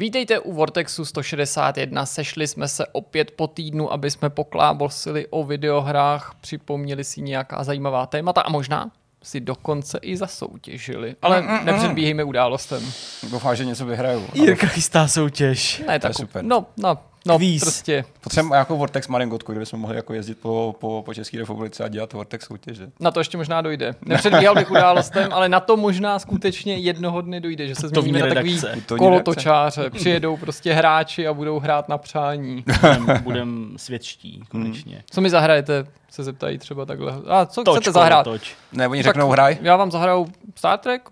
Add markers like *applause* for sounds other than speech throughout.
Vítejte u Vortexu 161. Sešli jsme se opět po týdnu, aby jsme poklábosili o videohrách, připomněli si nějaká zajímavá témata a možná si dokonce i zasoutěžili. Ale Mm, nepředbíhejme událostem. Doufám, že něco vyhraju. Jirka chystá soutěž. Ne, To je tak, super. No, no, no Kvíz. prostě Potřebujeme jako Vortex Maringotku, kde jsme mohli jako jezdit po, po, po České republice a dělat Vortex soutěže. na to ještě možná dojde. Nepředbíhal bych událostem, ale na to možná skutečně jednoho dne dojde, že se změníme na takový kolotočáře. Přijedou prostě hráči a budou hrát na přání. *laughs* Budem, budem svědčtí konečně. Co mi zahrajete, se zeptají třeba takhle. A co Toč, chcete zahrát? Toč. Ne, oni Tak řeknou hraj. Já vám zahraju Star Trek?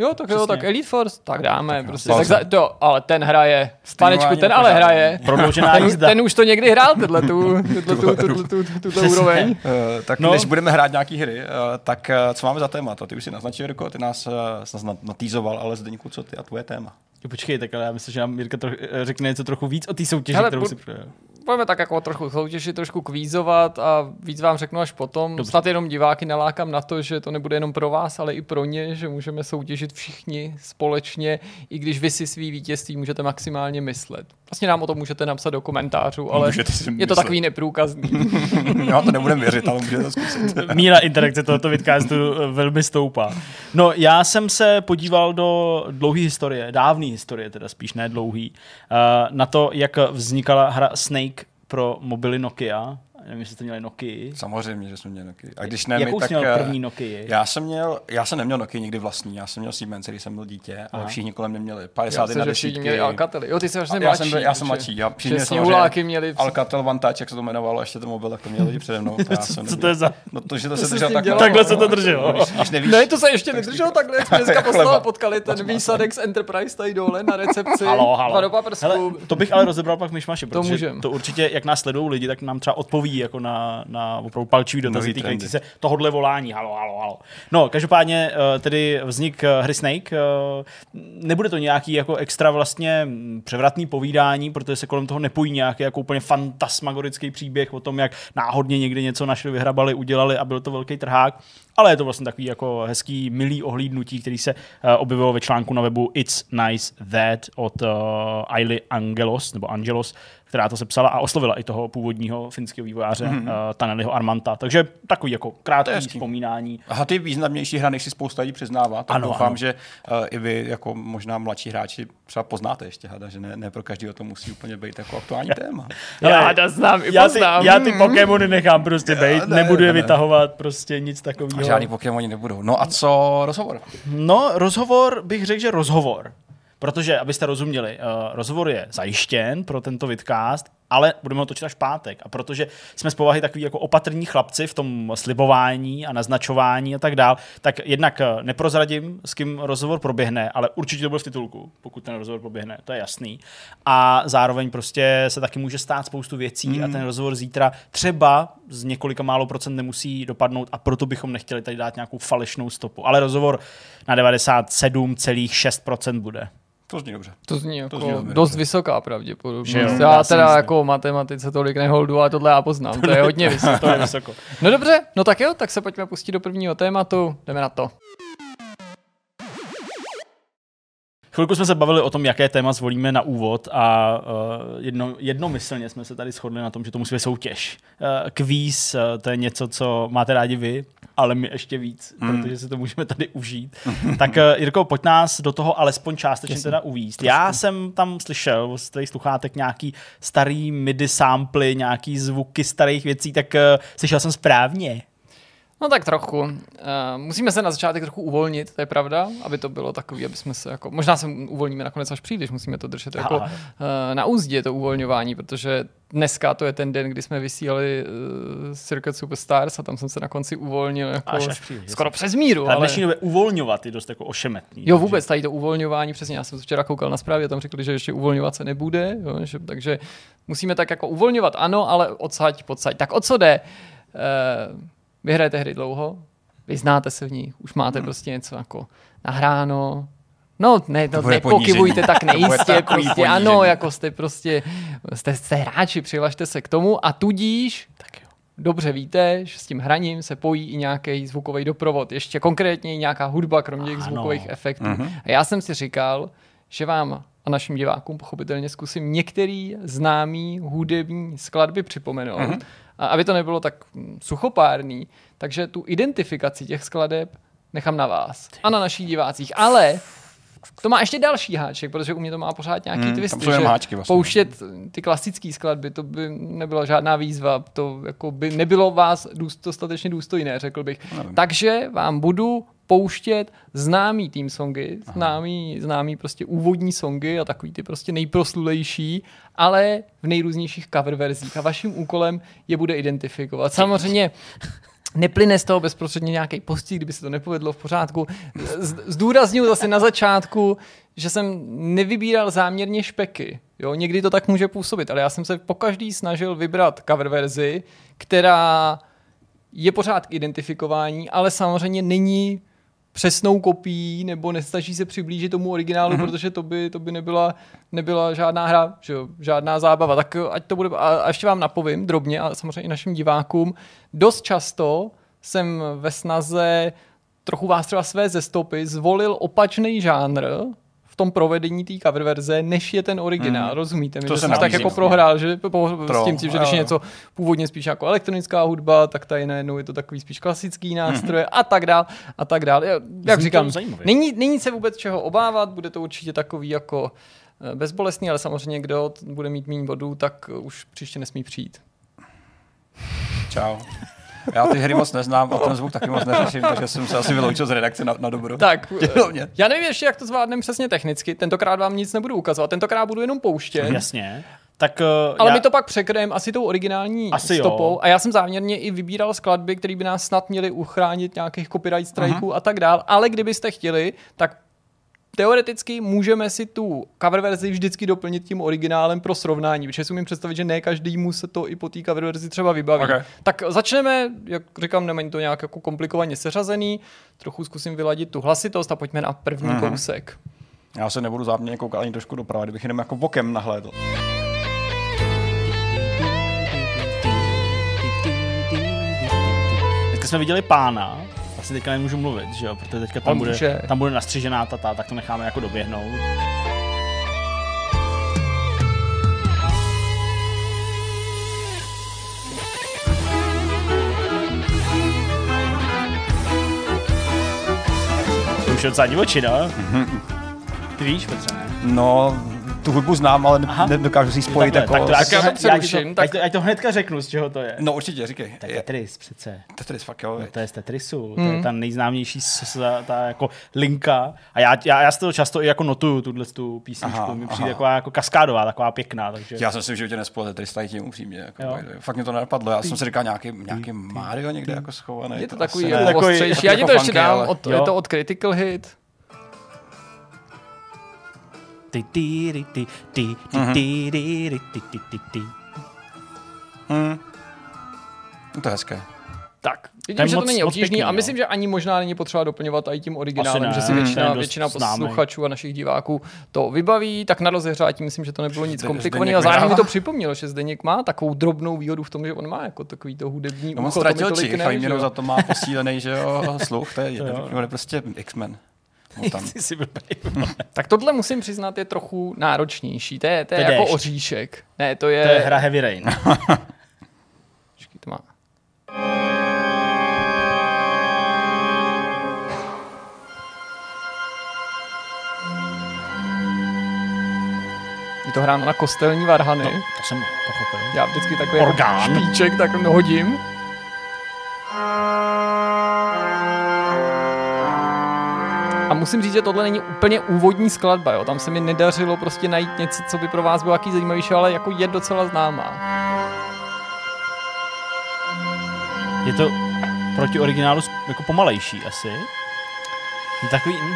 Jo, tak jo, Přesně. tak Elite Force, tak dáme. Tak prostě. Tak za, to, ale ten hraje. Panečku, ten ale hraje. Prodloužená Ten, jízda. ten už to někdy hrál, tenhle tu, tuto, tu, tu, tu, tu, tu, tuto úroveň. Uh, tak No. než budeme hrát nějaký hry, uh, tak uh, co máme za témata? Ty už si naznačil, Jirko, ty nás uh, natýzoval, ale Zdeňku, co ty a tvoje téma? Jo, Počkej, tak ale já myslím, že nám Jirka troch, řekne něco trochu víc o té soutěži, Hele, kterou bu- si přijel. Budeme tak jako trochu soutěžit, trošku kvízovat a víc vám řeknu až potom. Dobře. Snad jenom diváky nalákám na to, že to nebude jenom pro vás, ale i pro ně, že můžeme soutěžit všichni společně, i když vy si svý vítězství můžete maximálně myslet. Vlastně nám o tom můžete napsat do komentářů, ale Můžete si je to myslet. takový neprůkazný. *laughs* Já to nebudem věřit, ale můžete to zkusit. *laughs* Míra interakce tohoto vidcastu eh, velmi stoupá. No, já jsem se podíval do dlouhé historie, dávné historie, teda spíš ne dlouhý, eh, na to, jak vznikala hra Snake pro mobily Nokia. Nevím, jestli jste měli Nokia. Samozřejmě, že jsme měli Nokia. A když ne, my, Jakou jsi tak... měl eh, první Nokia? Já jsem měl, já jsem neměl Nokia nikdy vlastní, já jsem měl Siemens, když jsem byl dítě, ale Aha. všichni kolem mě měli Já 51 se, že všichni desítky. měli Alcately. Jo, ty jsi vlastně já mladší. jsem, byl- já jsem mladší. Já samozřejmě sněhuláky měli... Alcatel One Touch, jak se to jmenovalo, ještě ten mobil, tak to měli lidi přede mnou. To *laughs* já jsem Co to je za... No to, že to, To se se držel s tím takhle. Takhle se to drželo. Nevíš, Ne, to se ještě nedrželo takhle, jak jsme *laughs* dneska ba- potkali ten *laughs* výsadek z Enterprise tady dole na recepci. Halo, halo. To bych ale rozebral pak myšmaši, To protože to určitě, jak nás sledují lidi, tak nám třeba odpoví jako na, na opravdu palčivý dotazy týkající se tohohle volání. Halo, halo, halo. No, každopádně eh, tedy vznik eh, hry Snake. eh, Nebude to nějaký jako extra vlastně mm, převratný povídání, protože se kolem toho nepojí nějaký jako úplně fantasmagorický příběh o tom, jak náhodně někdy něco našli, vyhrabali, udělali a byl to velký trhák. Ale je to vlastně takový jako hezký, milý ohlídnutí, který se uh, objevilo ve článku na webu It's Nice That od uh, Ailey Angelos, nebo Angelos, která to sepsala a oslovila i toho původního finského vývojáře mm-hmm. uh, Taneliho Armanta. Takže takový jako hezký. vzpomínání. Aha, ty významnější hra, než si spousta lidí přiznává, tak Ano, doufám, ano. že uh, i vy jako možná mladší hráči třeba poznáte ještě hada, že ne, ne pro každého to musí úplně být jako aktuální *laughs* téma. Já to znám, i já ty, poznám. já ty Pokémony nechám prostě bejt, ne, nebudu je ne, ne. vytahovat, prostě nic A takového. žádný Pokémoni nebudou. No a co rozhovor? No, rozhovor bych řekl, že rozhovor. Protože, abyste rozuměli, uh, rozhovor je zajištěn pro tento vidcast, ale budeme ho točit až v pátek. A protože jsme z povahy takový jako opatrní chlapci v tom slibování a naznačování a tak dál, tak jednak eh, neprozradím, s kým rozhovor proběhne, ale určitě to bude v titulku, pokud ten rozhovor proběhne, to je jasný. A zároveň prostě se taky může stát spoustu věcí mm. a ten rozhovor zítra třeba z několika málo procent nemusí dopadnout a proto bychom nechtěli tady dát nějakou falešnou stopu. Ale rozhovor na 97,6% bude. To zní dobře. To zní jako zní velmi dost dobře. vysoká. Že jo, Já, já teda myslím. jako matematice tolik neholdu, ale tohle já poznám. To je *laughs* hodně vysoké. To je vysoko. No dobře, no tak jo, tak se pojďme pustit do prvního tématu. Jdeme na to. Chvilku jsme se bavili o tom, jaké téma zvolíme na úvod a uh, jedno, jednomyslně jsme se tady shodli na tom, že to musí být soutěž. Uh, kvíz, uh, to je něco, co máte rádi vy, ale my ještě víc, mm. protože si to můžeme tady užít. *laughs* tak uh, Jirko, pojď nás do toho alespoň částečně Jasně. teda uvízt. Já jsem tam slyšel z těch sluchátek nějaký starý MIDI samply, nějaký zvuky starých věcí, tak uh, slyšel jsem správně. No tak trochu. Uh, musíme se na začátek trochu uvolnit, to je pravda, aby to bylo takový, aby jsme se jako, možná se uvolníme nakonec až příliš, musíme to držet jako uh, na úzdě to uvolňování, protože dneska to je ten den, kdy jsme vysílali uh, Circuit Superstars a tam jsem se na konci uvolnil jako Až- až příliš, skoro přes míru. Ale dnešní době uvolňovat je dost jako ošemetný. Jo, vůbec tady to uvolňování, přesně, já jsem se včera koukal na zprávy, tam řekli, že ještě uvolňovat se nebude, jo, že, takže musíme tak jako uvolňovat, ano, ale odsaď, podsaď. Tak o co jde? Uh, vy hrajete hry dlouho, vy znáte se v nich, už máte hmm. prostě něco jako nahráno, No, ne, no, nepokybujte tak *laughs* nejistě, prostě ano, jako jste prostě, jste, jste hráči, přihlašte se k tomu a tudíž, tak jo, dobře víte, že s tím hraním se pojí i nějaký zvukový doprovod, ještě konkrétně i nějaká hudba, kromě těch zvukových efektů. Mhm. A já jsem si říkal, že vám a našim divákům pochopitelně zkusím některý známý hudební skladby připomenout. Mm-hmm. A aby to nebylo tak mm, suchopárný, takže tu identifikaci těch skladeb nechám na vás a na našich divácích. Ale to má ještě další háček, protože u mě to má pořád nějaký Hmm, twist. jenom háčky vlastně. Pouštět ty klasické skladby, to by nebyla žádná výzva, to jako by nebylo vás dostatečně důstojné, řekl bych. Nevím. Takže vám budu pouštět známý team songy, známý, známý prostě úvodní songy a takový ty prostě nejproslulejší, ale v nejrůznějších cover verzích a vaším úkolem je bude identifikovat. Samozřejmě Neplyne z toho bezprostředně nějaký postih, kdyby se to nepovedlo v pořádku. Zdůraznuju zase na začátku, že jsem nevybíral záměrně špeky. Jo, někdy to tak může působit, ale já jsem se pokaždý snažil vybrat cover verzi, která je pořád k identifikování, ale samozřejmě není přesnou kopií nebo nestačí se přiblížit tomu originálu, mm-hmm. protože to by, to by nebyla, nebyla žádná hra, že jo, žádná zábava. Tak eh, ať to bude, a, a ještě vám napovím drobně a samozřejmě i našim divákům, dost často jsem ve snaze trochu vás třeba své ze stopy zvolil opačný žánr tom provedení té cover verze, než je ten originál, Mhm. rozumíte mi? To že se jsem tak jako no. prohrál, že po, s Pro, tím, tím, že když je něco původně spíš jako elektronická hudba, tak tady najednou je to takový spíš klasický nástroje a tak dál a tak dál. Já- Jak Zní říkám, není, není se vůbec čeho obávat, bude to určitě takový jako eh, bezbolestný, ale samozřejmě kdo bude mít méně bodů, tak už příště nesmí přijít. Čau. Já ty hry moc neznám a ten zvuk taky moc neřeším, takže jsem se asi vyloučil z redakce na, na dobro. Tak, *laughs* Dělo mě. já nevím ještě, jak to zvládneme přesně technicky, tentokrát vám nic nebudu ukazovat, tentokrát budu jenom pouštět. Jasně. Tak, uh, Ale já, my to pak překrajeme asi tou originální Asi jo. stopou. A já jsem záměrně i vybíral skladby, které by nás snad měly uchránit nějakých copyright strikeů a tak dál. Ale kdybyste chtěli, tak teoreticky můžeme si tu cover verzi vždycky doplnit tím originálem pro srovnání, protože si umím představit, že ne každému se to i po té cover verzi třeba vybaví. Ok. Tak začneme, jak říkám, nemají to nějak jako komplikovaně seřazený, trochu zkusím vyladit tu hlasitost a pojďme na první Mhm. kousek. Já se nebudu záměrně koukat ani trošku doprava, kdybych jenom jako bokem nahlédl. Dneska jsme viděli pána, asi teďka nemůžu mluvit, že jo, protože teďka tam On bude, může. tam bude nastřižená tata, tak to necháme jako doběhnout. To už je docela divočina. Ty víš, Petře, ne? No, tu hudbu znám, ale Aha. ne- nedokážu si ji spojit Takhle, jako... tak to, s- já to to, tak- ať, to, ať to hnedka řeknu, z čeho to je. No určitě, říkej. Tak Je- Tetris přece. Tetris, fakt jo. No, to je z Tetrisu, to Hmm. je ta nejznámější s, s, ta jako linka. A já, já, já si to často i jako notuju, tuhle tu písničku. Aha, Mi přijde taková jako kaskádová, taková pěkná. Takže... Já jsem si v životě nespojil Tetris tady tím upřímně. Jako, Jo. fakt mě to nenapadlo. Já jsem si říkal nějaký, nějaký Mario někde jako schovaný. Je to takový jako Takový- ostřejší. Já ti to jako ještě funky, dám, je to od Critical Hit. Ty, ty, ty, ty, ty, ty, ty, ty, ty, ty, ty, ty. To je hezké. Tak, To vidím, je že to není obtížný pěkný, a no. myslím, že ani možná není potřeba doplňovat i tím originálem, že si je většina, dost většina posluchačů a našich diváků to vybaví, tak na rozehřátí myslím, že to nebylo nic komplikovaného. A zároveň mi to připomnělo, že Zdeněk má takovou drobnou výhodu v tom, že on má jako takový to hudební No on ucho, to ztratil tolik čich ne, a za to má posílený, že jo, *laughs* sluch, to je, on je prostě X-Men. No, tam. *laughs* Jsi blbej. Tak tohle musím přiznat je trochu náročnější. To je, to je To jako oříšek. Ne, to je... To je hra Heavy Rain. *laughs* Počkej, to má... Je to hráno na kostelní varhany. To jsem pochopil. Já vždycky takový jako Orgán. špiček tak hodím. Musím říct, že tohle není úplně úvodní skladba, jo. Tam se mi nedařilo prostě najít něco, co by pro vás bylo jaký zajímavější, ale jako je docela známá. Je to proti originálu jako pomalejší asi. Je Takový, hm,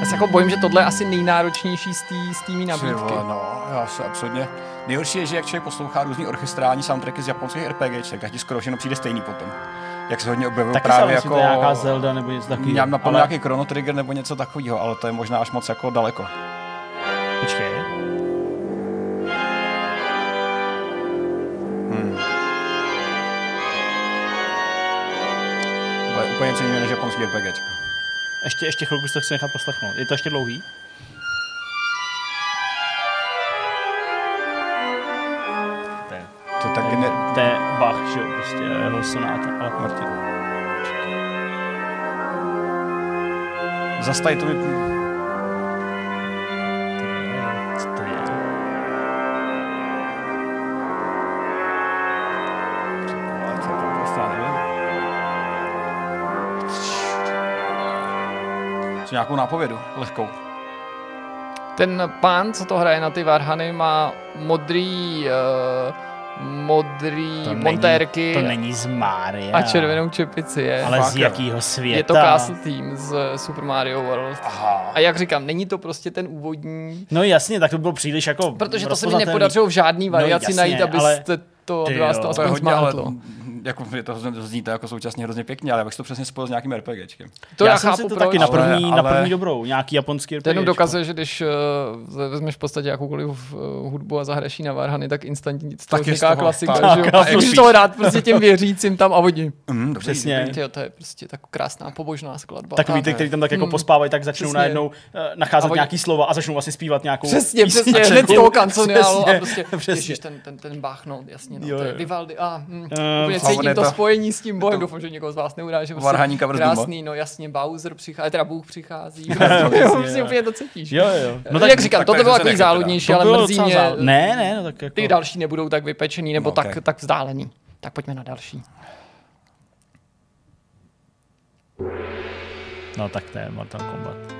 Já se jako bojím, že tohle je asi nejnáročnější z té z Ty nabídky. vole, no, já se absolutně. Nejhorší je, že jak člověk poslouchá různý orchestrální soundtracky z japonských RPGček, tak ti skoro všechno přijde stejný potom. Jak se hodně objevil taky právě jako... to nějaká Zelda nebo něco takového. Já napadl nějaký Chrono Trigger nebo něco takového, ale to je možná až moc jako daleko. Počkej. Hmm. To je úplně něco jiného než japonský RPGčko. Ještě, ještě chvilku si to chci nechat poslechnout. Je to ještě dlouhý? Taky ne... To je Bach, že jo, prostě jeho sonáta. Ale Martin. Zas tady to mi... co to je? Ale co to prostě, já nevím. Co nějakou nápovědu, lehkou. Ten pán, co to hraje na ty varhany, má modrý, uh, modrý To není- montérky To není z Mária. a červenou čepici. Je, Ale Fakt, z jakého světa? je to Castle Team z Super Mario World. Aha. A jak říkám, není to prostě ten úvodní, No jasně, tak to bylo příliš jako protože to se mi nepodařilo v žádný variaci jasně, najít, ale- abyste to, Ty aby vás to. To aspoň hodně, ale zmátlo. Jako je to, to zní to jako současně hrozně pěkně, ale jak jsi to přesně spojil s nějakým RPGčkem. To já, já, jsem chápu, si to proč, taky na ale- první, na ale- první dobrou, nějaký japonský To jenom dokazuje, že když uh, vezmeš v podstatě jakoukoliv uh, hudbu a zahraješ na varhany, tak instantně z toho Tak vzniká toho- klasika, tak, že jo? tak, A Můžeš to hrát prostě těm věřícím tam a oni. Mm, dobrý, Přesně. dobrý. Tyjo, to je prostě tak krásná pobožná skladba. Takový A- ty, kteří tam tak jako Hmm. pospávají, tak začnou Přesně. najednou uh, nacházet oni- nějaký slova a začnou vlastně zpívat nějakou Přesně, přesně, hned z toho *laughs* kanconiálu a Přesně, prostě, přesně. ten, ten, ten Bach, no, jasně, no, Jo, to je. Vivaldi, a hm, Eh, cítím to to- spojení s tím bohem, to- doufám, že někoho z vás neuráže, prostě Varhaníka duma. krásný, no jasně, Bowser přichází, teda Bůh přichází, *laughs* prostě úplně to cítíš. Jo, jo. No jak říkám, tak to to je bylo takový záludnější, ale mrzí mě, Ne, ne, no tak jako... ty další nebudou tak vypečený, nebo No, tak, tak vzdálený. Tak pojďme na další. No tak to je Mortal Kombat.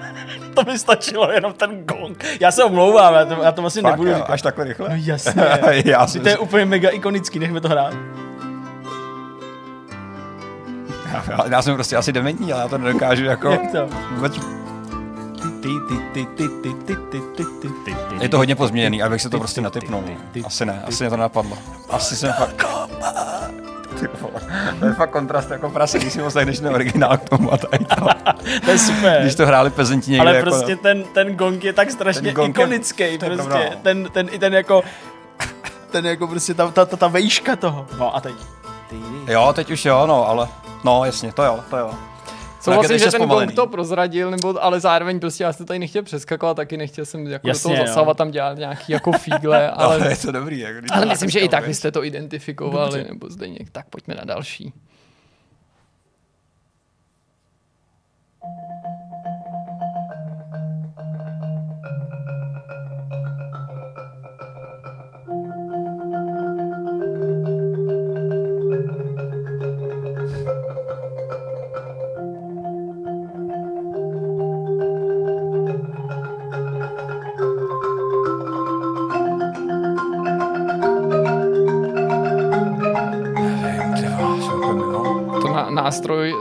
*laughs* to by stačilo, jenom ten gong. Já se omlouvám, já to, já to asi Fakt, nebudu jo. Až takhle rychle? No jasně. *laughs* já si to je úplně mega ikonický, nechme to hrát. Já, já jsem prostě asi dementní, ale já to nedokážu jako... Jak to? Vůbec... Je to hodně pozměněný, abych se to prostě natypnul. Asi ne, asi mě to napadlo. Asi jsem fakt... Ty vole, To je fakt kontrast jako prase, když si poslechneš ten originál k tomu a tady to. *laughs* To je super. Když to hráli pezenti někde Ale jako... prostě ten, ten gong je tak strašně Ten ikonický, je prostě. pravda. Ten, ten, i ten jako, ten jako prostě ta, ta, ta, ta vejška toho. No a teď. Ty. Jo, teď už jo, no, ale... No, jasně, to jo, to jo. Souhlasím, že ten zpomalený. gong to prozradil, nebo, ale zároveň prostě já jsem tady nechtěl přeskakovat, taky nechtěl jsem jako Jasně, do toho jo. zasahovat, tam dělat nějaký jako fígle, Ale, *laughs* ale, je to dobrý. Jako, ale myslím, že i tak byste to identifikovali, Dobře. nebo zde něk. Tak pojďme na další.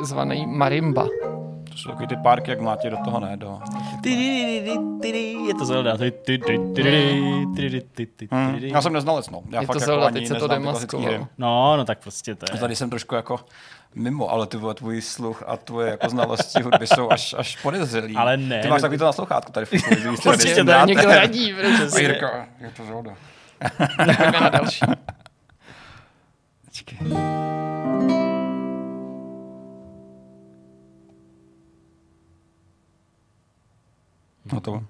Zvaný marimba. To jsou takový ty párky, jak mlátí do toho, ne, do... Je to Zelda. Hmm, já jsem neznalec, no. Já Je fakt to jako Zelda, ani teď se to demaskovalo. No, no tak prostě to je. Tady jsem trošku jako mimo, ale ty vole, tvůj sluch a tvoje jako znalosti hudby jsou až, až podezřelý. Ale ne, Ty máš takový *laughs* to tady víš, co Prostě když to dáte. Někdo radí, Jirka, je to Zelda. pojďme na další. *laughs* Počkej. No to.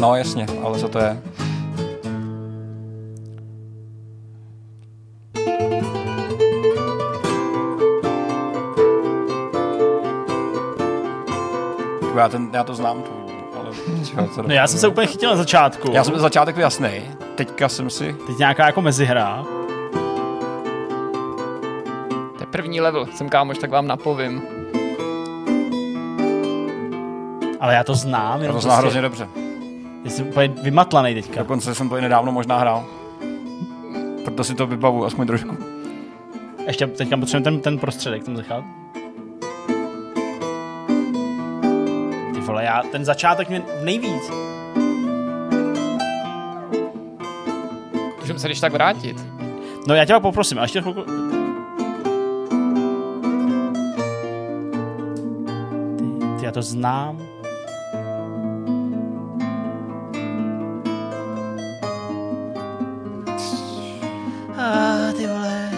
No jasně, ale co to je? Já, ten, já to znám, tu, ale čeho, co No já jsem se úplně chytil na začátku. já jsem začátek jasný, teďka jsem si... Teď nějaká jako mezihra. To je první level, jsem kámoš, tak vám napovím. Ale já to znám. Já to znám prostě- hrozně dobře. Jsem úplně vymatlaný teďka. Dokonce jsem to i nedávno možná hrál. Proto si to vybavu aspoň trošku. Ještě teďka potřebujeme ten, ten prostředek tam nechat. Ty vole, já ten začátek mě nejvíc. Můžeme se když tak vrátit. No já tě poprosím, a ještě chvilku... to znám. Ah, ty vole.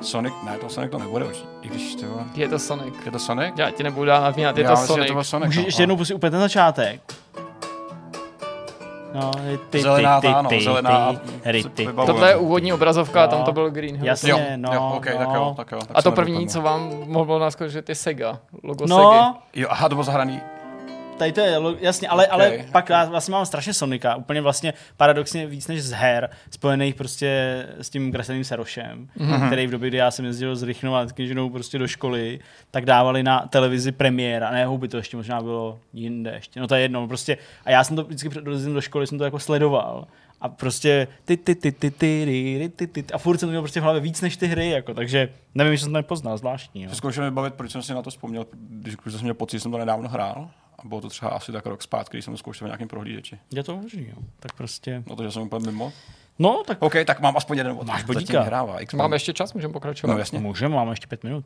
Sonic, ne, to Sonic to nebude už. I když to... Je to Sonic. Je to Sonic? Já ti nebudu dát navínat, je Já to myslím, že Sonic. to byl Sonic. Můžeš no. ještě jednou pustit úplně ten začátek. No, ty, ty, Zelená ty, ta, ano, ty, zelená ty, ty, ty. Tohle je úvodní obrazovka, a tam No. to byl Green Hill. Jasně. Jo, no, jo, OK, tak no. jo, tak jo. Tak A to první, co vám mohlo naskočit, je Sega. Logo. No, Jo, aha, to bylo zahraný. Tady to je, jasně, ale, ale Ok. pak já vlastně mám strašně Sonika, úplně vlastně paradoxně víc než z her, spojených prostě s tím kresleným Serošem, Mhm. mm-hmm. který v době, kdy já jsem jezdil s Rychnou a knižinou prostě do školy, tak dávali na televizi premiéra, ne, by to ještě možná bylo jinde ještě, no to je jedno, prostě, a já jsem to vždycky do školy, jsem to jako sledoval, a prostě ty, ty, ty, ty, ty, ty, ty, ty, ty, a furt jsem to měl prostě v hlavě víc než ty hry, jako, takže nevím, jestli jsem to nepoznal, zvláštní. Jo. Zkoušel mi bavit, proč jsem si na to vzpomněl, když když jsem měl pocit, že jsem to nedávno hrál. A bylo to třeba asi tak rok zpátky, když jsem to zkoušel v nějakém prohlížeči. Je to možný, jo. Tak prostě, No to, že jsem úplně mimo. no, tak OK, tak mám aspoň jeden bod. Máš bodíka. Hrává, Máme ještě čas, můžeme pokračovat. No jasně. Můžeme, máme ještě pět minut.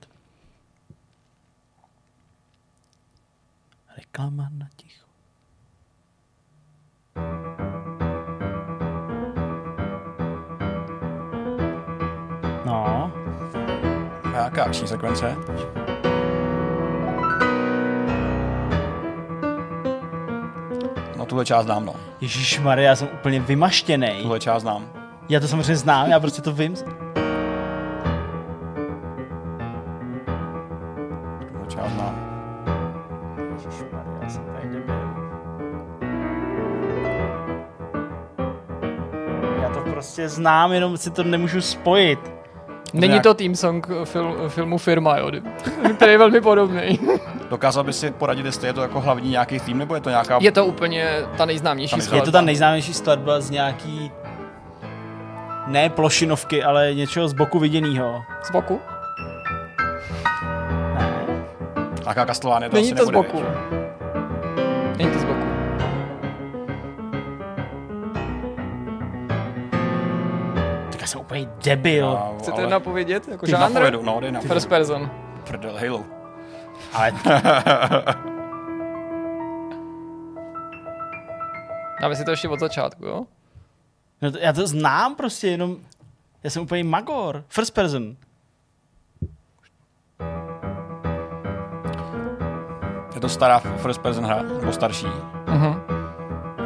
Reklama na ticho. No, A jaká akční sekvence? No tuhle část znám, no. Ježíš Maria, já jsem úplně vymaštěnej. Tuhle část znám. Já to samozřejmě znám, já prostě to vím. Tuhle část znám. Já jsem tady debil. Já to prostě znám, jenom si to nemůžu spojit. Není Nějak- to team song fil, filmu Firma, jo, který je velmi podobný. *laughs* Dokázal by si poradit, jestli je to jako hlavní nějaký tým, nebo je to nějaká... Je to úplně ta nejznámější Ta nejznámější. Je skladba. to ta nejznámější skladba z nějaký ne plošinovky, ale něčeho z boku viděného. Z boku? Nějaká Castlevania to Není asi to z nebude, boku. viď? Není to z boku. Tak já jsem úplně debil. Chcete ale- napovědět? Jako žánr? napovědu, no, dej. First person. Prdel, Halo. Ale *laughs* Dáme si to ještě od začátku, jo? no to, já to znám prostě, jenom já jsem úplně magor. First person. Je to stará first person hra, nebo starší. Mhm.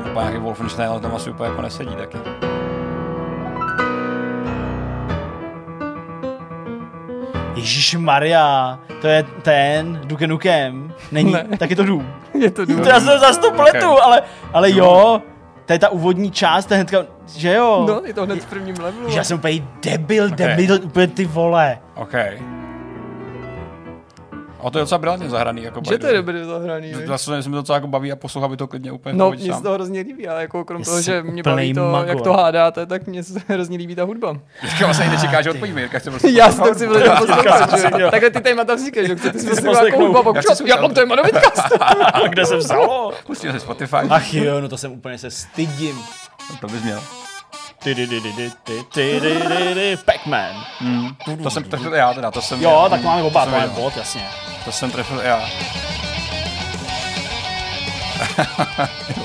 Nebo nějaký Wolfenstein, ale tam asi úplně jako nesedí taky. Ježíš Maria, to je ten Duke Nukem. Není, Ne. tak je to Doom. *laughs* Je to důvod. To já jsem zase to pletu, Ok. ale, ale jo. To je ta úvodní část, to je hnedka, že jo? No, je to hned v prvním levelu. Že já jsem úplně debil, Ok. debil, úplně ty vole. OK. A to je docela brilantně zahraný. Jako že to je dobrý zahraný. Vlastně se mi to docela jako baví a poslouchá by to klidně úplně. No, mně se to hrozně líbí, ale jako krom toho, že mě baví to, mago. jak to hádáte, tak mě se hrozně líbí ta hudba. Jirka vás ani nečeká, že odpovíme, Jirka Já si to chci prostě poslouchat, Takhle ty témata vznikly, že chcete si poslouchat jako hudba, občas, já mám téma do A kde se vzalo? Pustil se Spotify. Ach jo, no to jsem úplně se stydím. To bys měl. Pac-Man. Hmm. To jsem, to, to já teda, to jsem... Jo, měl. tak máme oba, to máme bod, jasně. To jsem trefil já. *laughs*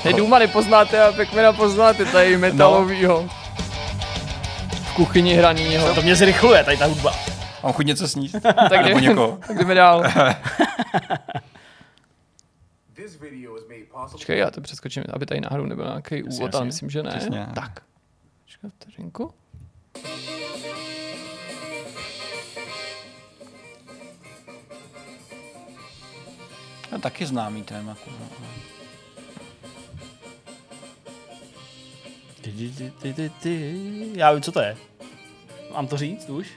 Hej, Duma nepoznáte a Pac-Mana poznáte, tady metalovýho. V kuchyni hranýho. To mě zrychluje, tady ta hudba. Mám chuť něco sníst. *laughs* Tak, Nebo jdeme, někoho. tak jdeme dál. *laughs* Počkej, já to přeskočím, aby tady náhodou nebyl nějaký úvod, ale myslím, že ne. Přesně. Tak. Počkej, vteřinku. A taky známý téma. ty. Já vím, co to je. Mám to říct už?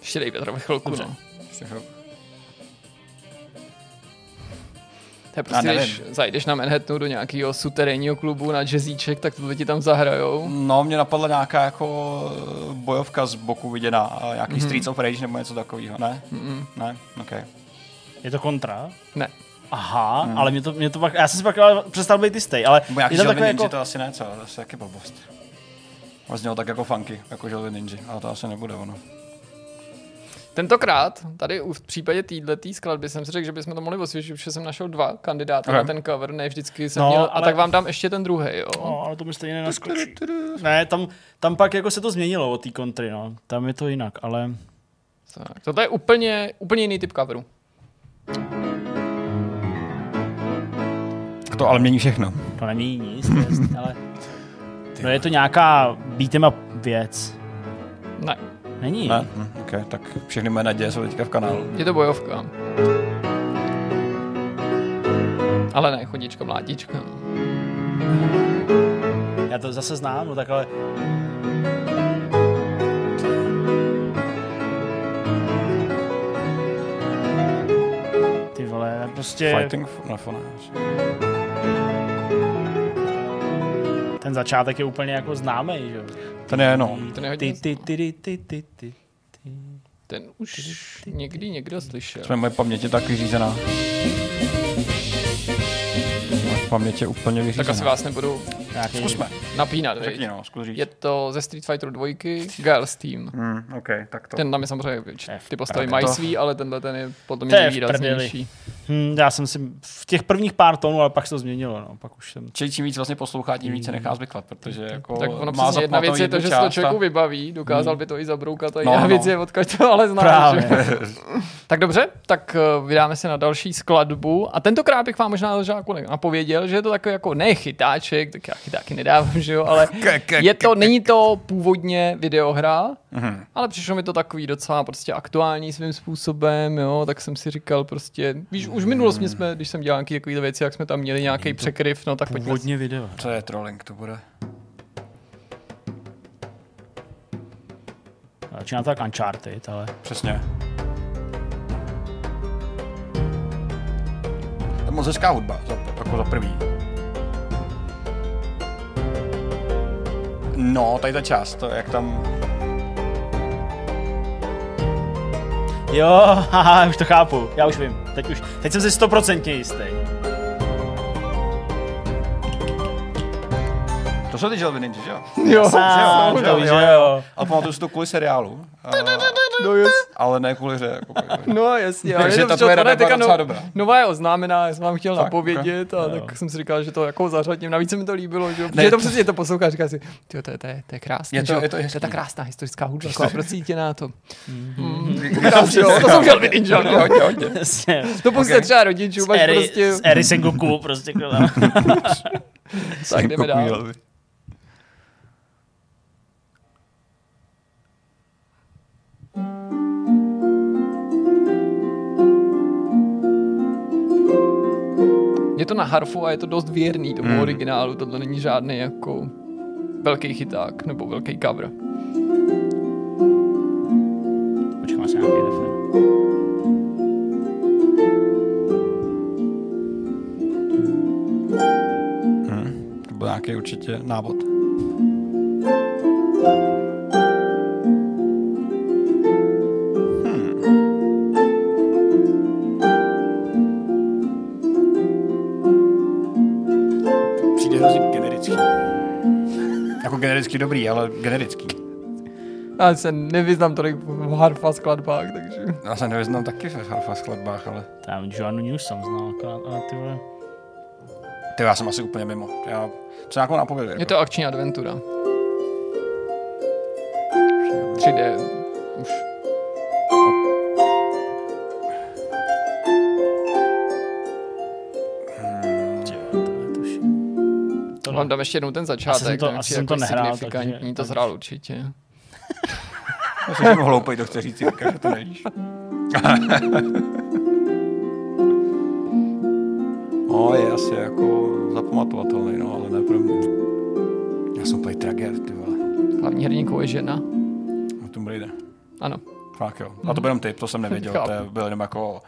Ještě dej Petrovi chvilku, Dobře. no. Ještě chvilku. To je prostě, když zajdeš na Manhattanu do nějakého suterénního klubu na jazzíček, tak tohle ti tam zahrajou. No, mě napadla nějaká jako eh, bojovka z boku viděná, a nějaký mm-hmm. Streets of Rage nebo něco takového, ne? Mm-mm. Ne? OK. Je to kontra? Ne. Aha, ale mě to, mě to pak, já jsem si pak ale přestal být jistý, ale Nebo nějaký je to takové Ninja, jako, to asi ne, co? To je taky blbost. Vlastně tak jako funky, jako Želvy Ninja, ale to asi nebude ono. Tentokrát, tady u- v případě této skladby jsem si řekl, že bychom to mohli osvěžit, protože jsem našel dva kandidáty Ok. na ten cover, ne vždycky jsem No, měl, a ale- tak vám dám ještě ten druhý, jo. no, ale to mi stejně nenaskočí. Ne, tam, tam pak jako se to změnilo od té kontry, no. Tam je to jinak, ale Tak, toto je úplně, úplně jiný typ coveru. To ale mění všechno. To není nic, to je jasný, ale... No je to nějaká beat'em up věc. Ne, Není. Ne? Hm, okay, tak všechny moje naděje jsou teďka v kanálu. je to bojovka. Ale ne, chodička, mlátička. Já to zase znám, no tak ale... Ty vole, prostě Fighting no, for ten začátek je úplně jako známý, že jo? Ten je, no. Ten je hodně Ty, ty, ty, ty, ty, ty, ty. Ten už někdy někdo slyšel. Jsme moje paměť je taky je úplně Tak vyřízená. asi vás nebudu Nějaký... Zkusme. napínat. Řekni no, zkus říct. Je to ze Street Fighter 2, Girls Team. Hmm, OK, tak to. Ten tam je samozřejmě, ty postavy mají svý, ale tenhle ten je podle mě výraznější. Hm, já jsem si v těch prvních pár tónů, ale pak se to změnilo, no. Pak už jsem... Čili čím víc vlastně poslouchá, tím víc se nechá zvyklat, protože jako Tak ono má jedna věc je to, že se to člověku vybaví, dokázal by to i zabroukat, a No, jiná no. věc je, odkud to ale že? Tak dobře, tak eh, vydáme se na další skladbu a tentokrát bych vám možná na začátku napověděl, že je to takový jako ne chytáček, tak já chytáky nedávám, že jo, ale *laughs* je to, není to původně videohra, Mhm. ale přišlo mi to takový docela prostě aktuální svým způsobem, jo, tak jsem si říkal prostě, víš, už v minulosti jsme, když jsem dělal nějaké takové věci, jak jsme tam měli nějaký překryv, no tak pojďme Původně video. To je trolling, to bude. Začíná to tak Uncharted, ale... Přesně. To je moc hezká hudba, za, jako za prvý. No, tady ta část, to jak tam... Jo, *laughs* haha, už to chápu, já už vím. Teď už, teď jsem si stoprocentně jistý. To jsou ty Želvy Ninja, že jo? Jo, že to jo, jo, že jo. A pamatuju si to kvůli seriálu. No, *laughs* jas, ale ne kvůli hře. Jako, *laughs* no jasně, ale Takže je to ta tvoje rada je teďka byla docela no- dobrá. Nová je oznámená, já jsem vám chtěl Fakt, napovědět a ok. tak jsem si říkal, že to jako zařadím. Navíc se mi to líbilo, že jo, Ne, protože to to- přesně to poslouchá, říká si, to je, to je, to je krásné, Je to- že jo? je to to je ta krásná historická hudba, taková procítěná to. Krásně, Jo, to jsou Želvy Ninja, Hodně, no. hodně. To pustíte třeba rodičům, Z prostě, z Eri Sengoku, prostě. *laughs* tak jdeme dál. Je to na harfu a je to dost věrný tomu Hmm. originálu, tohle není žádný jako velký chyták nebo velký cover. Počkám, asi nějaký refren. To byl nějaký určitě návod. Hmm. Genericky dobrý, ale generický. Já se nevyznám tolik v harfa skladbách, takže... Já se nevyznám taky v harfa skladbách, ale Tam Joannu News jsem znal, akorát, ale ty vole. ty já jsem asi úplně mimo. Já, co nějakou napovědu? Je to akční adventura. 3D. Už. To Vám dám ještě jednou ten začátek. Asi jsem to- asi jsem to jako nehrál, signifikantní, takže- to zhrál určitě. *laughs* Já jsem hloupej, to chce říct, Jirka, že to nevíš. *laughs* no, je asi jako zapamatovatelný, no, ale ne pro mě. Já jsem úplně trager, ty vole. Hlavní hrdinkou je žena. No, Tomb Raider. Ano. Fakt jo. A to byl jenom typ, to jsem nevěděl, *laughs* Chápu. to byl jenom jako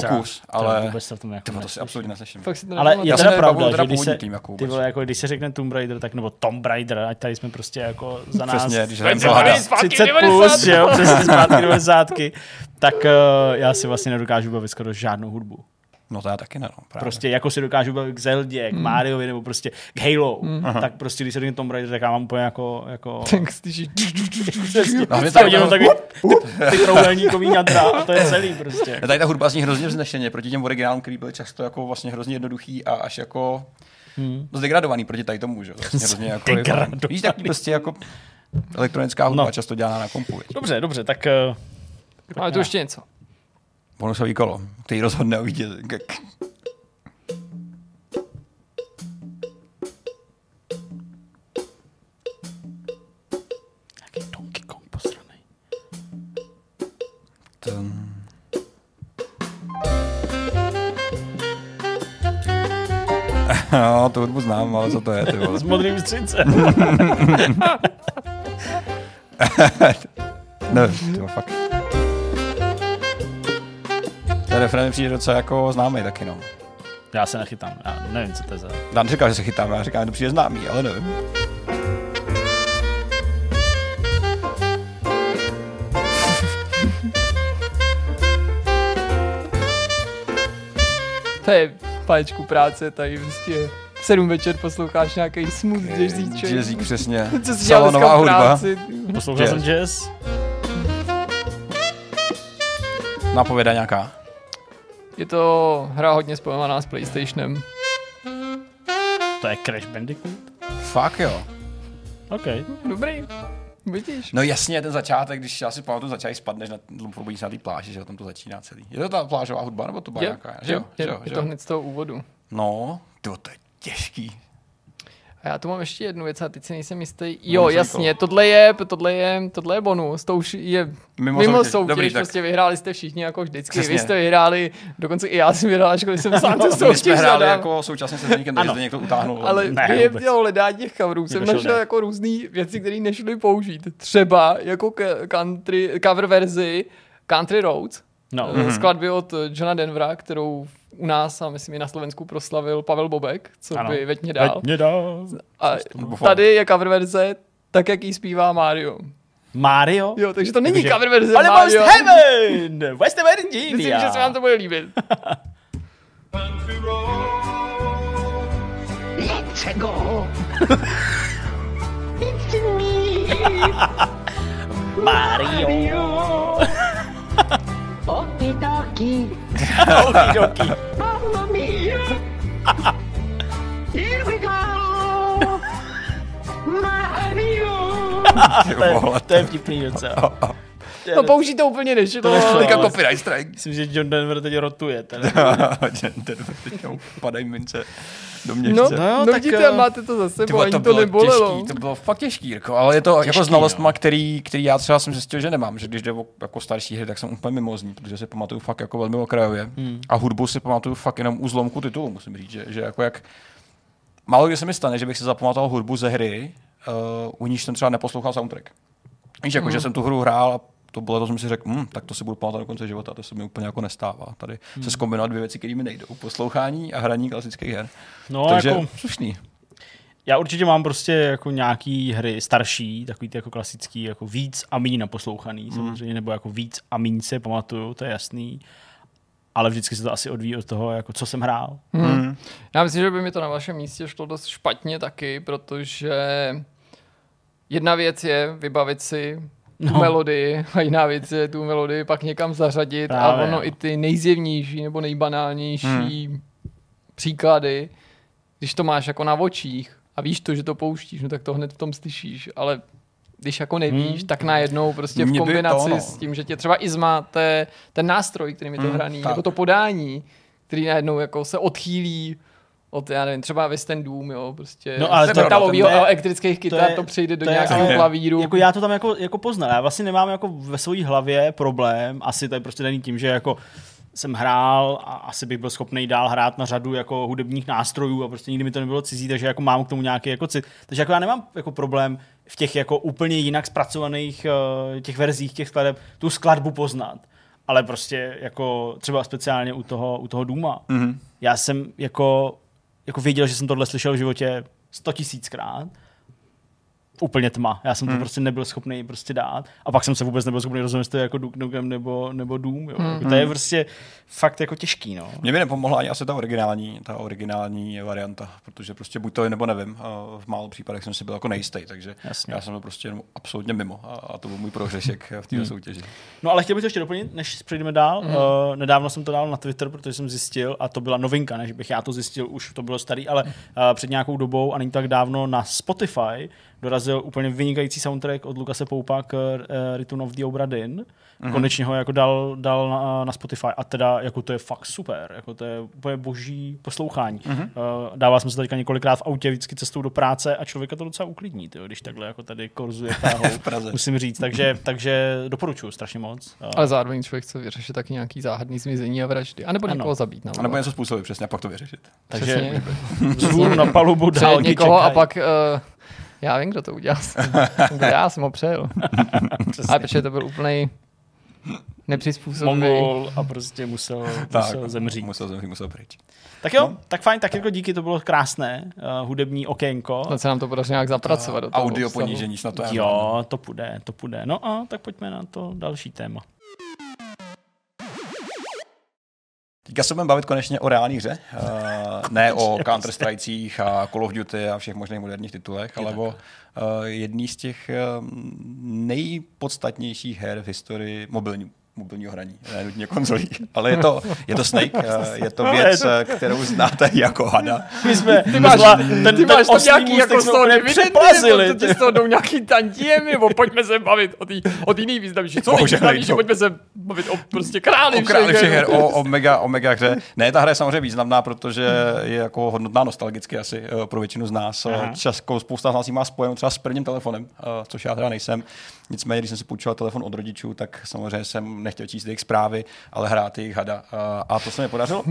pokus, Třeba- třeba ale vůbec se v tom jako ty vole, to si absolutně neslyším. Fakt si to Ale je teda pravda, že když se, tým jako ty vole, jako když se řekne Tomb Raider, tak nebo Tomb Raider, ať tady jsme prostě jako za nás Přesně, když Teď hrajeme se Valhalla. baví zpátky 30 plus, 90. že jo, přesně zpátky *laughs* 90. tak uh, já si vlastně nedokážu bavit skoro žádnou hudbu. No to já taky ne, no, právě. Prostě jako si dokážu bavit k Zeldě, k Mariovi nebo prostě k Halo, tak prostě když se řekne Tomb Raider, tak já mám úplně jako, jako *laughs* Tak slyšíš. No, mě to tady, jenom takový ty trouhelníkový jadra a to je celý prostě. tady ta hudba zní hrozně vznešeně proti těm originálům, který byly často jako vlastně hrozně jednoduchý a až jako Hmm. dost degradovaný proti tady tomu, že jo. Vlastně *laughs* hrozně jako, Degradovaný. víš, takový prostě jako elektronická hudba, No. často dělaná na kompu. Dobře, dobře, tak uh, Ale to ještě něco. Bonusový kolo, který rozhodne o vítězi. *laughs* No, tu hudbu znám, ale co to je, ty vole. S modrým střince. *laughs* Ne, ty fakt. Ten refrén mi přijde docela jako známý taky, no. Já se nechytám, já nevím, co to je za... Dan říkal, že se chytám, já říkám, že to přijde známý, ale nevím. To je páčku práce, tady prostě sedm večer posloucháš nějaký smooth jazzíček. Jazzík, přesně. *laughs* Co jsi dělal dneska v hudba. práci? Poslouchal jsem Jazz. jazz? Napověda nějaká. Je to hra hodně spojovaná s PlayStationem. To je Crash Bandicoot? Fakt jo. OK. Dobrý. Vidíš? No jasně, ten začátek, když já si pamatuju, začátek spadneš na lumpobudíš na té pláži, že tam to začíná celý. Je to ta plážová hudba, nebo to byla Je, nějaká? Že jo, je, že jo, je že to hned z toho úvodu. No, to, to je těžký. A já tu mám ještě jednu věc, a teď si nejsem jistý. Jo, Bonusový jasně, kolo. tohle je, tohle je, tohle je bonus, to už je Mimo mimo, mimo soutěž. soutěž, Dobrý, tak. prostě vyhráli jste všichni jako vždycky, Přesně. vy jste vyhráli, dokonce i já jsem vyhrál, ačkoliv jsem sám tu *laughs* My soutěž jsme hráli zadal. jako současně se Zdeníkem, takže. Zdeněk to utáhnul. Ale Ne, během toho hledání těch coverů jsem našel ne. jako různé věci, které nešly použít. Třeba jako country, cover verzi Country Roads, No. mm-hmm. skladby od Johna Denvera, kterou u nás a myslím i na Slovensku proslavil Pavel Bobek, co Ano. by veď mě dal. Veď mě dál. A tady je cover verze tak, jak jí zpívá Mario. Mario? Jo, takže to není Takže- cover verze Almost Mario. Heaven! West of Myslím, Virginia. že se vám to bude líbit. Let's go. It's me, Mario. *laughs* Okidoki, *laughs* Okidoki. Mamma mia. Here we go. *laughs* Mario. To je, to je vtipný docela. No použít to úplně nešlo. To nešlo, Teďka copyright strike. Myslím, že John Denver teď rotuje. Teda. *laughs* Ten- ten- teď mu padají mince do No, měšce. No jo, no, tak, vidíte, eh, máte to za sebou, vole, ani to bylo nebolelo. těžký, to bylo fakt těžký, jako, ale je to Těžký, jako znalostma, no. který, který já třeba jsem zjistil, že nemám, že když jde o jako starší hry, tak jsem úplně mimozní, protože si pamatuju fakt jako velmi okrajově. Hmm. A hudbu si pamatuju fakt jenom u zlomku titulu, musím říct, že, že jako jak málo kdy se mi stane, že bych si zapamatoval hudbu ze hry, uh, u níž jsem třeba neposlouchal soundtrack. Víš, jako, že jsem tu hru hrál a to bylo to, jsem si řekl, hm, tak to si budu pamatovat do konce života, to se mi úplně jako nestává. Tady hmm. se zkombinovat dvě věci, které mi nejdou. Poslouchání a hraní klasických her. No, Takže jako, slušný. já určitě mám prostě jako nějaký hry starší, takový ty jako klasický, jako víc a míň naposlouchaný samozřejmě, nebo jako víc a míň se pamatuju, to je jasný. Ale vždycky se to asi odvíjí od toho, jako co jsem hrál. Hmm. Já myslím, že by mi to na vašem místě šlo dost špatně taky, protože jedna věc je vybavit si No. melodii a jiná věc je tu melodii pak někam zařadit Právě, a ono no. i ty nejzjevnější nebo nejbanálnější příklady, když to máš jako na očích a víš to, že to pouštíš, no tak to hned v tom slyšíš, ale když jako nevíš, tak najednou prostě v by to, kombinaci no. s tím, že tě třeba i zmáte ten nástroj, kterým je to hraný, tak. nebo to podání, který najednou jako se odchýlí od, já nevím, třeba West End Doom, jo, prostě No, ale z to- to je- elektrických kytar, to, přejde do to je nějakého ale- klavíru. Jako já to tam jako, jako poznal. Já vlastně nemám jako ve své hlavě problém, asi to je prostě daný tím, že jako jsem hrál a asi bych byl schopný dál hrát na řadu jako hudebních nástrojů a prostě nikdy mi to nebylo cizí, takže jako mám k tomu nějaký jako cit. Takže jako já nemám jako problém v těch jako úplně jinak zpracovaných uh, těch verzích těch skladeb tu skladbu poznat. Ale prostě jako třeba speciálně u toho, u toho Duma. Mhm. Já jsem jako, jako věděl, že jsem tohle slyšel v životě sto tisíckrát. Úplně tma. Já jsem to Hmm. prostě nebyl schopný prostě dát. A pak jsem se vůbec nebyl schopný rozumět, jestli to je jako Duke Nukem nebo, nebo Doom. Jo. Jako to je prostě fakt jako těžký. No. Mně by nepomohla ani asi ta originální, ta originální varianta, protože prostě buď to je, nebo nevím. V málo případech jsem si byl jako nejistý, takže Jasně. já jsem byl prostě jenom absolutně mimo a, a to byl můj prohřešek v této soutěži. No ale chtěl bych to ještě doplnit, než přejdeme dál. Mm. Uh, nedávno jsem to dal na Twitter, protože jsem zjistil, a to byla novinka, než bych já to zjistil, už to bylo starý, ale uh, před nějakou dobou a není tak dávno na Spotify dorazil úplně vynikající soundtrack od Lukase Poupa k uh, Return of the Obra Dinn. Mhm. Konečně ho jako dal, dal na, na, Spotify a teda jako to je fakt super, jako to je úplně boží poslouchání. Mhm. Uh, dával jsem se teďka několikrát v autě vždycky cestou do práce a člověka to docela uklidní, tyjo, když takhle jako tady korzuje *laughs* Praze. musím říct. Takže, takže doporučuji strašně moc. Uh, Ale zároveň člověk chce vyřešit taky nějaký záhadný zmizení a vraždy. A nebo Ano. někoho zabít. A nebo něco způsobit přesně a pak to vyřešit. takže *laughs* na palubu dálky někoho a pak... Uh, já vím, kdo to udělal. *laughs* já jsem ho přejel. Ale protože to byl úplný nepřizpůsobivý. Mongol a prostě musel, musel zemřít. Musel zemřít, musel pryč. Tak jo, no. tak fajn, tak jako díky, to bylo krásné, uh, hudební okénko. Snad se nám to podaří nějak zapracovat do toho Audio obsahu. ponížení, snad to je. Jo, to půjde, to půjde. No a tak pojďme na to další téma. Teďka se budeme bavit konečně o reálné hře, uh, ne *laughs* o counter strikecích a Call of Duty a všech možných moderních titulech, ale o uh, jedný z těch uh, nejpodstatnějších her v historii mobilní, mobilního hraní, ne nutně konzolí, ale je to, je to Snake, uh, *laughs* je to No, věc, eh, kterou znáte jako hada. My jsme, ty máš- ten, Ty máš tam nějaký jako z toho úplně dividendy, přeplazili. nebo to ti z toho jdou nějaký tantiemy, nebo pojďme se bavit o té o tý nejvýznamnější. Co nejvýznamnější, nejsou. pojďme se bavit o prostě králi O králi všech her, o, o, mega, o mega hře. Ne, ta hra je samozřejmě významná, protože je jako hodnotná nostalgicky asi eh, pro většinu z nás. Českou spousta z nás ji má spojenou třeba s prvním telefonem, eh, což já teda nejsem. Nicméně, když jsem si půjčoval telefon od rodičů, tak samozřejmě jsem nechtěl číst jejich zprávy, ale hrát jejich hada. A to se mi podařilo.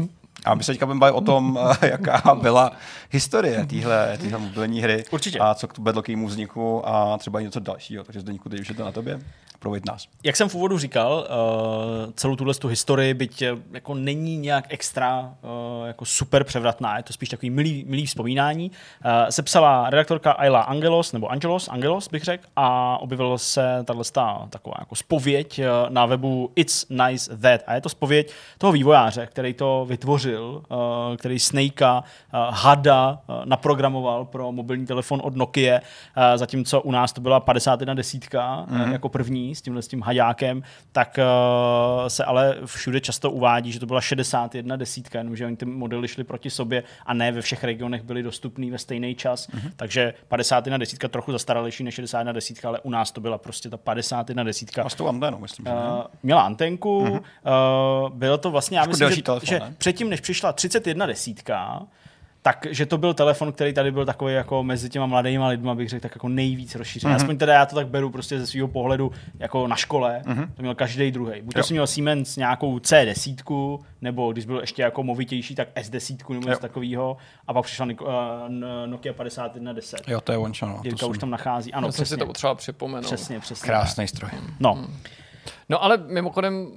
A my se teďka budeme o tom, *laughs* jaká byla historie téhle mobilní hry. Určitě. A co k vedlo k jejímu vzniku a třeba i něco dalšího. Takže Zdeňku, teď už je to na tobě. Proveď nás. Jak jsem v úvodu říkal, uh, celou tuhle tu historii, byť eh, jako není nějak extra uh, jako super převratná, je to spíš takový milý, milý vzpomínání, uh, sepsala redaktorka Ayla Angelos, nebo Angelos, Angelos bych řekl, a objevila se tahle taková jako spověď na webu It's Nice That. A je to spověď toho vývojáře, který to vytvořil, uh, který Snakea, uh, Hada uh, naprogramoval pro mobilní telefon od Nokia, uh, zatímco u nás to byla 51 desítka mm. jako první s tímhle s tím haďákem, tak uh, se ale všude často uvádí, že to byla 61 desítka, jenomže oni ty modely šly proti sobě a ne ve všech regionech byly dostupný ve stejný čas, mm. takže 51 desítka trochu zastaralejší než 61 desítka, ale u nás to byla prostě ta 51 desítka. A s tou anténou, myslím. že ne? Uh, měla antenku, mm-hmm. uh, bylo to vlastně, já myslím, že, telefon, že předtím, než přišla 31 desítka, tak, že to byl telefon, který tady byl takový jako mezi těma mladými lidmi, bych řekl, tak jako nejvíc rozšířený. Mm-hmm. Aspoň teda já to tak beru prostě ze svého pohledu jako na škole, mm-hmm. to měl každý druhý. Buď to Jo. si měl Siemens nějakou C10, nebo když byl ještě jako movitější, tak S10 nebo Jo. něco takového, a pak přišla uh, Nokia 5110. Jo, to je one no, to Jirka už jsem- tam nachází. Ano, Já jsem si přesně, to potřeba připomenout. přesně, přesně. Krásný stroj. No, No ale mimochodem,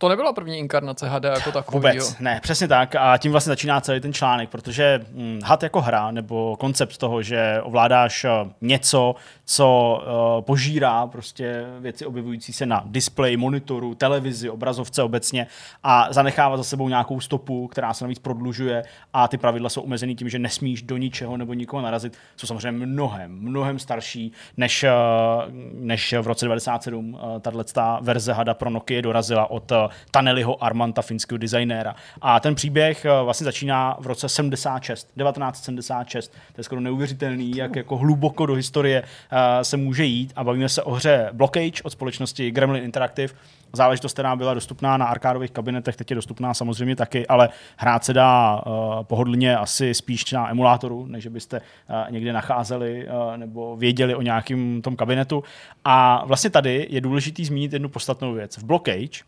to nebyla první inkarnace HD jako takový. Vůbec, ne, přesně tak. A tím vlastně začíná celý ten článek, protože hm, had jako hra, nebo koncept toho, že ovládáš eh, něco, co uh, požírá prostě věci objevující se na displeji, monitoru, televizi, obrazovce obecně a zanechává za sebou nějakou stopu, která se navíc prodlužuje a ty pravidla jsou omezený tím, že nesmíš do ničeho nebo nikoho narazit, jsou samozřejmě mnohem, mnohem starší, než, eh, než v roce 97 uh, tato verze hada pro Nokia dorazila od eh, Taneliho Armanta, finského designéra. A ten příběh eh, vlastně začíná v roce 76, 1976. To je skoro neuvěřitelný, jak jako hluboko do historie eh, se může jít. A bavíme se o hře Blockage od společnosti Gremlin Interactive. Záležitost, která byla dostupná na arkádových kabinetech, teď je dostupná samozřejmě taky, ale hrát se dá pohodlně asi spíš na emulátoru, než byste někde nacházeli nebo věděli o nějakém tom kabinetu. A vlastně tady je důležitý zmínit jednu podstatnou věc. V Blockage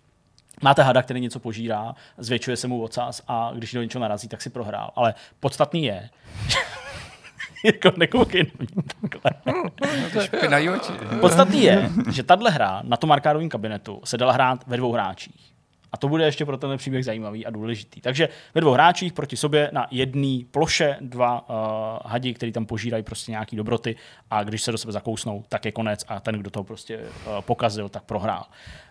Máte hada, který něco požírá, zvětšuje se mu ocas a když do něčeho narazí, tak si prohrál. Ale podstatný je, *laughs* jako nekoukej na mě takhle. Špinají oči. Podstatný je, že tahle hra na tom arkádovém kabinetu se dala hrát ve dvou hráčích. A to bude ještě pro tenhle příběh zajímavý a důležitý. Takže ve dvou hráčích proti sobě na jedné ploše dva uh, hadi, který tam požírají prostě nějaký dobroty a když se do sebe zakousnou, tak je konec a ten, kdo to prostě uh, pokazil, tak prohrál.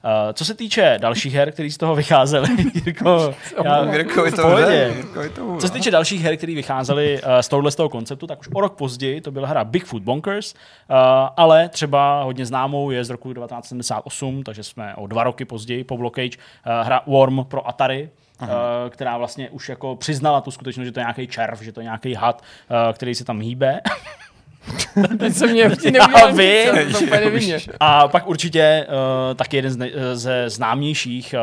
Uh, co se týče dalších her, které z toho vycházely, *laughs* Jirko, já, Jirkovi v to to. Co se týče dalších her, které vycházely uh, z tohohle z toho konceptu, tak už o rok později to byla hra Bigfoot Bonkers, uh, ale třeba hodně známou je z roku 1978, takže jsme o dva roky později po Blockage, uh, hra Worm pro Atari, uh, která vlastně už jako přiznala tu skutečnost, že to je nějaký červ, že to je nějaký had, uh, který se tam hýbe. *laughs* Teď se mě *laughs* vždy Já vím. *laughs* A pak určitě uh, taky jeden z ne- ze známějších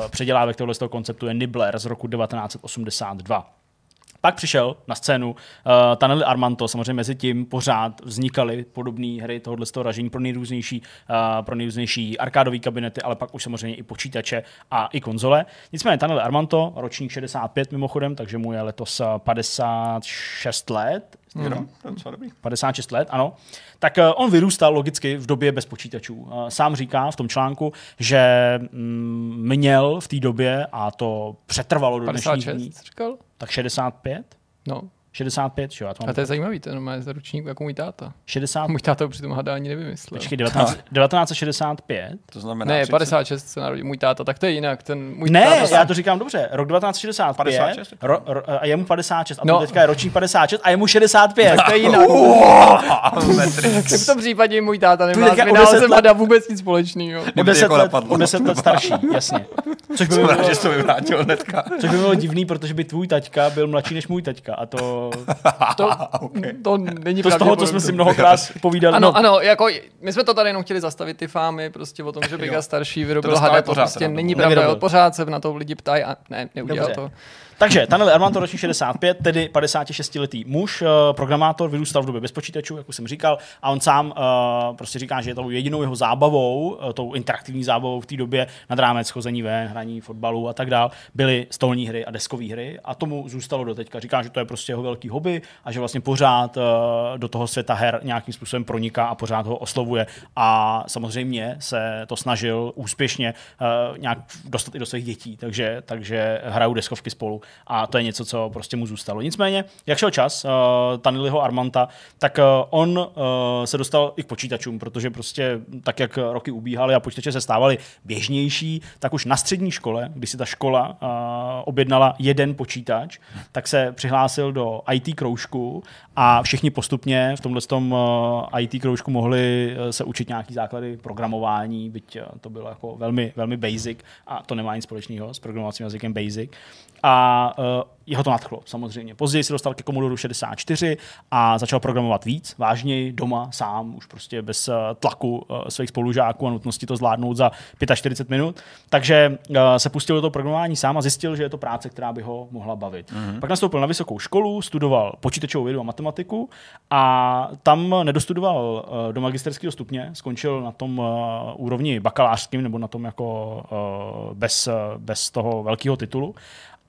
uh, předělávek tohoto z toho konceptu je Nibbler z roku 1982. Pak přišel na scénu uh, Taneli Armanto, samozřejmě mezi tím pořád vznikaly podobné hry tohoto z toho ražení pro nejrůznější, uh, pro nejrůznější arkádové kabinety, ale pak už samozřejmě i počítače a i konzole. Nicméně Taneli Armanto, ročník 65 mimochodem, takže mu je letos eh, 56 let, Jo, to je docela dobrý. 56 let, ano, tak eh, on vyrůstal logicky v době bez počítačů. Eh, Sám říká v tom článku, že mm, měl v té době, a to přetrvalo do dnešních 56, dní, jsi říkal? Tak 65? No. 65, že jo, já to A to je zajímavý, ten má za ručník jako můj táta. 60, Můj táta ho při tom hadání nevymyslel. počkej, 19, 1965? To znamená... ne, 30 56 se narodil můj táta, tak to je jinak. Ten můj Ne, táta já to říkám dobře, rok 1965 56? ro, ro, a je mu 56 a No. no. teďka je ročník 56 a je mu 65. to je jinak. *laughs* Tak *laughs* v tom případě můj táta nemá s vynálezem hada vůbec nic společného. O 10 jako let, napadlo. o 10 let starší, *laughs* jasně. Což by, bylo, že jsi to vyvrátil hnedka. což by bylo divný, protože by tvůj taťka byl mladší než můj taťka a to, To, *laughs* to není to z toho, co jsme si mnohokrát *laughs* povídali. Ano, no, ano, jako my jsme to tady jenom chtěli zastavit ty fámy, prostě o tom, že Biga starší vyrobil hada, to prostě není pravda, pořád se na to lidi ptají a ne, neudělal Dobře. to. Takže Taneli Armanto ročník 65, tedy 56-letý muž, eh, programátor, vyrůstal v době bez počítačů, jak už jsem říkal, a on sám eh, prostě říká, že je tou jedinou jeho zábavou, eh, tou interaktivní zábavou v té době nad rámec chození ven, hraní fotbalu a tak dál, byly stolní hry a deskové hry a tomu zůstalo do teďka. Říká, že to je prostě jeho velký hobby a že vlastně pořád eh, do toho světa her nějakým způsobem proniká a pořád ho oslovuje a samozřejmě se to snažil úspěšně eh, nějak dostat i do svých dětí, takže, takže hrajou deskovky spolu a to je něco, co prostě mu zůstalo. Nicméně, jak šel čas uh, Taniliho Armanta, tak uh, on uh, se dostal i k počítačům, protože prostě tak, jak roky ubíhaly a počítače se stávaly běžnější, tak už na střední škole, když si ta škola uh, objednala jeden počítač, tak se přihlásil do IT kroužku a všichni postupně v tomhle tom uh, IT kroužku mohli uh, se učit nějaký základy programování, byť to bylo jako velmi, velmi basic a to nemá nic společného s programovacím jazykem basic. A uh, jeho to nadchlo, samozřejmě. Později se dostal ke Commodore 64 a začal programovat víc, vážněji, doma, sám, už prostě bez uh, tlaku uh, svých spolužáků a nutnosti to zvládnout za 45 minut. Takže uh, se pustil do toho programování sám a zjistil, že je to práce, která by ho mohla bavit. Mm-hmm. Pak nastoupil na vysokou školu, studoval počítačovou vědu a matematiku a tam nedostudoval uh, do magisterského stupně, skončil na tom uh, úrovni bakalářským nebo na tom jako uh, bez, uh, bez toho velkého titulu.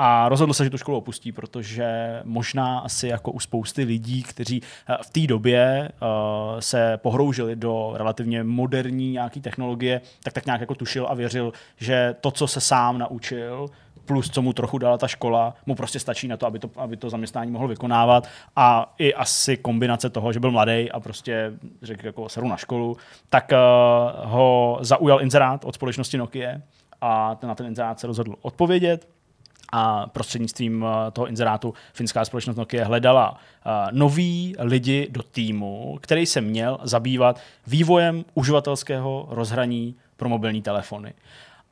A rozhodl se, že tu školu opustí, protože možná asi jako u spousty lidí, kteří eh, v té době uh, se pohroužili do relativně moderní nějaký technologie, tak tak nějak jako tušil a věřil, že to, co se sám naučil, plus co mu trochu dala ta škola, mu prostě stačí na to, aby to, aby to zaměstnání mohl vykonávat. A i asi kombinace toho, že byl mladý a prostě řekl jako seru na školu, tak uh, ho zaujal inzerát od společnosti Nokia a ten, na ten inzerát se rozhodl odpovědět a prostřednictvím eh, toho inzerátu finská společnost Nokia hledala eh, nový lidi do týmu, který se měl zabývat vývojem uživatelského rozhraní pro mobilní telefony.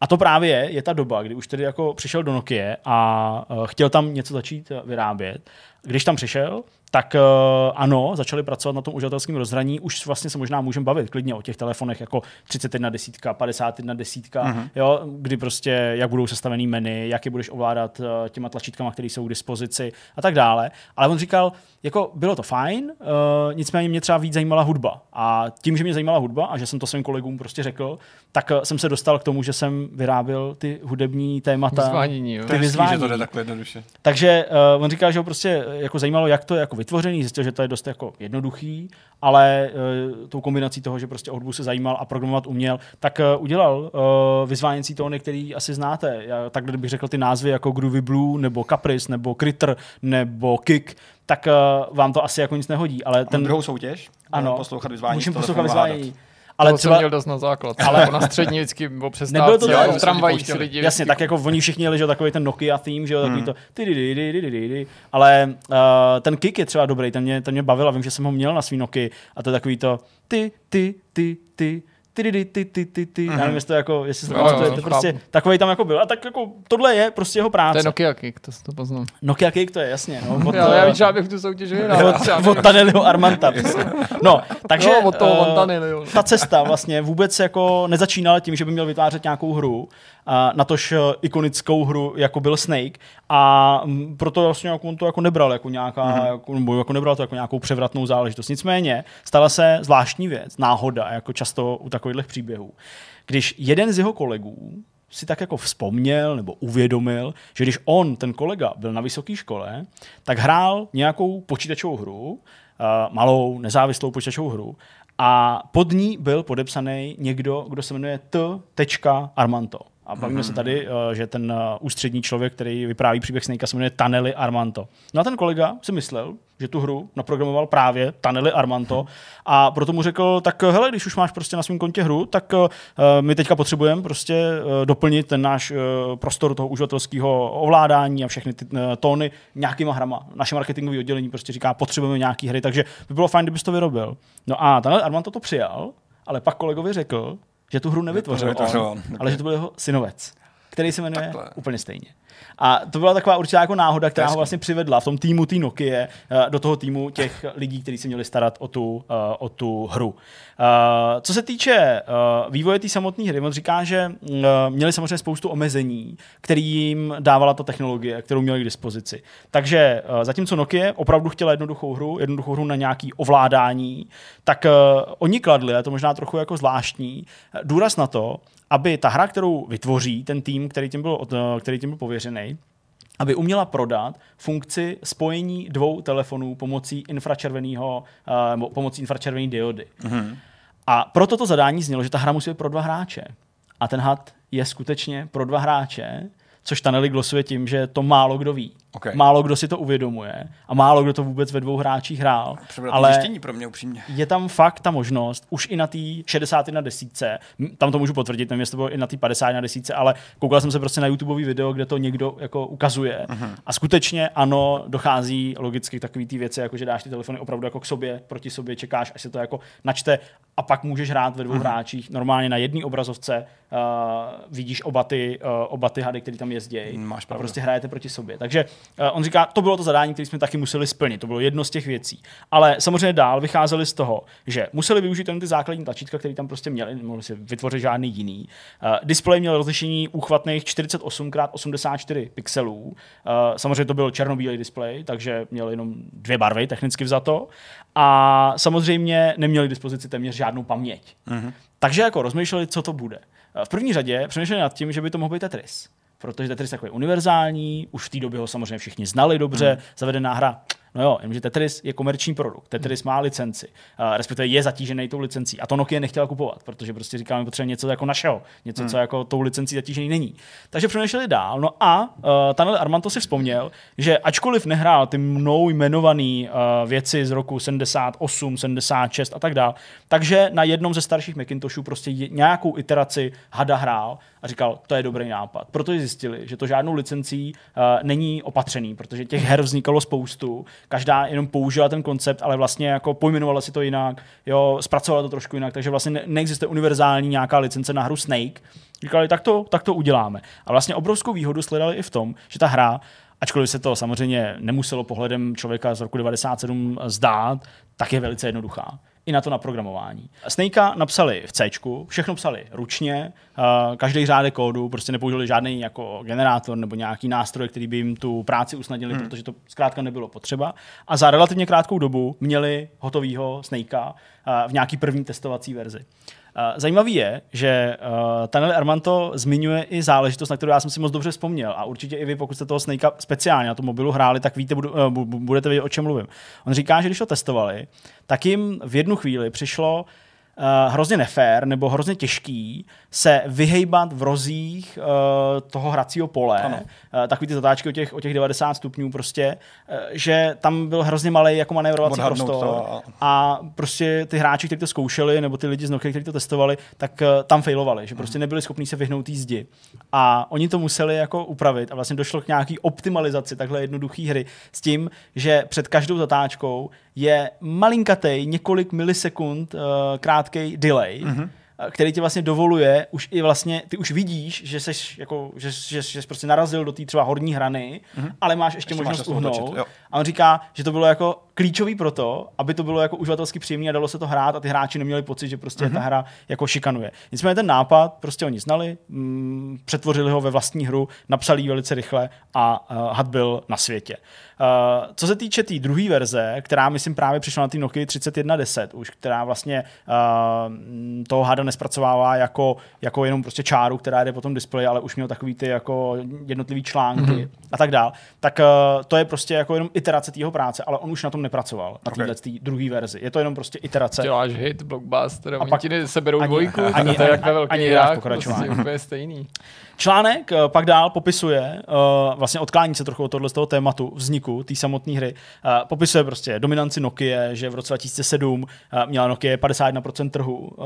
A to právě je ta doba, kdy už tedy jako přišel do Nokia a eh, chtěl tam něco začít vyrábět. Když tam přišel, tak uh, ano, začali pracovat na tom uživatelském rozhraní. Už vlastně se možná můžeme bavit klidně o těch telefonech jako 31 desítka, 51 desítka, uh-huh. jo, kdy prostě jak budou sestavený menu, jak je budeš ovládat uh, těma tlačítkama, které jsou k dispozici a tak dále. Ale on říkal, jako bylo to fajn, uh, nicméně mě třeba víc zajímala hudba. A tím, že mě zajímala hudba a že jsem to svým kolegům prostě řekl, tak uh, jsem se dostal k tomu, že jsem vyráběl ty hudební témata. Vyzvánění, jo. Ty že to jde takhle jednoduše. Takže uh, on říkal, že ho prostě jako zajímalo, jak to je jako vytvořený, zjistil, že to je dost jako jednoduchý, ale uh, tou kombinací toho, že prostě o hudbu se zajímal a programovat uměl, tak uh, udělal uh, vyzváněcí tóny, který asi znáte. Já, takhle bych řekl ty názvy jako Groovy Blue, nebo Caprice, nebo Critter, nebo Kick, tak uh, vám to asi jako nic nehodí. Ale Ten ten, druhou soutěž? ano, Poslouchat vyzvání. můžeme poslouchat a hádat. vyzvánění. Ale Ale to třeba, jsem měl dost na základ. Ale na střední vždycky o *laughs* Nebylo přestávce, to jo, tak? v tramvajích si lidi Jasně, vždycky- tak jako oni všichni měli, že takový ten Nokia theme, že jo, takový to ty dy, dy, dy, dy, dy. ale uh, ten kick je třeba dobrý, ten mě, ten mě bavil a vím, že jsem ho měl na svý Nokia a to je takový to ty, ty, ty, ty, ty, ty, ty, ty, ty, ty. Já nevím, jestli to jako, jestli to Jo, jo, pamatujete, jo, prostě chápu. takový tam jako byl. A tak jako tohle je prostě jeho To práce. je Nokia Kick, to, to poznám. Nokia Cake to je jasně. No, *laughs* od, Já, já bych tu soutěž vyhrál. od, od Taneliho Armanta. No, *laughs* takže od toho Tanelliho. ta cesta vlastně vůbec jako nezačínala tím, že by měl vytvářet nějakou hru, a natož eh, ikonickou hru, jako byl Snake a mm, proto vlastně jako on to jako nebral jako nějaká, Mhm. mm-hmm. jako, nebo jako nebral to jako nějakou převratnou záležitost. Nicméně stala se zvláštní věc, náhoda, jako často u takových příběhů. Když jeden z jeho kolegů si tak jako vzpomněl nebo uvědomil, že když on, ten kolega, byl na vysoké škole, tak hrál nějakou počítačovou hru, uh, malou, nezávislou počítačovou hru, a pod ní byl podepsaný někdo, kdo se jmenuje T. Armanto. A bavíme se tady, eh, že ten eh, ústřední člověk, který vypráví příběh Snakea, se jmenuje Taneli Armanto. No a ten kolega si myslel, že tu hru naprogramoval právě Taneli Armanto a proto mu řekl, tak eh, hele, když už máš prostě na svém kontě hru, tak my teďka potřebujeme prostě doplnit ten náš prostor toho uživatelského ovládání a všechny ty tóny nějakýma hrama. Naše marketingové oddělení prostě říká, potřebujeme nějaký hry, takže by bylo fajn, kdybys to vyrobil. No a Taneli Armanto to přijal, ale pak kolegovi řekl, že tu hru nevytvořil, Nevytvořil on, on, ale že to byl jeho synovec, který se jmenuje Takhle. úplně stejně. A to byla taková určitá jako náhoda, která ho vlastně přivedla v tom týmu té Nokia eh, do toho týmu těch *laughs* lidí, kteří se měli starat o tu, eh, o tu hru. Eh, Co se týče vývoje té samotné hry, on říká, že mm, měli samozřejmě spoustu omezení, který jim dávala ta technologie, kterou měli k dispozici. Takže zatímco Nokia opravdu chtěla jednoduchou hru, jednoduchou hru na nějaký ovládání, tak oni kladli, a to možná trochu jako zvláštní, důraz na to, aby ta hra, kterou vytvoří ten tým, který tím byl, eh, který tím byl pověřený, aby uměla prodat funkci spojení dvou telefonů pomocí infračerveného, nebo pomocí infračervené diody. Mm-hmm. A proto to zadání znělo, že ta hra musí být pro dva hráče. A ten had je skutečně pro dva hráče, což Taneli glosuje tím, že to málo kdo ví. Ok. Málo kdo si to uvědomuje a málo kdo to vůbec ve dvou hráčích hrál. Ale zjištění pro mě upřímně. je tam fakt ta možnost, už i na té 60 na desítce, m, tam to můžu potvrdit, nevím, jestli to bylo i na té 50 na desítce, ale koukal jsem se prostě na YouTubeový video, kde to někdo jako ukazuje. Uh-huh. A skutečně ano, dochází logicky k takový ty věci, jako že dáš ty telefony opravdu jako k sobě, proti sobě, čekáš, až se to jako načte a pak můžeš hrát ve dvou uh-huh. hráčích. Normálně na jedné obrazovce uh, vidíš oba ty, uh, oba ty hady, které tam jezdí. Máš a pravdu. prostě hrajete proti sobě. Takže uh, on říká, to bylo to zadání, které jsme taky museli splnit. To bylo jedno z těch věcí. Ale samozřejmě dál vycházeli z toho, že museli využít jen ty základní tlačítka, které tam prostě měli, nemohli si vytvořit žádný jiný. Uh, displej měl rozlišení úchvatných 48x84 pixelů. Uh, samozřejmě to byl černobílý displej, takže měl jenom dvě barvy, technicky vzato. A samozřejmě neměli dispozici téměř žádnou paměť. Mm-hmm. Takže jako rozmýšleli, co to bude. Uh, v první řadě přemýšleli nad tím, že by to mohl být Tetris protože Tetris je takový univerzální, už v té době ho samozřejmě všichni znali dobře, hmm. zavedená hra. No jo, jenomže Tetris je komerční produkt, Tetris má licenci, uh, respektive je zatížený tou licencí. A to Nokia nechtěla kupovat, protože prostě říkáme, potřebujeme něco jako našeho, něco, hmm. co jako tou licencí zatížený není. Takže přemýšleli dál. No a uh, Tanel Armanto si vzpomněl, že ačkoliv nehrál ty mnou jmenované uh, věci z roku 78, 76 a tak dál, takže na jednom ze starších Macintoshů prostě je, nějakou iteraci hada hrál a říkal, to je dobrý nápad. Protože zjistili, že to žádnou licencí uh, není opatřený, protože těch her vznikalo spoustu, každá jenom použila ten koncept, ale vlastně jako pojmenovala si to jinak, jo, zpracovala to trošku jinak, takže vlastně ne- neexistuje univerzální nějaká licence na hru Snake. Říkali, tak to, tak to uděláme. A vlastně obrovskou výhodu sledali i v tom, že ta hra Ačkoliv se to samozřejmě nemuselo pohledem člověka z roku 97 zdát, tak je velice jednoduchá. I na to naprogramování. Snakea napsali v C, všechno psali ručně, uh, každý řádek kódu, prostě nepoužili žádný jako generátor nebo nějaký nástroj, který by jim tu práci usnadnili, hmm. protože to zkrátka nebylo potřeba. A za relativně krátkou dobu měli hotovýho Snakea v nějaký první testovací verzi. Zajímavý je, že uh, Tanel Armanto zmiňuje i záležitost, na kterou já jsem si moc dobře vzpomněl. A určitě i vy, pokud jste toho Snakea speciálně na tom mobilu hráli, tak víte, bu- budete vědět, o čem mluvím. On říká, že když to testovali, tak jim v jednu chvíli přišlo uh, hrozně nefér nebo hrozně těžký se vyhejbat v rozích uh, toho hracího pole. Ano. Uh, takový ty zatáčky o těch, o těch 90 stupňů prostě, uh, že tam byl hrozně malý jako manévrovací prostor. to a- A prostě ty hráči, kteří to zkoušeli, nebo ty lidi z Nokia, kteří to testovali, tak uh, tam failovali, že prostě nebyli schopni se vyhnout té zdi. A oni to museli jako upravit a vlastně došlo k nějaký optimalizaci takhle jednoduché hry s tím, že před každou zatáčkou je malinkatej, několik milisekund uh, krátký delay, mm-hmm. eh, který ti vlastně dovoluje, už i vlastně, ty už vidíš, že seš jako, že, že, že jsi prostě narazil do té třeba horní hrany, mm-hmm. ale máš ještě, Ještě máš možnost otočit, uhnout. jo. A on říká, že to bylo jako klíčový pro to, aby to bylo jako uživatelsky příjemné a dalo se to hrát a ty hráči neměli pocit, že prostě mm-hmm. ta hra jako šikanuje. Nicméně ten nápad prostě oni znali, mm, přetvořili ho ve vlastní hru, napsali ji velice rychle a uh, had byl na světě. Uh, co se týče té tý druhé verze, která myslím právě přišla na té Nokia 3110 už, která vlastně uh, toho hada nespracovává jako, jako jenom prostě čáru, která jde po tom displeji, ale už měl takový ty jako jednotlivý články mm-hmm. a tak dál, tak uh, to je prostě jako jenom iterace tého práce, ale on už na tom nepracoval, na Okay. téhle okay. druhé verzi. Je to jenom prostě iterace. Děláš hit, blockbuster, a oni pak- ti seberou ani- dvojku, ani- ani, to je jak ve ani velkých nedáš hrách, pokračování. prostě úplně stejný. Článek eh, pak dál popisuje, uh, vlastně odklání se trochu od tohle z toho tématu vzniku té samotné hry. Uh, popisuje prostě dominanci Nokia, že v roce 2007 uh, měla Nokia 51% trhu uh,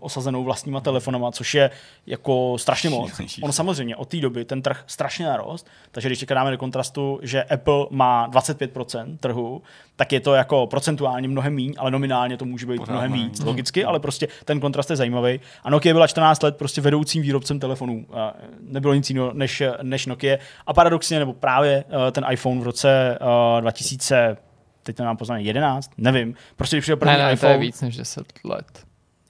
osazenou vlastníma telefonama, což je jako strašně moc. Šílený číslo. On samozřejmě od té doby ten trh strašně narost, takže když dáme do kontrastu, že Apple má 25% trhu, tak je to jako procentuálně mnohem míň, ale nominálně to může být Pořád mnohem víc, logicky, ale prostě ten kontrast je zajímavý. A Nokia byla 14 let prostě vedoucím výrobcem telefonů. A Nebylo nic jiného než, než Nokia. A paradoxně, nebo právě eh, ten iPhone v roce eh, 2000, teď to mám poznaný, 11, nevím. Prostě když přišel první Ne, ne, to iPhone, je víc než 10 let.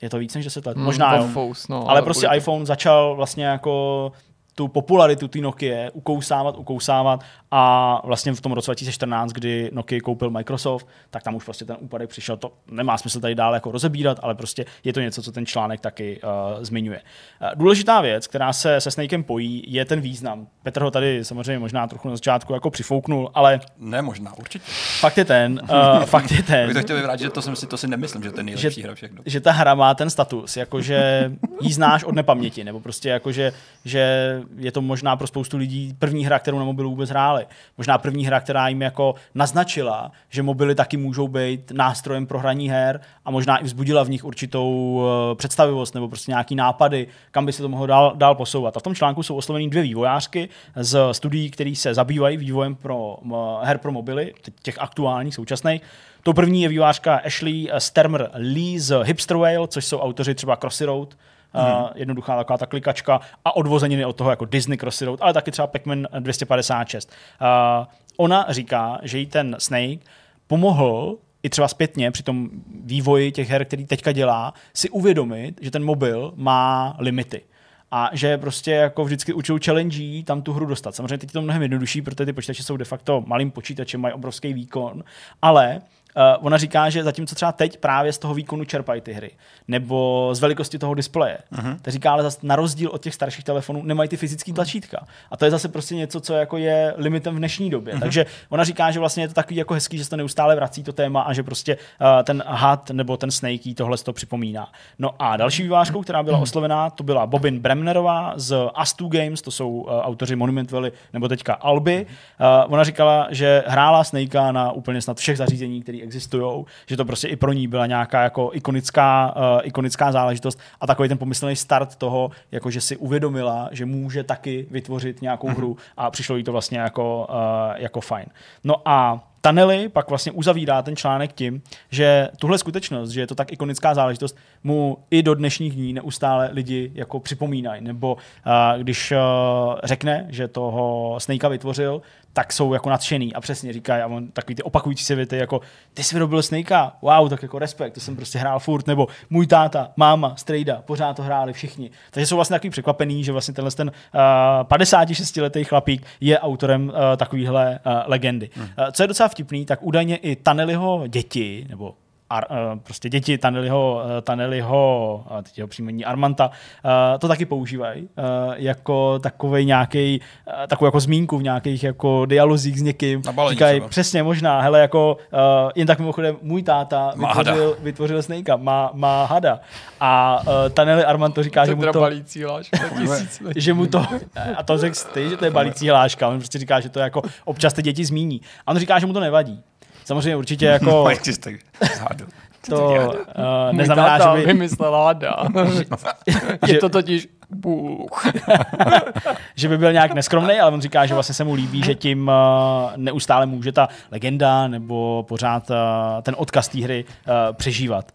je to víc než 10 let, Mm, možná jo. Fous, no, ale prostě bude to- iPhone začal vlastně jako tu popularitu té Nokia ukousávat, ukousávat a vlastně v tom roce 2014, kdy Nokia koupil Microsoft, tak tam už prostě ten úpadek přišel. To nemá smysl tady dál jako rozebírat, ale prostě je to něco, co ten článek taky uh, zmiňuje. Uh, důležitá věc, která se se Snakem pojí, je ten význam. Petr ho tady samozřejmě možná trochu na začátku jako přifouknul, ale Ne, možná, určitě. fakt je ten, uh, *laughs* fakt je ten Bych to chtěl vyvrátit, že to, jsem si, to si nemyslím, že to je nejlepší hra všechno. že ta hra má ten status, jakože jí znáš od nepaměti, nebo prostě jakože, že je to možná pro spoustu lidí první hra, kterou na mobilu vůbec hráli. Možná první hra, která jim jako naznačila, že mobily taky můžou být nástrojem pro hraní her a možná i vzbudila v nich určitou eh, představivost nebo prostě nějaký nápady, kam by se to mohlo dál, dál posouvat. A v tom článku jsou osloveny dvě vývojářky z studií, které se zabývají vývojem pro her pro mobily, těch aktuálních, současných. Tou první je vývářka Ashley Stermer Lee z Hipster Whale, což jsou autoři třeba Crossy Road, mm. uh, jednoduchá taková ta klikačka a odvozeniny od toho jako Disney Crossy Road, ale taky třeba Pac-Man 256. Uh, ona říká, že jí ten Snake pomohl i třeba zpětně při tom vývoji těch her, který teďka dělá, si uvědomit, že ten mobil má limity a že prostě jako vždycky učil challenge tam tu hru dostat. Samozřejmě teď je to mnohem jednodušší, protože ty počítače jsou de facto malým počítačem, mají obrovský výkon, ale Uh, ona říká, že zatímco třeba teď právě z toho výkonu čerpají ty hry, nebo z velikosti toho displeje, uh-huh. tak říká, ale zase na rozdíl od těch starších telefonů nemají ty fyzické tlačítka. A to je zase prostě něco, co jako je limitem v dnešní době. Uh-huh. Takže ona říká, že vlastně je to takový jako hezký, že se to neustále vrací to téma a že prostě uh, ten had nebo ten Snake jí tohle to připomíná. No a další vývářkou, která byla oslovená, to byla Bobin Bremnerová z Astu Games, to jsou uh, autoři Monument Valley nebo teďka Alby. Uh, ona říkala, že hrála Snakea na úplně snad všech zařízení, které existují, že to prostě i pro ní byla nějaká jako ikonická, uh, ikonická záležitost a takový ten pomyslný start toho, jako že si uvědomila, že může taky vytvořit nějakou hru a přišlo jí to vlastně jako, uh, jako fajn. No a Tanely pak vlastně uzavírá ten článek tím, že tuhle skutečnost, že je to tak ikonická záležitost, mu i do dnešních dní neustále lidi jako připomínají. Nebo uh, když uh, řekne, že toho Snakea vytvořil, tak jsou jako nadšený a přesně říkají, a on takový ty opakující se věty, jako ty jsi vyrobil Snakea, wow, tak jako respekt, to jsem prostě hrál furt, nebo můj táta, máma, strejda, pořád to hráli všichni. Takže jsou vlastně takový překvapený, že vlastně tenhle ten uh, 56-letý chlapík je autorem uh, takovýhle uh, legendy. Hmm. Uh, co je docela vtipný, tak údajně i Taneliho děti, nebo Ar, uh, prostě děti Taneliho, uh, Taneliho teď jeho příjmení Armanta, uh, to taky používají uh, jako takový nějaký, uh, takovou jako zmínku v nějakých jako dialozích s někým. Říkají, třeba. přesně možná, hele, jako uh, jen tak mimochodem, můj táta Má hada. vytvořil, vytvořil Snakea, má, má hada. A uh, Taneli Armand to říká, že mu to, balící hláška *laughs* že mu to, a to řekl ty, že to je balící hláška, on prostě říká, že to jako občas ty děti zmíní. A on říká, že mu to nevadí. Samozřejmě určitě *laughs* jako to uh, neznamená, že by... vymyslel hada. *laughs* *laughs* je to totiž Bůh. že by byl nějak neskromný, ale on říká, že vlastně se mu líbí, že tím uh, neustále může ta legenda nebo pořád uh, ten odkaz té hry uh, přežívat.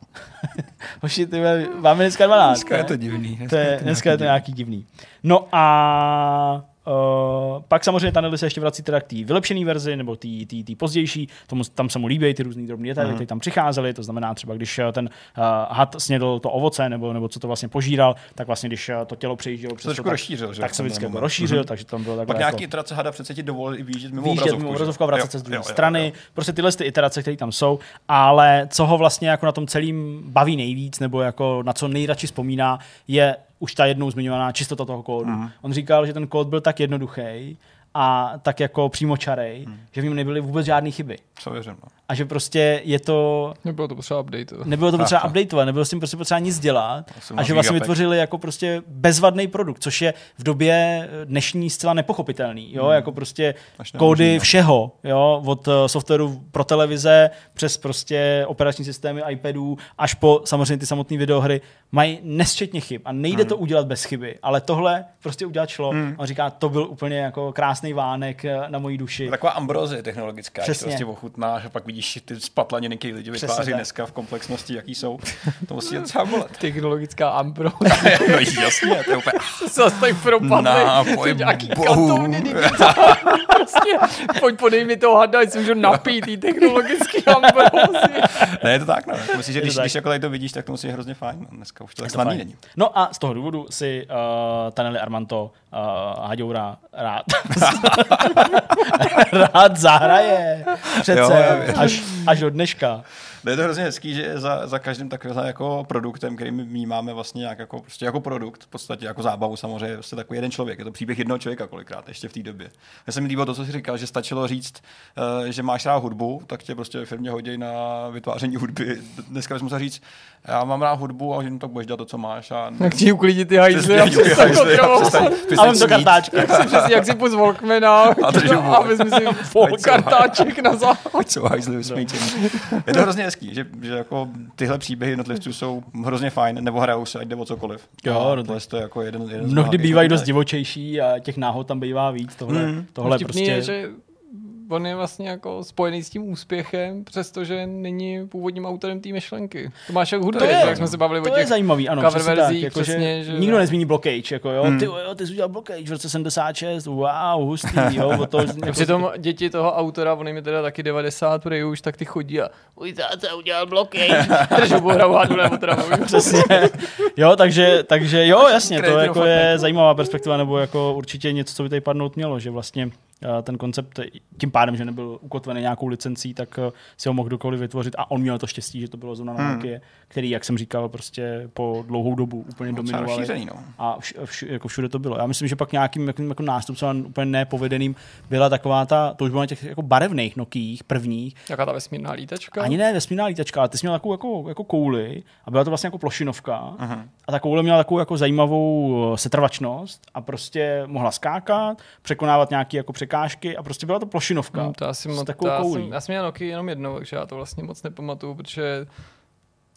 Hoši, ty máme dneska 12. Dneska je to divný. To je, dneska je to nějaký divný. No a Uh, pak samozřejmě Tanely se ještě vrací teda k té vylepšené verzi, nebo té pozdější, tomu, tam se mu líbí ty různý drobné detaily, Mhm. které tam přicházely, to znamená třeba, když eh, ten uh, had snědl to ovoce, nebo, nebo co to vlastně požíral, tak vlastně, když to tělo přejíždělo přes trošku to, tak, rozšířil, že tak se vždycky jako rozšířil, Mhm. takže tam bylo takhle Pak jako nějaký iterace hada přece ti dovolí i výjíždět mimo výjíždět obrazovku. mimo obrazovku a vracet se z druhé jo, jo, strany. jo. Prostě tyhle ty iterace, které tam jsou, ale co ho vlastně jako na tom celým baví nejvíc, nebo jako na co nejradši vzpomíná, je už ta jednou zmiňovaná čistota toho kódu. Mhm. On říkal, že ten kód byl tak jednoduchý a tak jako přímočarej, Mhm. že v něm nebyly vůbec žádné chyby. Co věřím, no. A že prostě je to Nebylo to potřeba update. Nebylo to potřeba *laughs* updateovat, nebylo s tím prostě potřeba nic dělat a že vlastně vytvořili jako prostě bezvadný produkt, což je v době dnešní zcela nepochopitelný, jo, jako prostě kódy no. všeho, jo, od eh, softwaru pro televize přes prostě operační systémy iPadů až po samozřejmě ty samotné videohry mají nesčetně chyb a nejde to udělat bez chyby, ale tohle prostě udělat šlo. A on říká, to byl úplně jako krásný vánek eh, na mojí duši. Taková ambrozie technologická, že Přesně. prostě ochutnáš a pak vidíš ty spatlaniny, které lidi Přesně vytváří tak. dneska v komplexnosti, jaký jsou. To musí *laughs* docela bolet. Technologická ambro. *laughs* no jasně, to je úplně Zase tak propadli. Nápoj nějaký digitální, *laughs* prostě. Pojď podej mi toho hada, ať si můžu napít tý technologický ambrozy. Ne, je to tak, no. Jako Myslím, že když, když jako tady to vidíš, tak to musí hrozně fajn. No. Dneska už to tak snadný není. No a z toho důvodu si uh, Taneli Armanto uh, Haďoura rád rád zahraje. Přece, Jo, vím. Až, až do dneška. No je to hrozně hezký, že za, za každým takovým jako produktem, který my vnímáme vlastně nějak jako, prostě jako produkt, v podstatě jako zábavu samozřejmě, prostě takový jeden člověk. Je to příběh jednoho člověka kolikrát ještě v té době. Já jsem mi líbilo to, co jsi říkal, že stačilo říct, uh, že máš rád hudbu, tak tě prostě ve firmě hodí na vytváření hudby. Dneska bys musel říct, já mám rád hudbu a že no, tak budeš dělat to, co máš. A Jak ti uklidit ty hajzly a hajzly přestaň- to kartáčky. Jak si přesně, jak si půjď z Walkmana *laughs* A a vezmi si kartáček na záchod. co vysmítění. Je to hrozně hezký, že, že jako tyhle příběhy jednotlivců jsou hrozně fajn, nebo hrajou se, ať jde o cokoliv. Jo, A no to je jako jeden, jeden z Mnohdy bývají dost divočejší a těch náhod tam bývá víc. Tohle, Mm. tohle prostě... je, že on je vlastně jako spojený s tím úspěchem, přestože není původním autorem té myšlenky. To máš jak hudbě, To je- jak jsme se bavili o To je těch zajímavý, ano, cover verzích, Jako, přesně, že že- nikdo nezmíní blockage, jako jo, Hmm. ty, jo, ty jsi udělal blockage v roce 76, wow, hustý, jo, o to, *laughs* jako, Přitom děti toho autora, on jim je teda taky 90 prej už, tak ty chodí a můj táta udělal blockage. Držu bohrou hadu nebo. Přesně. Jo, takže, takže jo, jasně, to jako je zajímavá perspektiva, nebo jako určitě něco, co by tady padnout mělo, že vlastně ten koncept tím pádem, že nebyl ukotvený nějakou licencí, tak eh, si ho mohl kdokoliv vytvořit a on měl to štěstí, že to bylo zrovna na Hmm. Nokia, který, jak jsem říkal, prostě po dlouhou dobu úplně dominovali. rozšířený, no. A vš, vš, jako všude to bylo. Já myslím, že pak nějakým jako, jako nástupcem úplně nepovedeným byla taková ta, to už bylo na těch jako barevných Nokích prvních, Jaká ta vesmírná lítačka? ani ne vesmírná lítačka, ale ty jsi měl takovou jako, jako kouli a byla to vlastně jako plošinovka. A ta koule měla takovou jako zajímavou eh, setrvačnost a prostě mohla skákat, překonávat nějaké jako překážky a prostě byla to plošinovka. Hmm, to asi moc, takovou to já, jsem, já jsem měl Nokia jenom jednou, takže já to vlastně moc nepamatuju, protože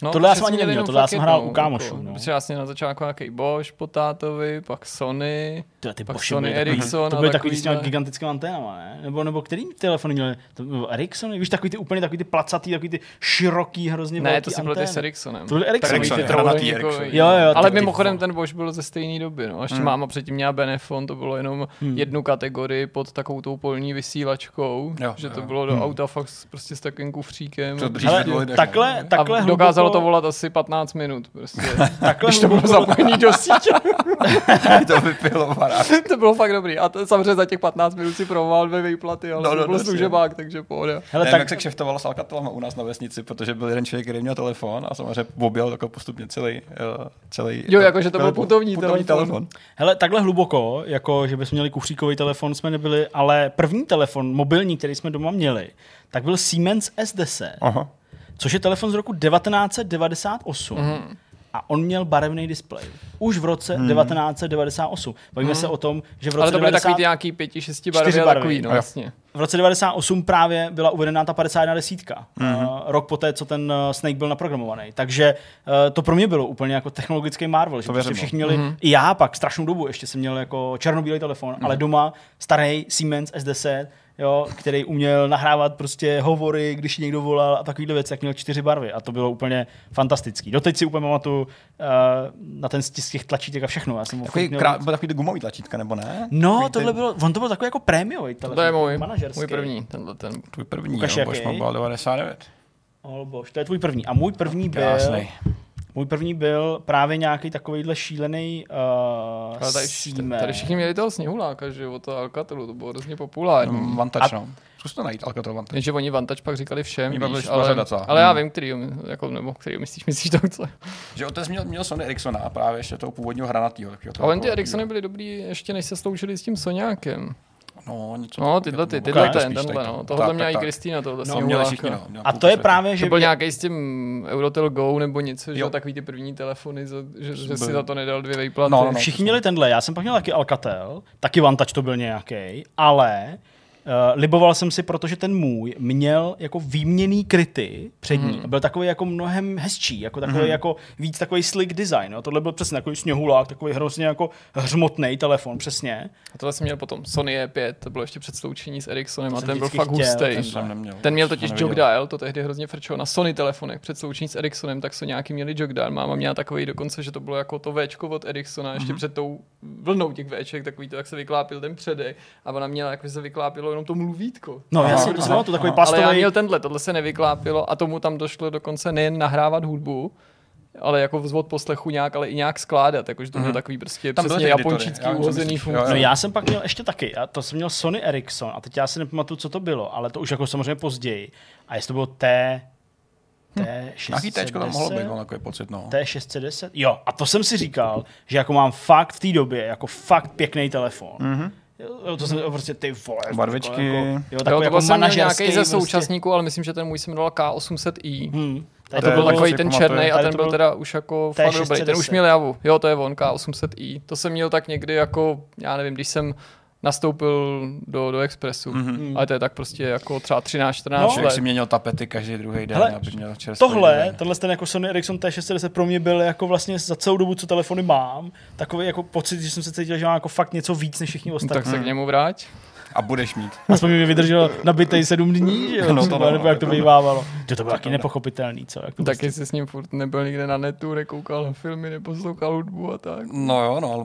No, Tohle já jsem ani měl neměl, jenom tohle já jsem hrál u kámošů, Jako, no. Protože vlastně na začátku nějaký Bosch po tátovi, pak Sony, Tyhle ty pak Sony byly- Ericsson To byly takový s těma gigantickými anténama, ne? Nebo, nebo který telefony měli? To byl Ericsson? Víš, takový ty úplně takový ty placatý, takový ty široký, hrozně Ne, to se bylo ty s Ericssonem. To byly Ericsson. Ty trojúhelníkový. Ericsson. Jo, jo, Ale mimochodem ten Bosch byl ze stejné doby. No. Ještě Hmm. máma předtím měla Benefon, to bylo jenom Hmm. jednu kategorii pod takovou tou polní vysílačkou, Jo, že to bylo do Hmm. auta fakt s- prostě s takovým kufříkem. To dřív takhle, takhle dokázalo to volat asi 15 minut. Prostě. *laughs* takhle Když to bylo zapojený do sítě. *laughs* to vypilo. *laughs* to bylo fakt dobrý. A to, samozřejmě za těch 15 minut si proval dvě výplaty, ale No, no, no, to byl jasně. služebák, takže pohoda. Hele, Nevím, tak, jak se kšeftovalo s Alcatelem u nás na vesnici, protože byl jeden člověk, který měl telefon a samozřejmě objel jako postupně celý, uh, celý Jo, jakože to byl telefon- putovní putovní telefon. telefon. hele, takhle hluboko, jako že bychom měli kufříkový telefon, jsme nebyli, ale první telefon, mobilní, který jsme doma měli, tak byl Siemens S10, Aha. což je telefon z roku 1998. Mhm. A on měl barevný displej. Už v roce 1998. Bavíme se o tom, že v roce Ale to byly 90... takový nějaký pěti, šesti barvy barvy. takový, no jasně. v roce 98 právě byla uvedená ta 51 desítka. Mm-hmm. Uh, rok poté, co ten uh, Snake byl naprogramovaný. Takže uh, to pro mě bylo úplně jako technologický marvel, že To prostě věřím, všichni měli, mm-hmm. i já pak strašnou dobu ještě jsem měl jako černobílý telefon, mm-hmm. ale doma starý Siemens S10, jo, který uměl nahrávat prostě hovory, když někdo volal a takovýhle věci, jak měl čtyři barvy a to bylo úplně fantastickcký. Doteď si úplně pamatuju uh, na ten stisk těch tlačítek a všechno. Já jsem ho Takový, měl krá, byl takový gumový tlačítka, nebo ne? No, Takový tohle bylo, on to byl takový jako prémiový telefon. To je můj, manažerský. můj první, tenhle ten. Tvůj první, Ukaž, jo, jaký. Bož Mobile 99. Oh, bož, to je tvůj první. A můj první byl, Krásnej. Můj první byl právě nějaký takovýhle šílený uh, Ale tady, Siemens. tady všichni měli toho sněhuláka, že jo, toho Alcatelu, to bylo hrozně populární. Mm, Vantage, no. Zkus to najít, Alcatel Vantage. Jenže oni Vantage pak říkali všem, víš, ale, řada celá. ale já Hmm. vím, který, jako, nebo který myslíš, myslíš to, co? Že otec měl, měl Sony Ericssona a právě ještě toho původního hranatýho. toho Ale ty. Ericssony byly dobrý, ještě než se sloužili s tím Soňákem. No, něco No, tyhle ty, tyhle ten, tenhle, no. to. Tohle Tak, měla tak, i. Kristýna, tohle No, měli všichni, no. A to je právě, že To byl nějaký s tím Eurotel Go nebo něco, že takový ty první telefony, že, že si za to nedal dvě vejplaty. No, no, no. všichni měli tenhle. Já jsem pak měl taky Alcatel, taky Vantage to byl nějaký, ale Uh, liboval jsem si, protože ten můj měl jako výměný kryty přední. Mm. Byl takový jako mnohem hezčí, jako takový mm. jako víc takový slick design. Jo. Tohle byl přesně takový sněhulák, takový hrozně jako hřmotný telefon, přesně. A tohle jsem měl potom Sony E5, to bylo ještě před sloučení s Ericssonem To a ten byl fakt chtěl, hustý. ten To jsem neměl. Ten měl To totiž neviděl. jog dial, to tehdy hrozně frčelo na Sony telefonech. Před sloučení s Ericssonem, tak Soňáky měli jog dial. Máma měla takový dokonce, že to bylo jako to Včko od Ericssona, ještě Mhm. před tou vlnou těch Vček, takový to, jak se vyklápil ten předek. A ona měla, jako se vyklápilo jenom to mluvítko. No, já si to to takový plastový. Ale já měl tenhle, tohle se nevyklápilo a tomu tam došlo dokonce nejen nahrávat hudbu, ale jako vzvod poslechu nějak, ale i nějak skládat, jakože to bylo takový prostě Tam přesně co uhozený funkce. No já jsem pak měl ještě taky, a to jsem měl Sony Ericsson a teď já si nepamatuju, co to bylo, ale to už jako samozřejmě později. A jestli to bylo T, T610, Nějaký téčko tam mohlo být, mám takový pocit, no. T610, jo, a to jsem si říkal, že jako mám fakt v té době, jako fakt pěkný telefon. Mm-hmm. Jo, to jsem prostě ty vole. Barvičky. Jako, jo, Jo, takový to jako jsem nějaký ze prostě. současníků, ale myslím, že ten můj se jmenoval K800i. Hmm. A Tady to byl takový ten černý a ten to byl byl teda už jako T610. fakt dobrý. Ten už měl javu. Jo, to je on, K800i. To jsem měl tak někdy jako, já nevím, když jsem nastoupil do, do Expressu. Mm-hmm. Ale to je tak prostě jako třeba 13-14 No. no, Člověk si let. měnil tapety každý druhý den, Hele, aby měl čerstvý Tohle, design. tenhle ten jako Sony Ericsson T610 pro mě byl jako vlastně za celou dobu, co telefony mám, takový jako pocit, že jsem se cítil, že mám jako fakt něco víc než všichni ostatní. Tak se k němu vrať. A budeš mít. Aspoň mi vydrželo nabitej sedm dní, že jo, No, no, to no, nebo no, jak to to- bývávalo. To, to bylo taky nepochopitelný, co? Jak to Taky jsi s ním furt nebyl nikde na netu, nekoukal na filmy, neposlouchal hudbu a tak. No jo, no, ale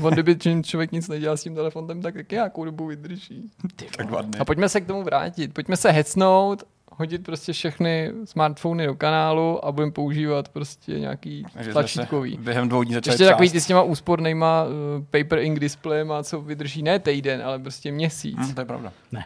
*laughs* On kdyby člověk nic nedělal s tím telefonem, tak taky nějakou dobu vydrží. tak dva dny. A pojďme se k tomu vrátit. Pojďme se hecnout, hodit prostě všechny smartfony do kanálu a budeme používat prostě nějaký Takže tlačítkový. během dvou dní Ještě takový ty s těma úspornýma uh, paper ink displejema, co vydrží ne týden, ale prostě měsíc. Hm, to je pravda. Ne?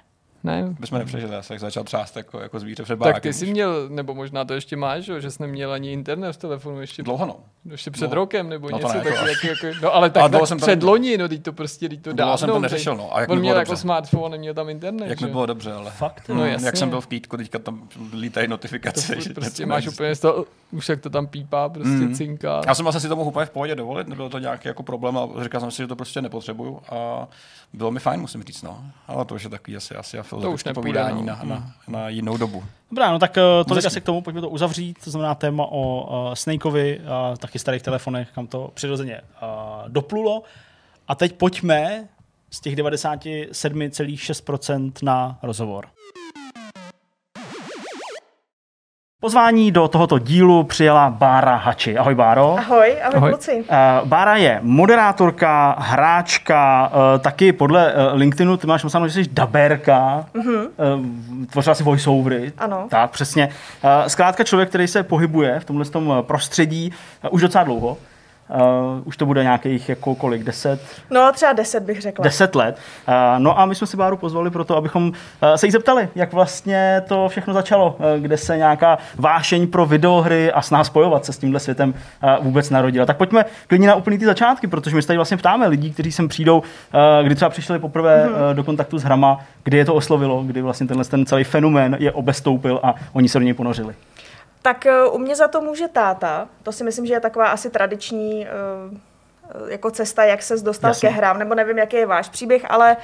Bychom nepřežili, já jsem začal třást jako, jako zvíře před Tak ty jsi měl, nebo možná to ještě máš, že, jo, že jsi neměl ani internet v telefonu ještě, Dlouho no. ještě před No. rokem, nebo No to něco ne, jako- jako, jako, no ale tak, Ale dlouho tak jsem to před loni, no teď to prostě, teď to Dlouho dávno. jsem to neřešil, no. A jak On mi měl bylo jako dobře. smartphone, neměl tam internet, Jak že? mi bylo dobře, ale. Fakt? No, Hm, jasně. Jak jsem byl v kýtku, teďka tam lítají to notifikace. že prostě máš úplně z toho, už jak to tam pípá, prostě Mm. cinká. Já jsem vlastně si to mohl úplně v pohodě dovolit, nebylo to nějaký jako problém a říkal jsem si, že to prostě nepotřebuju a bylo mi fajn, musím říct, no. Ale to už je takový asi, asi a filozofické nepůjde, povídání no. na, na, na, jinou dobu. Dobrá, no tak uh, tolik Hezký. asi k tomu, pojďme to uzavřít, to znamená téma o uh, Snakeovi, uh, taky starých telefonech, kam to přirozeně uh, doplulo. A teď pojďme z těch 97,6% na rozhovor. Pozvání do tohoto dílu přijela Bára Hači. Ahoj Báro. Ahoj, ahoj, Ahoj. kluci. Uh, Bára je moderátorka, hráčka, uh, taky podle uh, LinkedInu ty máš napsáno, že jsi dabérka, mm-hmm. uh, tvořila si voiceovery. Ano. Tak, přesně. Uh, zkrátka člověk, který se pohybuje v tomhle tom prostředí uh, už docela dlouho. Uh, už to bude nějakých jako kolik, deset, No třeba 10 bych řekla. deset let. Uh, no a my jsme si Báru pozvali proto, abychom uh, se jí zeptali, jak vlastně to všechno začalo, uh, kde se nějaká vášeň pro videohry a snaha spojovat se s tímhle světem uh, vůbec narodila. Tak pojďme klidně na úplný ty začátky, protože my se tady vlastně ptáme lidí, kteří sem přijdou, uh, kdy třeba přišli poprvé uh, do kontaktu s hrama, kdy je to oslovilo, kdy vlastně tenhle ten celý fenomén je obestoupil a oni se do něj ponořili. Tak eh, u mě za to může táta. To si myslím, že je taková asi tradiční eh, jako cesta, jak se dostal Jasně. ke hrám, nebo nevím, jaký je váš příběh, ale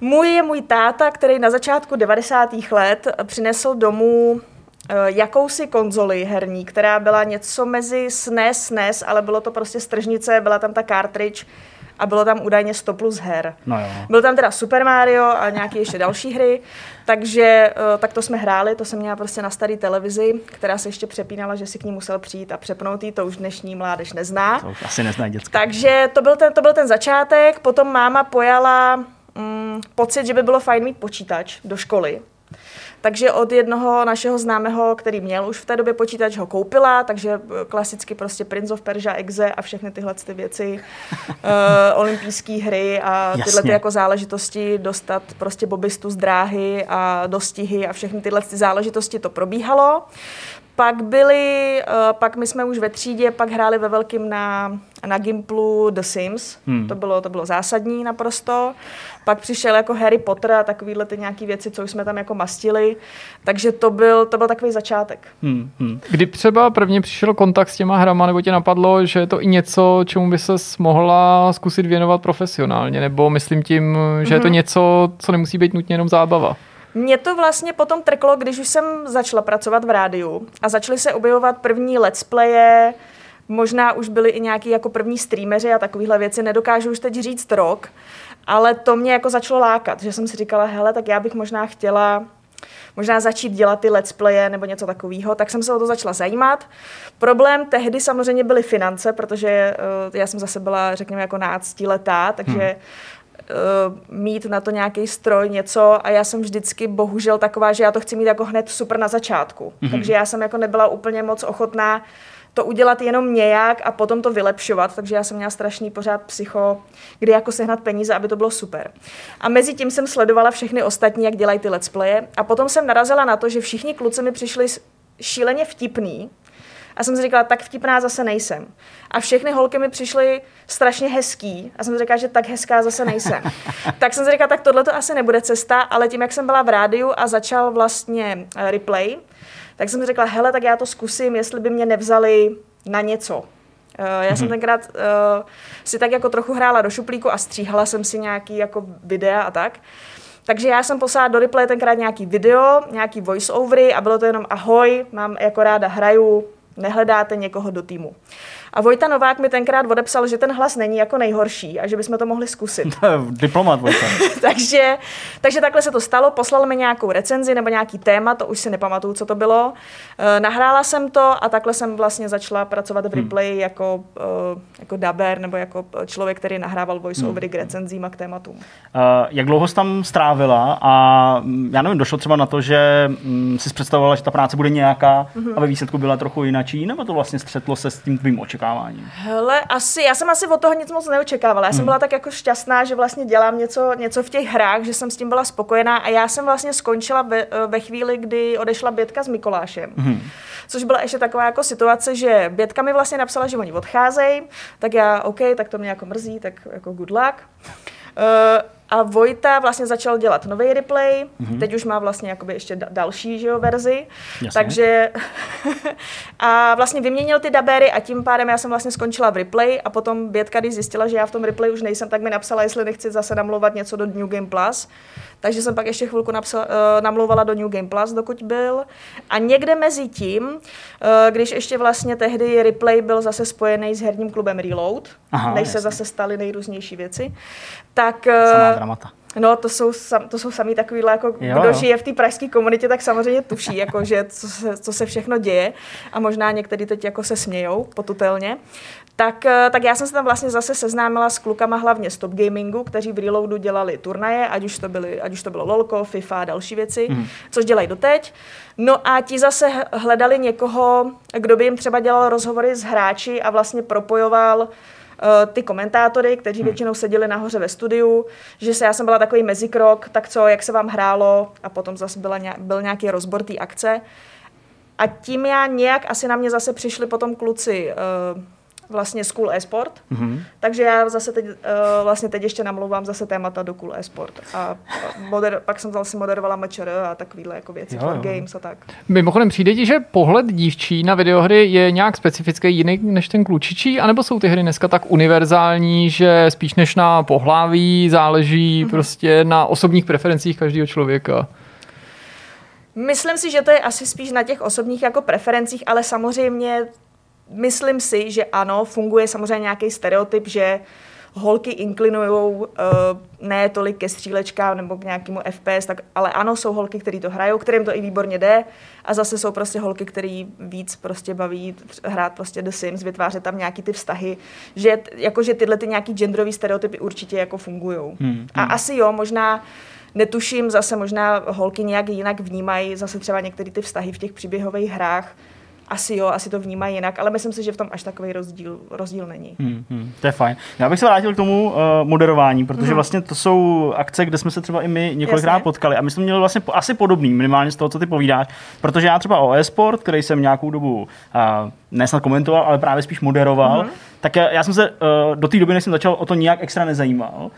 můj je můj táta, který na začátku 90. let přinesl domů eh, jakousi konzoli herní, která byla něco mezi SNES, SNES, ale bylo to prostě stržnice, byla tam ta cartridge a bylo tam údajně 100 plus her. No jo. Byl tam teda Super Mario a nějaké ještě další hry, takže eh, tak to jsme hráli, to jsem měla prostě na staré televizi, která se ještě přepínala, že si k ní musel přijít a přepnout jí, to už dnešní mládež nezná. To už asi neznají děcka. Takže to byl ten, to byl ten začátek, potom máma pojala mm, pocit, že by bylo fajn mít počítač do školy. Takže od jednoho našeho známého, který měl už v té době počítač, ho koupila, takže eh, klasicky prostě Prince of Persia, Exe a všechny tyhle ty věci, uh, *laughs* olympijské hry a tyhle ty jako záležitosti, dostat prostě bobistu z dráhy a dostihy a všechny tyhle ty záležitosti to probíhalo. Pak byli, uh, pak my jsme už ve třídě, pak hráli ve velkým na, na Gimplu The Sims, hmm. to, bylo, to bylo zásadní naprosto. Pak přišel jako Harry Potter a takovýhle ty nějaký věci, co už jsme tam jako mastili, takže to byl, to byl takový začátek. Hmm, hmm. Kdy třeba prvně přišel kontakt s těma hrama, nebo tě napadlo, že je to i něco, čemu by se mohla zkusit věnovat profesionálně, nebo myslím tím, že je to něco, co nemusí být nutně jenom zábava. Mě to vlastně potom trklo, když už jsem začala pracovat v rádiu a začaly se objevovat první let's playe, možná už byly i nějaký jako první streameři a takovéhle věci, nedokážu už teď říct rok, ale to mě jako začalo lákat, že jsem si říkala, hele, tak já bych možná chtěla možná začít dělat ty let's playe nebo něco takového, tak jsem se o to začala zajímat. Problém tehdy samozřejmě byly finance, protože uh, já jsem zase byla, řekněme, jako náctiletá, takže hmm. Uh, mít na to nějaký stroj, něco a já jsem vždycky bohužel taková, že já to chci mít jako hned super na začátku. Hmm. Takže já jsem jako nebyla úplně moc ochotná to udělat jenom nějak a potom to vylepšovat, takže já jsem měla strašný pořád psycho, kdy jako sehnat peníze, aby to bylo super. A mezi tím jsem sledovala všechny ostatní, jak dělají ty let's playe a potom jsem narazila na to, že všichni kluci mi přišli šíleně vtipný a jsem si říkala, tak vtipná zase nejsem. A všechny holky mi přišly strašně hezký a jsem si říkala, že tak hezká zase nejsem. *laughs* tak jsem si říkala, tak tohle to asi nebude cesta, ale tím, jak jsem byla v rádiu a začal vlastně eh, replay, tak jsem si řekla, hele, tak já to zkusím, jestli by mě nevzali na něco. Eh, Já jsem tenkrát uh, si tak jako trochu hrála do šuplíku a stříhala jsem si nějaký jako videa a tak. Takže já jsem poslala do replay tenkrát nějaký video, nějaký voice-overy a bylo to jenom ahoj, mám jako ráda hraju, nehledáte někoho do týmu. A Vojta Novák mi tenkrát odepsal, že ten hlas není jako nejhorší a že bychom to mohli zkusit. *laughs* Diplomat, Vojta. *laughs* takže, takže takhle se to stalo, poslal mi nějakou recenzi nebo nějaký téma, to už si nepamatuju, co to bylo. E, nahrála jsem to a takhle jsem vlastně začala pracovat v replay jako, e, jako daber nebo jako člověk, který nahrával voice-overy k recenzím a k tématům. Uh, jak dlouho jsi tam strávila a mm, já nevím, došlo třeba na to, že mm, jsi představovala, že ta práce bude nějaká Mhm. a ve výsledku byla trochu jinačí, nebo to vlastně střetlo se s tím tvým očekáváním? Hele, asi, já jsem asi od toho nic moc neočekávala. Já jsem byla tak jako šťastná, že vlastně dělám něco, něco v těch hrách, že jsem s tím byla spokojená a já jsem vlastně skončila ve, ve chvíli, kdy odešla Bětka s Mikolášem. Což byla ještě taková jako situace, že Bětka mi vlastně napsala, že oni odcházejí, tak já, OK, tak to mě jako mrzí, tak jako good luck. Uh, a Vojta vlastně začal dělat nový replay, mm-hmm. teď už má vlastně jakoby ještě da- další že jo, verzi, Jasně. takže *laughs* a vlastně vyměnil ty dabery a tím pádem já jsem vlastně skončila v replay a potom Bětka, když zjistila, že já v tom replay už nejsem, tak mi napsala, jestli nechci zase namlouvat něco do New Game Plus. Takže jsem pak ještě chvilku napsala, uh, namlouvala do New Game Plus, dokud byl. A někde mezi tím, uh, když ještě vlastně tehdy replay byl zase spojený s herním klubem Reload, Aha, než se jasně. zase staly nejrůznější věci, tak... Samá Uh, dramata. No, to jsou, sam, to jsou samý takovýhle, jako Jo, kdo jo. žije v té pražské komunitě, tak samozřejmě tuší, jako, že co se, co se všechno děje a možná někteří teď jako se smějou potutelně. Tak, eh, tak já jsem se tam vlastně zase seznámila s klukama hlavně z Top Gamingu, kteří v Reloadu dělali turnaje, ať už to, byly, ať už to bylo LOLko, FIFA a další věci, mm. což dělají doteď. No a ti zase hledali někoho, kdo by jim třeba dělal rozhovory s hráči a vlastně propojoval eh, ty komentátory, kteří většinou seděli nahoře ve studiu, že se, já jsem byla takový mezikrok, tak co, jak se vám hrálo a potom zase byla, byl nějaký rozbor té akce. A tím já nějak asi na mě zase přišli potom kluci uh, vlastně School Esport, mm-hmm. takže já zase teď, uh, vlastně teď ještě namlouvám zase témata do Cool Esport. A moder, pak jsem vlastně moderovala MČR a takovýhle jako věci, Jo, for jo. games a tak. Mimochodem přijde ti, že pohled dívčí na videohry je nějak specifický jiný než ten klučičí, anebo jsou ty hry dneska tak univerzální, že spíš než na pohlaví záleží mm-hmm. prostě na osobních preferencích každého člověka? Myslím si, že to je asi spíš na těch osobních jako preferencích, ale samozřejmě myslím si, že ano, funguje samozřejmě nějaký stereotyp, že holky inklinují uh, ne tolik ke střílečkám nebo k nějakému FPS, tak, ale ano, jsou holky, které to hrajou, kterým to i výborně jde a zase jsou prostě holky, které víc prostě baví hrát prostě The Sims, vytvářet tam nějaký ty vztahy, že jakože tyhle ty nějaký genderový stereotypy určitě jako fungují. Hmm, a asi jo, možná netuším, zase možná holky nějak jinak vnímají zase třeba některé ty vztahy v těch příběhových hrách, asi jo, asi to vnímají jinak, ale myslím si, že v tom až takový rozdíl, rozdíl není. Hmm, hmm, to je fajn. Já bych se vrátil k tomu uh, moderování, protože Mhm. vlastně to jsou akce, kde jsme se třeba i my několikrát Jasně. potkali a my jsme měli vlastně po, asi podobný, minimálně z toho, co ty povídáš, protože já třeba o e-sport, který jsem nějakou dobu uh, nesnad komentoval, ale právě spíš moderoval, Mhm. tak já, já jsem se uh, do té doby, než jsem začal, o to nijak extra nezajímal.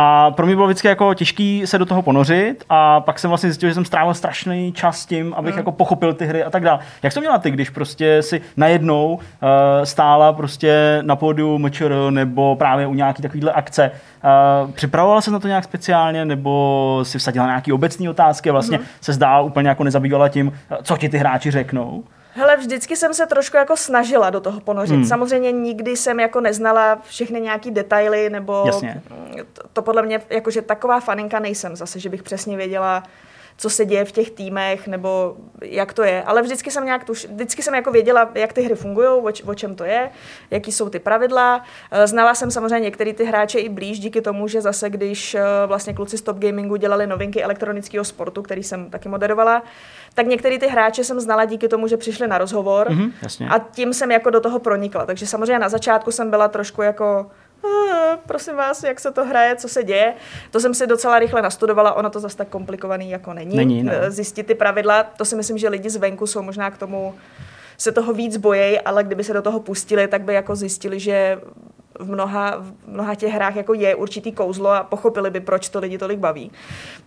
A pro mě bylo vždycky jako těžký se do toho ponořit a pak jsem vlastně zjistil, že jsem strávil strašný čas tím, abych jako pochopil ty hry a tak dále. Jak to měla ty, když prostě si najednou uh, stála prostě na pódiu MČR nebo právě u nějaký takovýhle akce, uh, připravovala se na to nějak speciálně nebo si vsadila nějaký obecný otázky a vlastně se zdá úplně jako nezabývala tím, uh, co ti ty hráči řeknou? Hele, vždycky jsem se trošku jako snažila do toho ponořit. Hmm. Samozřejmě nikdy jsem jako neznala všechny nějaký detaily, nebo Jasně. To, to podle mě, jakože taková faninka nejsem zase, že bych přesně věděla, co se děje v těch týmech, nebo jak to je. Ale vždycky jsem nějak tuž, vždycky jsem jako věděla, jak ty hry fungují, o, č- o čem to je, jaký jsou ty pravidla. Eh, Znala jsem samozřejmě některé ty hráče i blíž díky tomu, že zase když eh, vlastně kluci z Top Gamingu dělali novinky elektronického sportu, který jsem taky moderovala, tak některé ty hráče jsem znala díky tomu, že přišli na rozhovor Mhm, jasně. a tím jsem jako do toho pronikla. Takže samozřejmě na začátku jsem byla trošku jako "Ah, prosím vás, jak se to hraje, co se děje. To jsem si docela rychle nastudovala, ono to zase tak komplikovaný jako není. Není, no. Eh, Zjistit ty pravidla, to si myslím, že lidi zvenku jsou možná k tomu se toho víc bojejí, ale kdyby se do toho pustili, tak by jako zjistili, že v mnoha, v mnoha těch hrách jako je určitý kouzlo a pochopili by, proč to lidi tolik baví.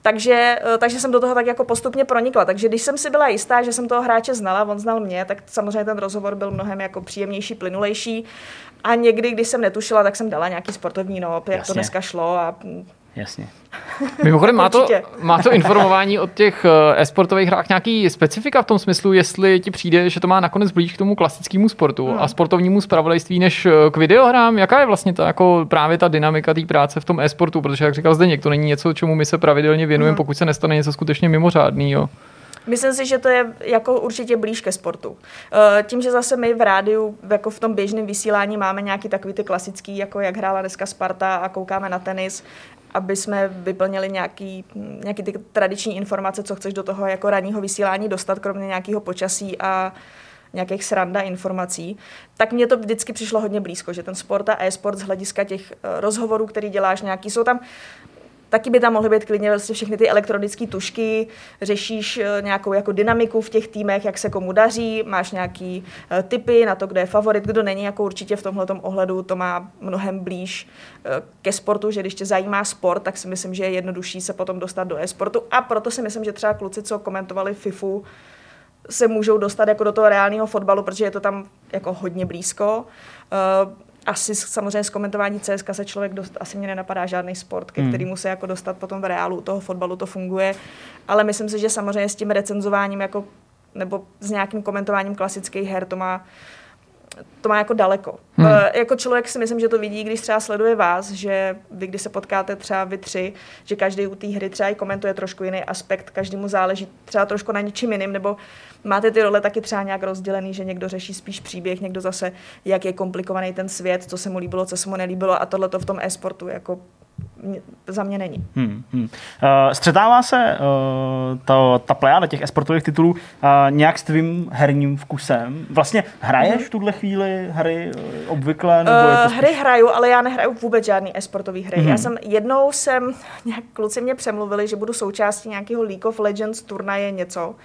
Takže, eh, takže jsem do toho tak jako postupně pronikla. Takže když jsem si byla jistá, že jsem toho hráče znala, on znal mě, tak samozřejmě ten rozhovor byl mnohem jako příjemnější, plynulejší. A někdy, když jsem netušila, tak jsem dala nějaký sportovní nop, jak Jasně. to dneska šlo a Jasně. *laughs* Mimochodem, má to, má to informování o těch eh, e-sportových hrách nějaký specifika v tom smyslu, jestli ti přijde, že to má nakonec blíž k tomu klasickému sportu Hmm. a sportovnímu spravodajství než eh, k videohrám? Jaká je vlastně ta, jako právě ta dynamika té práce v tom e-sportu? Protože, jak říkal Zdeněk, to není něco, čemu my se pravidelně Hmm. věnujeme, pokud se nestane něco skutečně mimořádného. Myslím si, že to je jako určitě blíž ke sportu. Eh, Tím, že zase my v rádiu, jako v tom běžném vysílání máme nějaký takový ty klasický, jako jak hrála dneska Sparta a koukáme na tenis, aby jsme vyplnili nějaký, nějaký ty tradiční informace, co chceš do toho jako ranního vysílání dostat, kromě nějakého počasí a nějakých sranda informací, tak mně to vždycky přišlo hodně blízko, že ten sport a e-sport z hlediska těch eh, rozhovorů, který děláš, nějaký jsou tam Taky by tam mohly být klidně vlastně všechny ty elektronické tušky, řešíš eh, nějakou jako dynamiku v těch týmech, jak se komu daří, máš nějaký eh, typy na to, kdo je favorit, kdo není, jako určitě v tomhle ohledu to má mnohem blíž eh, ke sportu, že když tě zajímá sport, tak si myslím, že je jednodušší se potom dostat do e-sportu a proto si myslím, že třeba kluci, co komentovali FIFU, se můžou dostat jako do toho reálného fotbalu, protože je to tam jako hodně blízko. Asi samozřejmě z komentování CSK se člověk dost, asi mě nenapadá žádný sport, ke kterému se jako dostat potom v reálu u toho fotbalu to funguje, ale myslím si, že samozřejmě s tím recenzováním jako nebo s nějakým komentováním klasických her to má to má jako daleko. Hmm. E, jako člověk si myslím, že to vidí, když třeba sleduje vás, že vy, když se potkáte třeba vy tři, že každý u té hry třeba i komentuje trošku jiný aspekt, každému záleží třeba trošku na něčím jiným, nebo máte ty role taky třeba nějak rozdělený, že někdo řeší spíš příběh, někdo zase, jak je komplikovaný ten svět, co se mu líbilo, co se mu nelíbilo a tohle to v tom e-sportu jako za mě není. Hmm, hmm. Uh, střetává se uh, to, ta plejada těch esportových titulů uh, nějak s tvým herním vkusem? Vlastně hraješ v tuhle chvíli hry uh, obvykle? Nebo Uh, spíš... hry hraju, ale já nehraju vůbec žádný e-sportový hry. Mm-hmm. Já jsem jednou jsem, *laughs* nějak kluci mě přemluvili, že budu součástí nějakého League of Legends turnaje něco.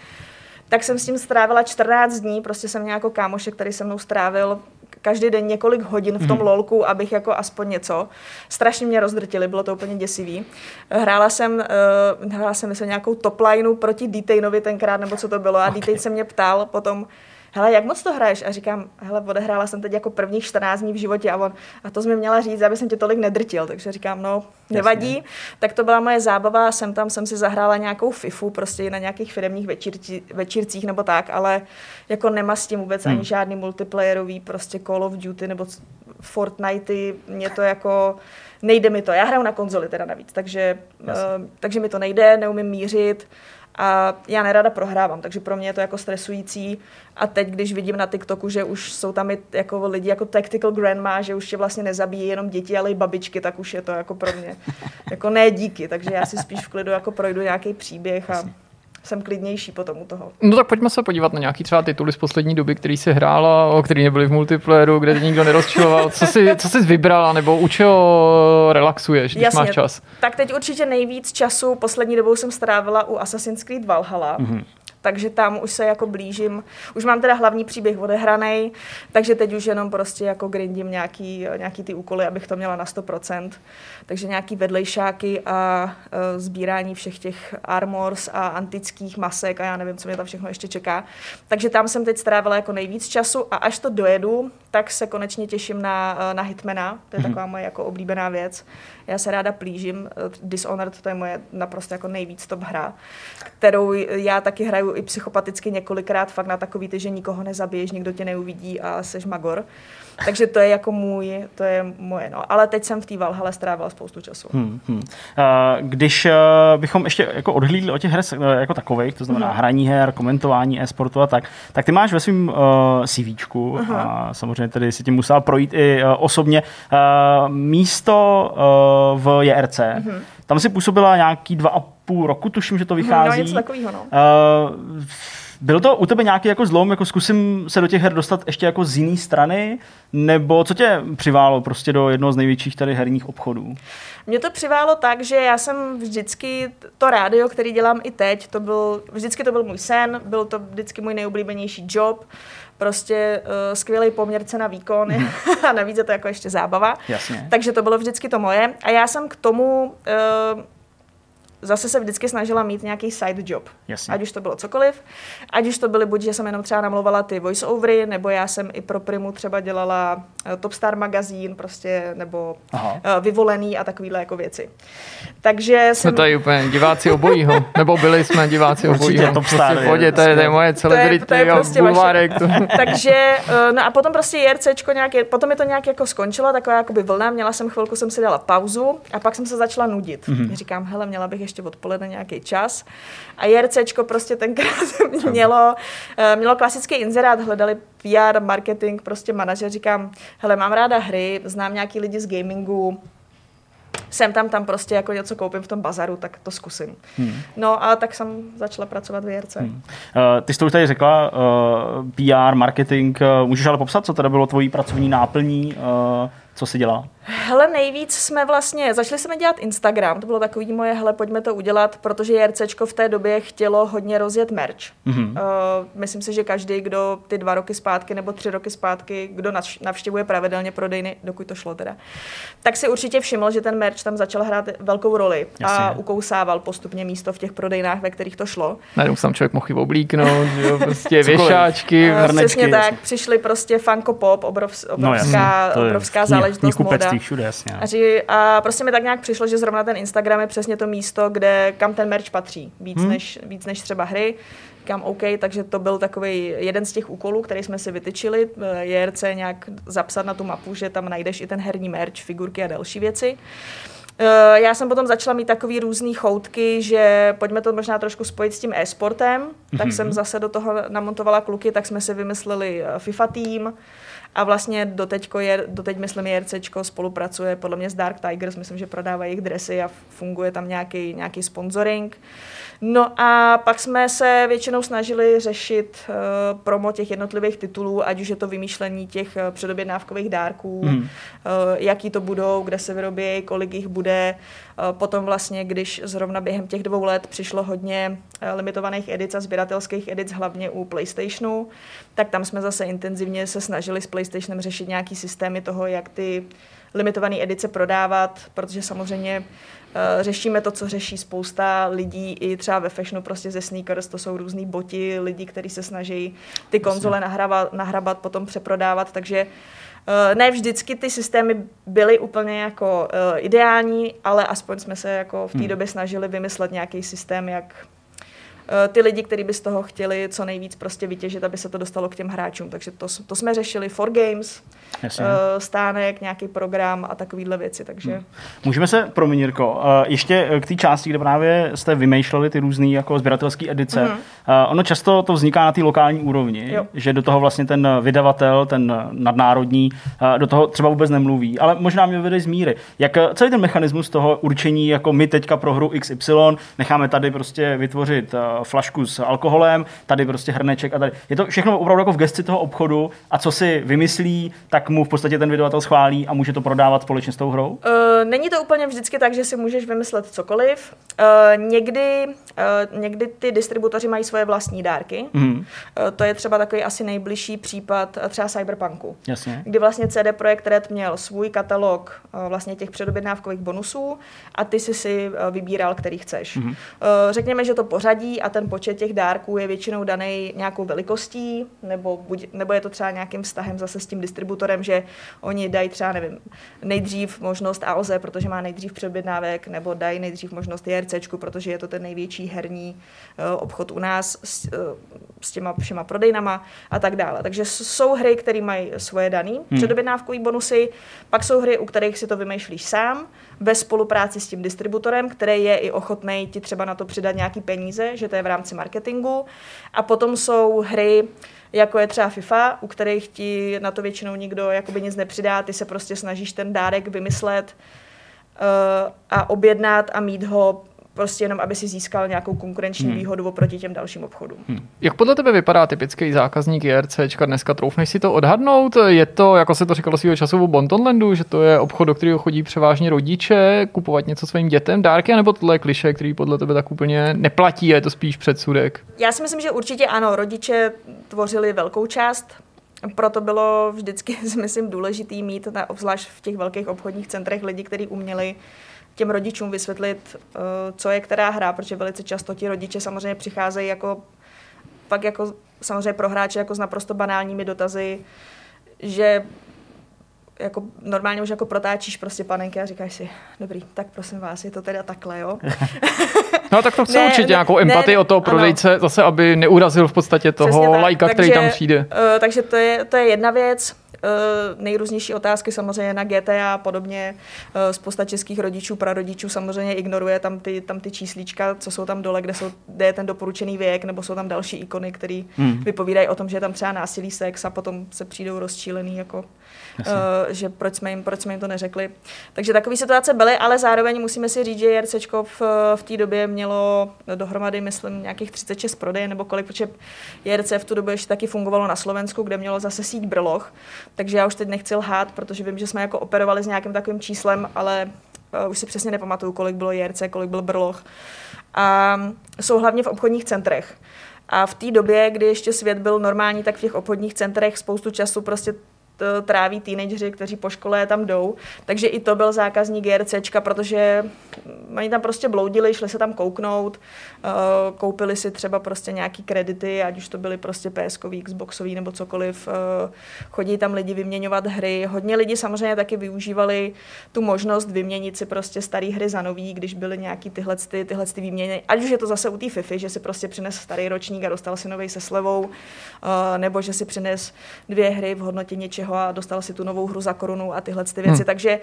Tak jsem s tím strávila 14 dní, prostě jsem nějakou kámoše, který se mnou strávil každý den několik hodin v tom lolku, abych jako aspoň něco. Strašně mě rozdrtili, bylo to úplně děsivý. Hrála jsem, uh, hrála jsem myslím, nějakou top lineu proti Detainovi tenkrát, nebo co to bylo, a okay. Detain se mě ptal potom, hele, jak moc to hraješ? A říkám, hele, odehrála jsem teď jako prvních 14 dní v životě a on, a to jsi mi měla říct, aby jsem tě tolik nedrtil. Takže říkám, no, nevadí. Jasně. Tak to byla moje zábava, jsem tam, jsem si zahrála nějakou FIFU, prostě na nějakých firmních večírci, večírcích nebo tak, ale jako nemá s tím vůbec hmm. ani žádný multiplayerový, prostě Call of Duty nebo Fortnite, mě to jako nejde mi to. Já hraju na konzoli teda navíc, takže, uh, takže mi to nejde, neumím mířit a já nerada prohrávám, takže pro mě je to jako stresující. A teď, když vidím na TikToku, že už jsou tam i jako lidi jako Tactical Grandma, že už je vlastně nezabíjí jenom děti, ale i babičky, tak už je to jako pro mě *laughs* jako ne díky, takže já si spíš v klidu jako projdu nějaký příběh a jsem klidnější potom u toho. No tak pojďme se podívat na nějaký třeba tituly z poslední doby, který si hrála, o který nebyly v multiplayeru, kde nikdo nerozčiloval. Co jsi, co jsi vybrala, nebo u čeho relaxuješ, když Jasně, máš čas? Tak teď určitě nejvíc času poslední dobou jsem strávila u Assassin's Creed Valhalla. Mm-hmm takže tam už se jako blížím. Už mám teda hlavní příběh odehraný, takže teď už jenom prostě jako grindím nějaký, nějaký ty úkoly, abych to měla na 100%. Takže nějaký vedlejšáky a uh, sbírání všech těch armors a antických masek a já nevím, co mě tam všechno ještě čeká. Takže tam jsem teď strávila jako nejvíc času a až to dojedu, tak se konečně těším na, na Hitmana. To je mm-hmm. taková moje jako oblíbená věc. Já se ráda plížím. Dishonored to je moje naprosto jako nejvíc top hra, kterou já taky hraju i psychopaticky několikrát, fakt na takový ty, že nikoho nezabiješ, nikdo tě neuvidí a seš magor. Takže to je jako můj, to je moje, no. Ale teď jsem v té Valhale strávila spoustu času. Hmm, hmm. Když uh, bychom ještě jako odhlídli o těch her uh, jako takových, to znamená hmm. hraní her, komentování e-sportu a tak, tak ty máš ve svém uh, CVčku uh-huh. a samozřejmě tedy si tím musela projít i uh, osobně uh, místo uh, v JRC. Uh-huh. Tam si působila nějaký dva a půl roku, tuším, že to vychází. No, něco takového, no. Uh, byl to u tebe nějaký jako zlom, jako zkusím se do těch her dostat ještě jako z jiné strany, nebo co tě přiválo prostě do jednoho z největších tady herních obchodů? Mě to přiválo tak, že já jsem vždycky to rádio, který dělám i teď, to byl, vždycky to byl můj sen, byl to vždycky můj nejoblíbenější job, prostě uh, skvělý poměr cena výkon mm. *laughs* a navíc je to jako ještě zábava. Jasně. Takže to bylo vždycky to moje. A já jsem k tomu uh, zase se vždycky snažila mít nějaký side job. Jasně. Ať už to bylo cokoliv, ať už to byly buď, že jsem jenom třeba namlouvala ty voice-overy, nebo já jsem i pro Primu třeba dělala uh, Top Star magazín, prostě, nebo uh, vyvolený a takovýhle jako věci. Takže jsme jsem... tady úplně diváci obojího, nebo byli jsme diváci obojího. Top Star. Prostě v pohodě, to je, to je moje celebrity to je, to je prostě bulvárek. *laughs* Takže, uh, no a potom prostě JRCčko nějak, potom mi to nějak jako skončilo, taková jakoby vlna, měla jsem chvilku, jsem si dala pauzu a pak jsem se začala nudit. Mm-hmm. Říkám, hele, měla bych ještě odpoledne nějaký čas. A JRCčko prostě tenkrát *laughs* mělo, eh, mělo klasický inzerát, hledali PR, marketing, prostě manažer. Říkám, hele, mám ráda hry, znám nějaký lidi z gamingu, jsem tam, tam prostě jako něco koupím v tom bazaru, tak to zkusím. Hmm. No a tak jsem začala pracovat v JRC. Hmm. Uh, ty jsi to už tady řekla, uh, PR, marketing, uh, můžeš ale popsat, co teda bylo tvojí pracovní náplní, uh, co si dělá? Hele, nejvíc jsme vlastně, začali jsme dělat Instagram, to bylo takový moje, hele, pojďme to udělat, protože JRCčko v té době chtělo hodně rozjet merch. Mm-hmm. Uh, myslím si, že každý, kdo ty dva roky zpátky nebo tři roky zpátky, kdo navštěvuje pravidelně prodejny, dokud to šlo teda, tak si určitě všiml, že ten merch tam začal hrát velkou roli Jasně. a ukousával postupně místo v těch prodejnách, ve kterých to šlo. Najednou sam člověk mohl oblíknout, že jo, prostě *laughs* věšáčky, uh, Přesně tak, přišli prostě Funko Pop, obrov, obrovská, no, obrovská záležitost moda všude, jasně. A, ří, a prostě mi tak nějak přišlo, že zrovna ten Instagram je přesně to místo, kde kam ten merch patří. Víc, hmm. než, víc než třeba hry. Kam OK, takže to byl takový jeden z těch úkolů, který jsme si vytyčili. Eh, JRC nějak zapsat na tu mapu, že tam najdeš i ten herní merch, figurky a další věci. Eh, já jsem potom začala mít takový různý choutky, že pojďme to možná trošku spojit s tím e-sportem, mm-hmm. tak jsem zase do toho namontovala kluky, tak jsme si vymysleli eh, FIFA tým, a vlastně doteďko je, doteď myslím JRCčko spolupracuje podle mě s Dark Tigers, myslím, že prodávají jejich dresy a funguje tam nějaký, nějaký sponsoring. No a pak jsme se většinou snažili řešit uh, promo těch jednotlivých titulů, ať už je to vymýšlení těch uh, předobjednávkových dárků, mm. uh, jaký to budou, kde se vyrobí, kolik jich bude. Uh, potom vlastně, když zrovna během těch dvou let přišlo hodně uh, limitovaných edic a sběratelských edic, hlavně u PlayStationu, tak tam jsme zase intenzivně se snažili s PlayStationem řešit nějaký systémy toho, jak ty limitované edice prodávat, protože samozřejmě uh, řešíme to, co řeší spousta lidí i třeba ve fashionu prostě ze sneakers, to jsou různý boti, lidi, kteří se snaží ty konzole nahrabat, nahrabat, potom přeprodávat, takže Uh, ne vždycky ty systémy byly úplně jako uh, ideální, ale aspoň jsme se jako v té Hmm. době snažili vymyslet nějaký systém, jak ty lidi, kteří by z toho chtěli co nejvíc prostě vytěžit, aby se to dostalo k těm hráčům. Takže to, to jsme řešili for games, Jasně. uh, stánek, nějaký program a takovéhle věci. Takže Hmm. Můžeme se, promiň Jirko, eh, ještě eh, k té části, kde právě jste vymýšleli ty různé jako sběratelské edice. Mm-hmm. Ono často to vzniká na té lokální úrovni, Jo. že do toho vlastně ten vydavatel, ten nadnárodní, eh, do toho třeba vůbec nemluví. Ale možná mě vede z míry. Jak eh, celý ten mechanismus toho určení, jako my teďka pro hru XY necháme tady prostě vytvořit eh, flašku s alkoholem, tady prostě hrneček a tady. Je to všechno opravdu jako v gesci toho obchodu a co si vymyslí, tak mu v podstatě ten vydavatel schválí a může to prodávat společně s tou hrou? Uh, není to úplně vždycky tak, že si můžeš vymyslet cokoliv. Uh, někdy, uh, někdy ty distributoři mají svoje vlastní dárky. Mhm. Uh, to je třeba takový asi nejbližší případ uh, třeba Cyberpunku. Jasně. Kdy vlastně CD Projekt Red měl svůj katalog uh, vlastně těch předobjednávkových bonusů a ty si si uh, vybíral, který chceš. Mhm. Uh, řekněme, že to pořadí a ten počet těch dárků je většinou daný nějakou velikostí, nebo, buď, nebo je to třeba nějakým vztahem zase s tím distributorem, že oni dají třeba, nevím, nejdřív možnost AOZ, protože má nejdřív předobjednávek, nebo dají nejdřív možnost JRCčku, protože je to ten největší herní uh, obchod u nás s, uh, s těma všema prodejnama a tak dále. Takže jsou hry, které mají svoje daný hmm. předobjednávkový bonusy, pak jsou hry, u kterých si to vymýšlíš sám, ve spolupráci s tím distributorem, který je i ochotný ti třeba na to přidat nějaký peníze, že to je v rámci marketingu. A potom jsou hry, jako je třeba FIFA, u kterých ti na to většinou nikdo jakoby nic nepřidá, ty se prostě snažíš ten dárek vymyslet uh, a objednat a mít ho prostě jenom, aby si získal nějakou konkurenční hmm. výhodu oproti těm dalším obchodům. Hmm. Jak podle tebe vypadá typický zákazník JRCčka dneska? Troufneš si to odhadnout? Je to, jako se to říkalo svého času o Bontonlandu, že to je obchod, do kterého chodí převážně rodiče, kupovat něco svým dětem, dárky, nebo tohle je kliše, který podle tebe tak úplně neplatí a je to spíš předsudek? Já si myslím, že určitě ano, rodiče tvořili velkou část, proto bylo vždycky, *laughs* myslím, důležitý mít, na, obzvlášť v těch velkých obchodních centrech, lidi, kteří uměli těm rodičům vysvětlit, uh, co je která hra, protože velice často ti rodiče samozřejmě přicházejí jako pak jako samozřejmě pro hráče jako s naprosto banálními dotazy, že jako normálně už jako protáčíš prostě panenky a říkáš si, dobrý, tak prosím vás, je to teda takhle, jo? *laughs* No tak to chce Ne, určitě ne, nějakou empatii ne, od toho ano. prodejce, zase aby neurazil v podstatě toho Přesně tak. lajka, který tam přijde. Uh, takže to je, to je jedna věc. Uh, nejrůznější otázky samozřejmě na GTA a podobně. Uh, spousta českých rodičů, prarodičů samozřejmě ignoruje tam ty, tam ty číslíčka, co jsou tam dole, kde, jsou, kde je ten doporučený věk, nebo jsou tam další ikony, které Hmm. vypovídají o tom, že je tam třeba násilí, sex a potom se přijdou rozčílený, jako, uh, že proč jsme, jim, proč jsme jim to neřekli. Takže takové situace byly, ale zároveň musíme si říct, že JRCčko v, v té době mělo dohromady, myslím, nějakých 36 prodej nebo kolik, protože JRC v tu dobu ještě taky fungovalo na Slovensku, kde mělo zase síť Brloch, takže já už teď nechci lhát, protože vím, že jsme jako operovali s nějakým takovým číslem, ale uh, už si přesně nepamatuju, kolik bylo JRC, kolik byl Brloch. A jsou hlavně v obchodních centrech. A v té době, kdy ještě svět byl normální, tak v těch obchodních centrech spoustu času prostě t- tráví teenageři, kteří po škole tam jdou. Takže i to byl zákazník GRCčka, protože oni tam prostě bloudili, šli se tam kouknout, uh, koupili si třeba prostě nějaký kredity, ať už to byly prostě PS-kový, Xboxový nebo cokoliv. Uh, chodí tam lidi vyměňovat hry. Hodně lidí samozřejmě taky využívali tu možnost vyměnit si prostě staré hry za nový, když byly nějaký tyhle, ty, tyhle ty výměny. Ať už je to zase u té FIFA, že si prostě přines starý ročník a dostal si nový se slevou, nebo že si přines dvě hry v hodnotě něčeho a dostal si tu novou hru za korunu a tyhle ty věci. Hmm. Takže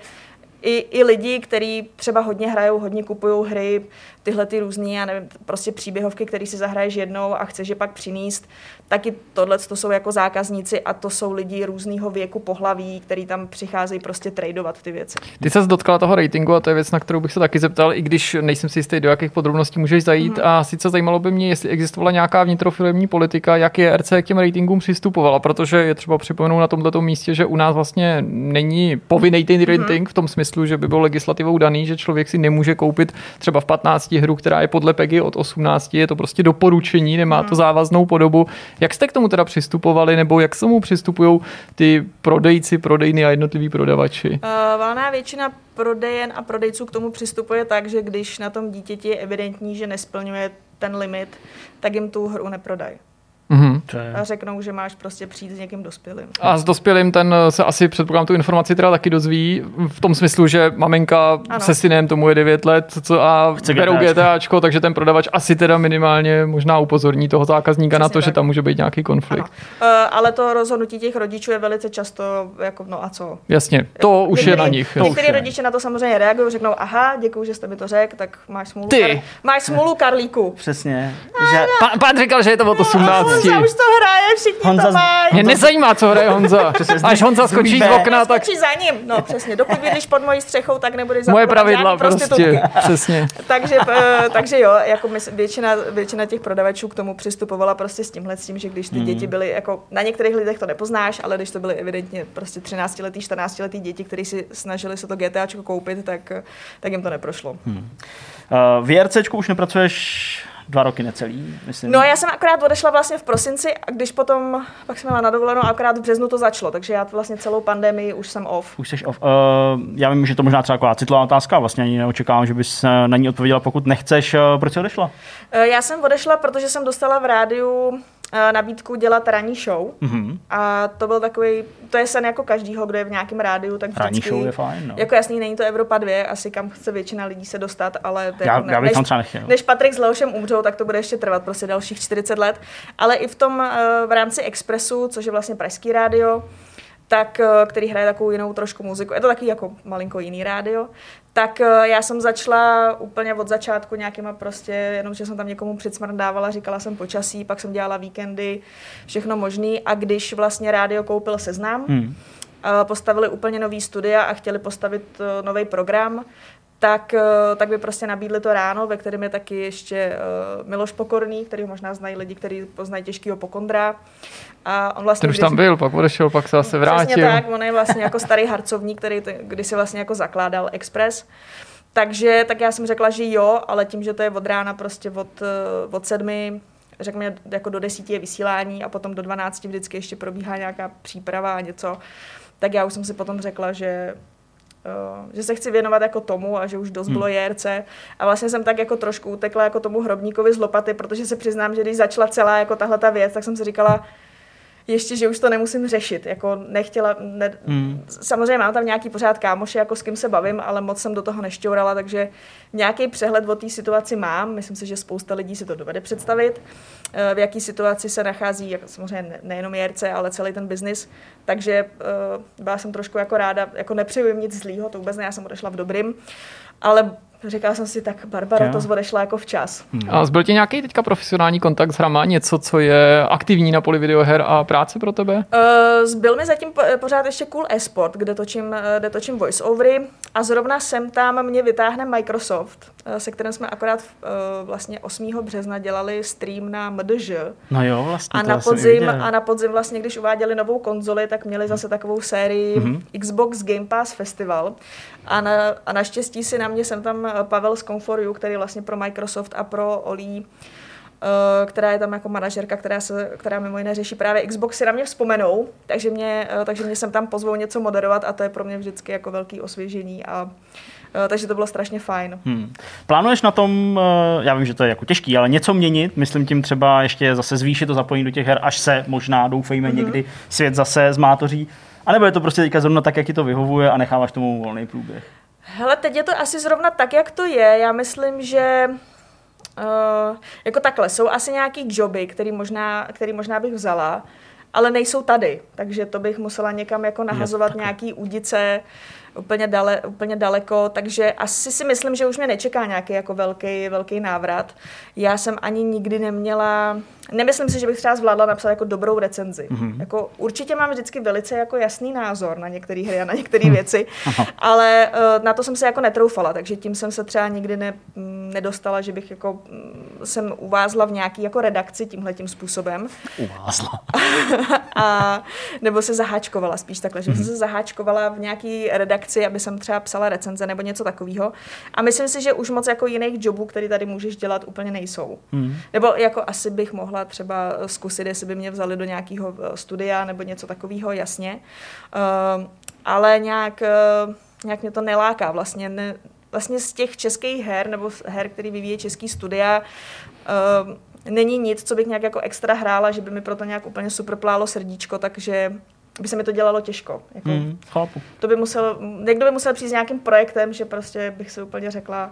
i, i lidi, kteří třeba hodně hrajou, hodně kupují hry, tyhle ty různé, já nevím, prostě příběhovky, které si zahraješ jednou a chceš je pak přinést, taky tohle to jsou jako zákazníci a to jsou lidi různého věku, pohlaví, který tam přicházejí prostě tradovat ty věci. Ty se dotkla toho ratingu a to je věc, na kterou bych se taky zeptal, i když nejsem si jistý, do jakých podrobností můžeš zajít. Mhm. A sice zajímalo by mě, jestli existovala nějaká vnitrofilmní politika, jak je RC k těm ratingům přistupovala, protože je třeba připomenout na tomto místě, že u nás vlastně není povinný ten rating v tom smyslu, smyslu, že by bylo legislativou daný, že člověk si nemůže koupit třeba v 15 hru, která je podle PEGI od 18, je to prostě doporučení, nemá to závaznou podobu. Jak jste k tomu teda přistupovali, nebo jak k tomu přistupují ty prodejci, prodejny a jednotliví prodavači? Uh, valná většina prodejen a prodejců k tomu přistupuje tak, že když na tom dítěti je evidentní, že nesplňuje ten limit, tak jim tu hru neprodají. Mhm. To je... A řeknou, že máš prostě přijít s někým dospělým. A s dospělým ten se asi předpokládám tu informaci teda taky dozví v tom smyslu, že maminka Ano. se synem tomu je 9 let co a Chce berou GTAčko. GTAčko, takže ten prodavač asi teda minimálně možná upozorní toho zákazníka na Přesně to, že tak. tam může být nějaký konflikt. Ano. Uh, ale to rozhodnutí těch rodičů je velice často jako no a co. Jasně, to už je Některý- na nich. Některý je. rodiče na to samozřejmě reagují, řeknou, aha, děkuji, že jste mi to řekl, tak máš smůlu. Ty. Kar- máš smůlu, Karlíku. Přesně. Že Pán, pán říkal, že je to od 18. Honza už to hraje, všichni Honza to mají. Mě nezajímá, co hraje Honza. *laughs* Až Honza skočí z okna, tak Skočí za ním, no přesně, dokud bydlíš pod mojí střechou, tak nebudeš moje pravidla prostě. *laughs* Přesně. takže, eh, takže jo, jako my, většina, většina těch prodavačů k tomu přistupovala prostě s tímhle, s tím, že když ty Mhm. děti byly, jako na některých lidech to nepoznáš, ale když to byly evidentně prostě 13-letý, 14-letý děti, kteří si snažili se to GTAčko koupit, tak, tak jim to neprošlo. Uh, v JRCčku už nepracuješ dva roky necelý, myslím. No já jsem akorát odešla vlastně v prosinci a když potom, pak jsem měla na dovolenou a akorát v březnu to začalo, takže já vlastně celou pandemii už jsem off. Už jsi off. Uh, já vím, že to možná třeba taková citlivá otázka, vlastně ani neočekávám, že bys eh, na ní odpověděla, pokud nechceš. Uh, proč jsi odešla? Eh, Já jsem odešla, protože jsem dostala v rádiu eh, nabídku dělat ranní show. Mhm. A to byl takový, to je sen jako každýho, kdo je v nějakém rádiu, tak Ranní vždycky, show je fajn, no. Jako jasný, není to Evropa 2, asi kam chce většina lidí se dostat, ale Já- jako já bych než, tam třeba nechtěl. než Patrik s Leošem umřou, tak to bude ještě trvat prostě dalších 40 let. Ale i v tom eh, v rámci Expressu, což je vlastně pražský rádio, tak, eh, který hraje takovou jinou trošku muziku. Je to taky jako malinko jiný rádio. Tak eh, já jsem začala úplně od začátku nějakýma prostě, jenom že jsem tam někomu předsmrdávala, říkala jsem počasí, pak jsem dělala víkendy, všechno možný. A když vlastně rádio koupil seznam, Hmm. a postavili úplně nový studia a chtěli postavit nový program, tak, eh, tak by prostě nabídli to ráno, ve kterém je taky ještě eh, Miloš Pokorný, který možná znají lidi, kteří poznají těžkýho pokondra. A on vlastně Ten už když- tam byl, pak odešel, pak se zase vrátil. Přesně tak, on je vlastně jako starý harcovník, který t- kdysi vlastně jako zakládal Express. Takže tak já jsem řekla, že jo, ale tím, že to je od rána prostě od, eh, od sedmi, řekněme jako do desíti je vysílání a potom do 12 vždycky ještě probíhá nějaká příprava a něco, tak já už jsem si potom řekla, že Uh, že se chci věnovat jako tomu a že už dost bylo JRC. A vlastně jsem tak jako trošku utekla jako tomu hrobníkovi z lopaty, protože se přiznám, že když začala celá jako tahle ta věc, tak jsem si říkala, ještě, že už to nemusím řešit. Jako nechtěla, ne, Hmm. samozřejmě mám tam nějaký pořád kámoše, jako s kým se bavím, ale moc jsem do toho nešťourala, takže nějaký přehled o té situaci mám. Myslím si, že spousta lidí si to dovede představit, eh, v jaký situaci se nachází, jako samozřejmě ne- nejenom JRC, ale celý ten biznis. Takže eh, byla jsem trošku jako ráda, jako nepřeju jim nic zlýho, to vůbec ne, já jsem odešla v dobrým, ale říkala jsem si, tak Barbara Jo. to odešla jako včas. A zbyl ti nějaký teďka profesionální kontakt s hrama, něco, co je aktivní na poli videoher a práce pro tebe? Uh, zbyl mi zatím po, pořád ještě Cool Esport, kde točím, eh, kde točím voiceovery a zrovna sem tam mě vytáhne Microsoft, eh, se kterým jsme akorát uh, vlastně 8. března dělali stream na MDŽ No jo, vlastně. a na, jsem podzim, a na podzim vlastně, když uváděli novou konzoli, tak měli zase takovou sérii Mhm. Xbox Game Pass Festival a, na, a naštěstí si na mě jsem tam eh, Pavel z Comforu, který vlastně pro Microsoft a pro Oli eh, která je tam jako manažerka, která, se, která mimo jiné řeší právě Xbox, si na mě vzpomenou, takže mě, eh, takže mě sem tam pozvou něco moderovat a to je pro mě vždycky jako velký osvěžení a eh, takže to bylo strašně fajn. Hmm. Plánuješ na tom, eh, já vím, že to je jako těžký, ale něco měnit, myslím tím třeba ještě zase zvýšit to zapojení do těch her, až se možná, doufejme, Mhm. mm-hmm. někdy svět zase zmátoří, a nebo je to prostě teďka zrovna tak, jak ti to vyhovuje a necháváš tomu volný průběh? Hele, teď je to asi zrovna tak, jak to je. Já myslím, že uh, jako takhle, jsou asi nějaký joby, který možná, který možná bych vzala, ale nejsou tady, takže to bych musela někam jako nahazovat nějaký údice úplně, dale, úplně daleko, takže asi si myslím, že už mě nečeká nějaký jako velký, velký návrat. Já jsem ani nikdy neměla, nemyslím si, že bych třeba zvládla napsat jako dobrou recenzi. Mm-hmm. Jako, určitě mám vždycky velice jako jasný názor na některé hry a na některé věci, ale uh, na to jsem se jako netroufala, takže tím jsem se třeba nikdy ne, mm, nedostala, že bych jako mm, jsem uvázla v nějaký jako redakci tímhle tím způsobem Uvázla. *laughs* a nebo se zaháčkovala spíš takhle, že jsem se zaháčkovala v nějaký redakci, aby jsem třeba psala recenze nebo něco takového. A myslím si, že už moc jako jiných jobů, který tady můžeš dělat, úplně nejsou. Hmm. Nebo jako asi bych mohla třeba zkusit, jestli by mě vzali do nějakého eh, studia nebo něco takového, jasně. Uh, ale nějak, uh, nějak mě to neláká vlastně. Ne, vlastně z těch českých her nebo her, který vyvíjí český studia, uh, není nic, co bych nějak jako extra hrála, že by mi proto nějak úplně super plálo srdíčko, takže by se mi to dělalo těžko. Jako, Hmm, chápu. to by musel, někdo by musel přijít s nějakým projektem, že prostě bych si úplně řekla,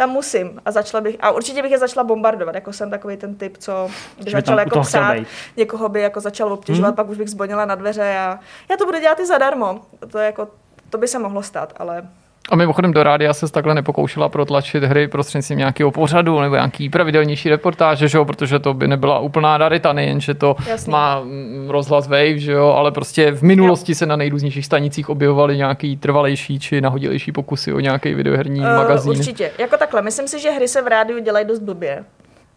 tam musím. A začala bych, a určitě bych je začala bombardovat, jako jsem takový ten typ, co by začal jako psát, někoho by jako začal obtěžovat, Hmm. pak už bych zvonila na dveře a já to budu dělat i zadarmo. To je jako, to by se mohlo stát, ale A mimochodem do rádia se takhle nepokoušela protlačit hry prostřednictvím nějakého pořadu nebo nějaký pravidelnější reportáže, že jo? protože to by nebyla úplná rarita, nejen, že to Jasný. má mm, rozhlas Wave, že jo? ale prostě v minulosti se na nejrůznějších stanicích objevovaly nějaký trvalejší či nahodilejší pokusy o nějaký videoherní uh, magazín. určitě. Jako takhle, myslím si, že hry se v rádiu dělají dost blbě.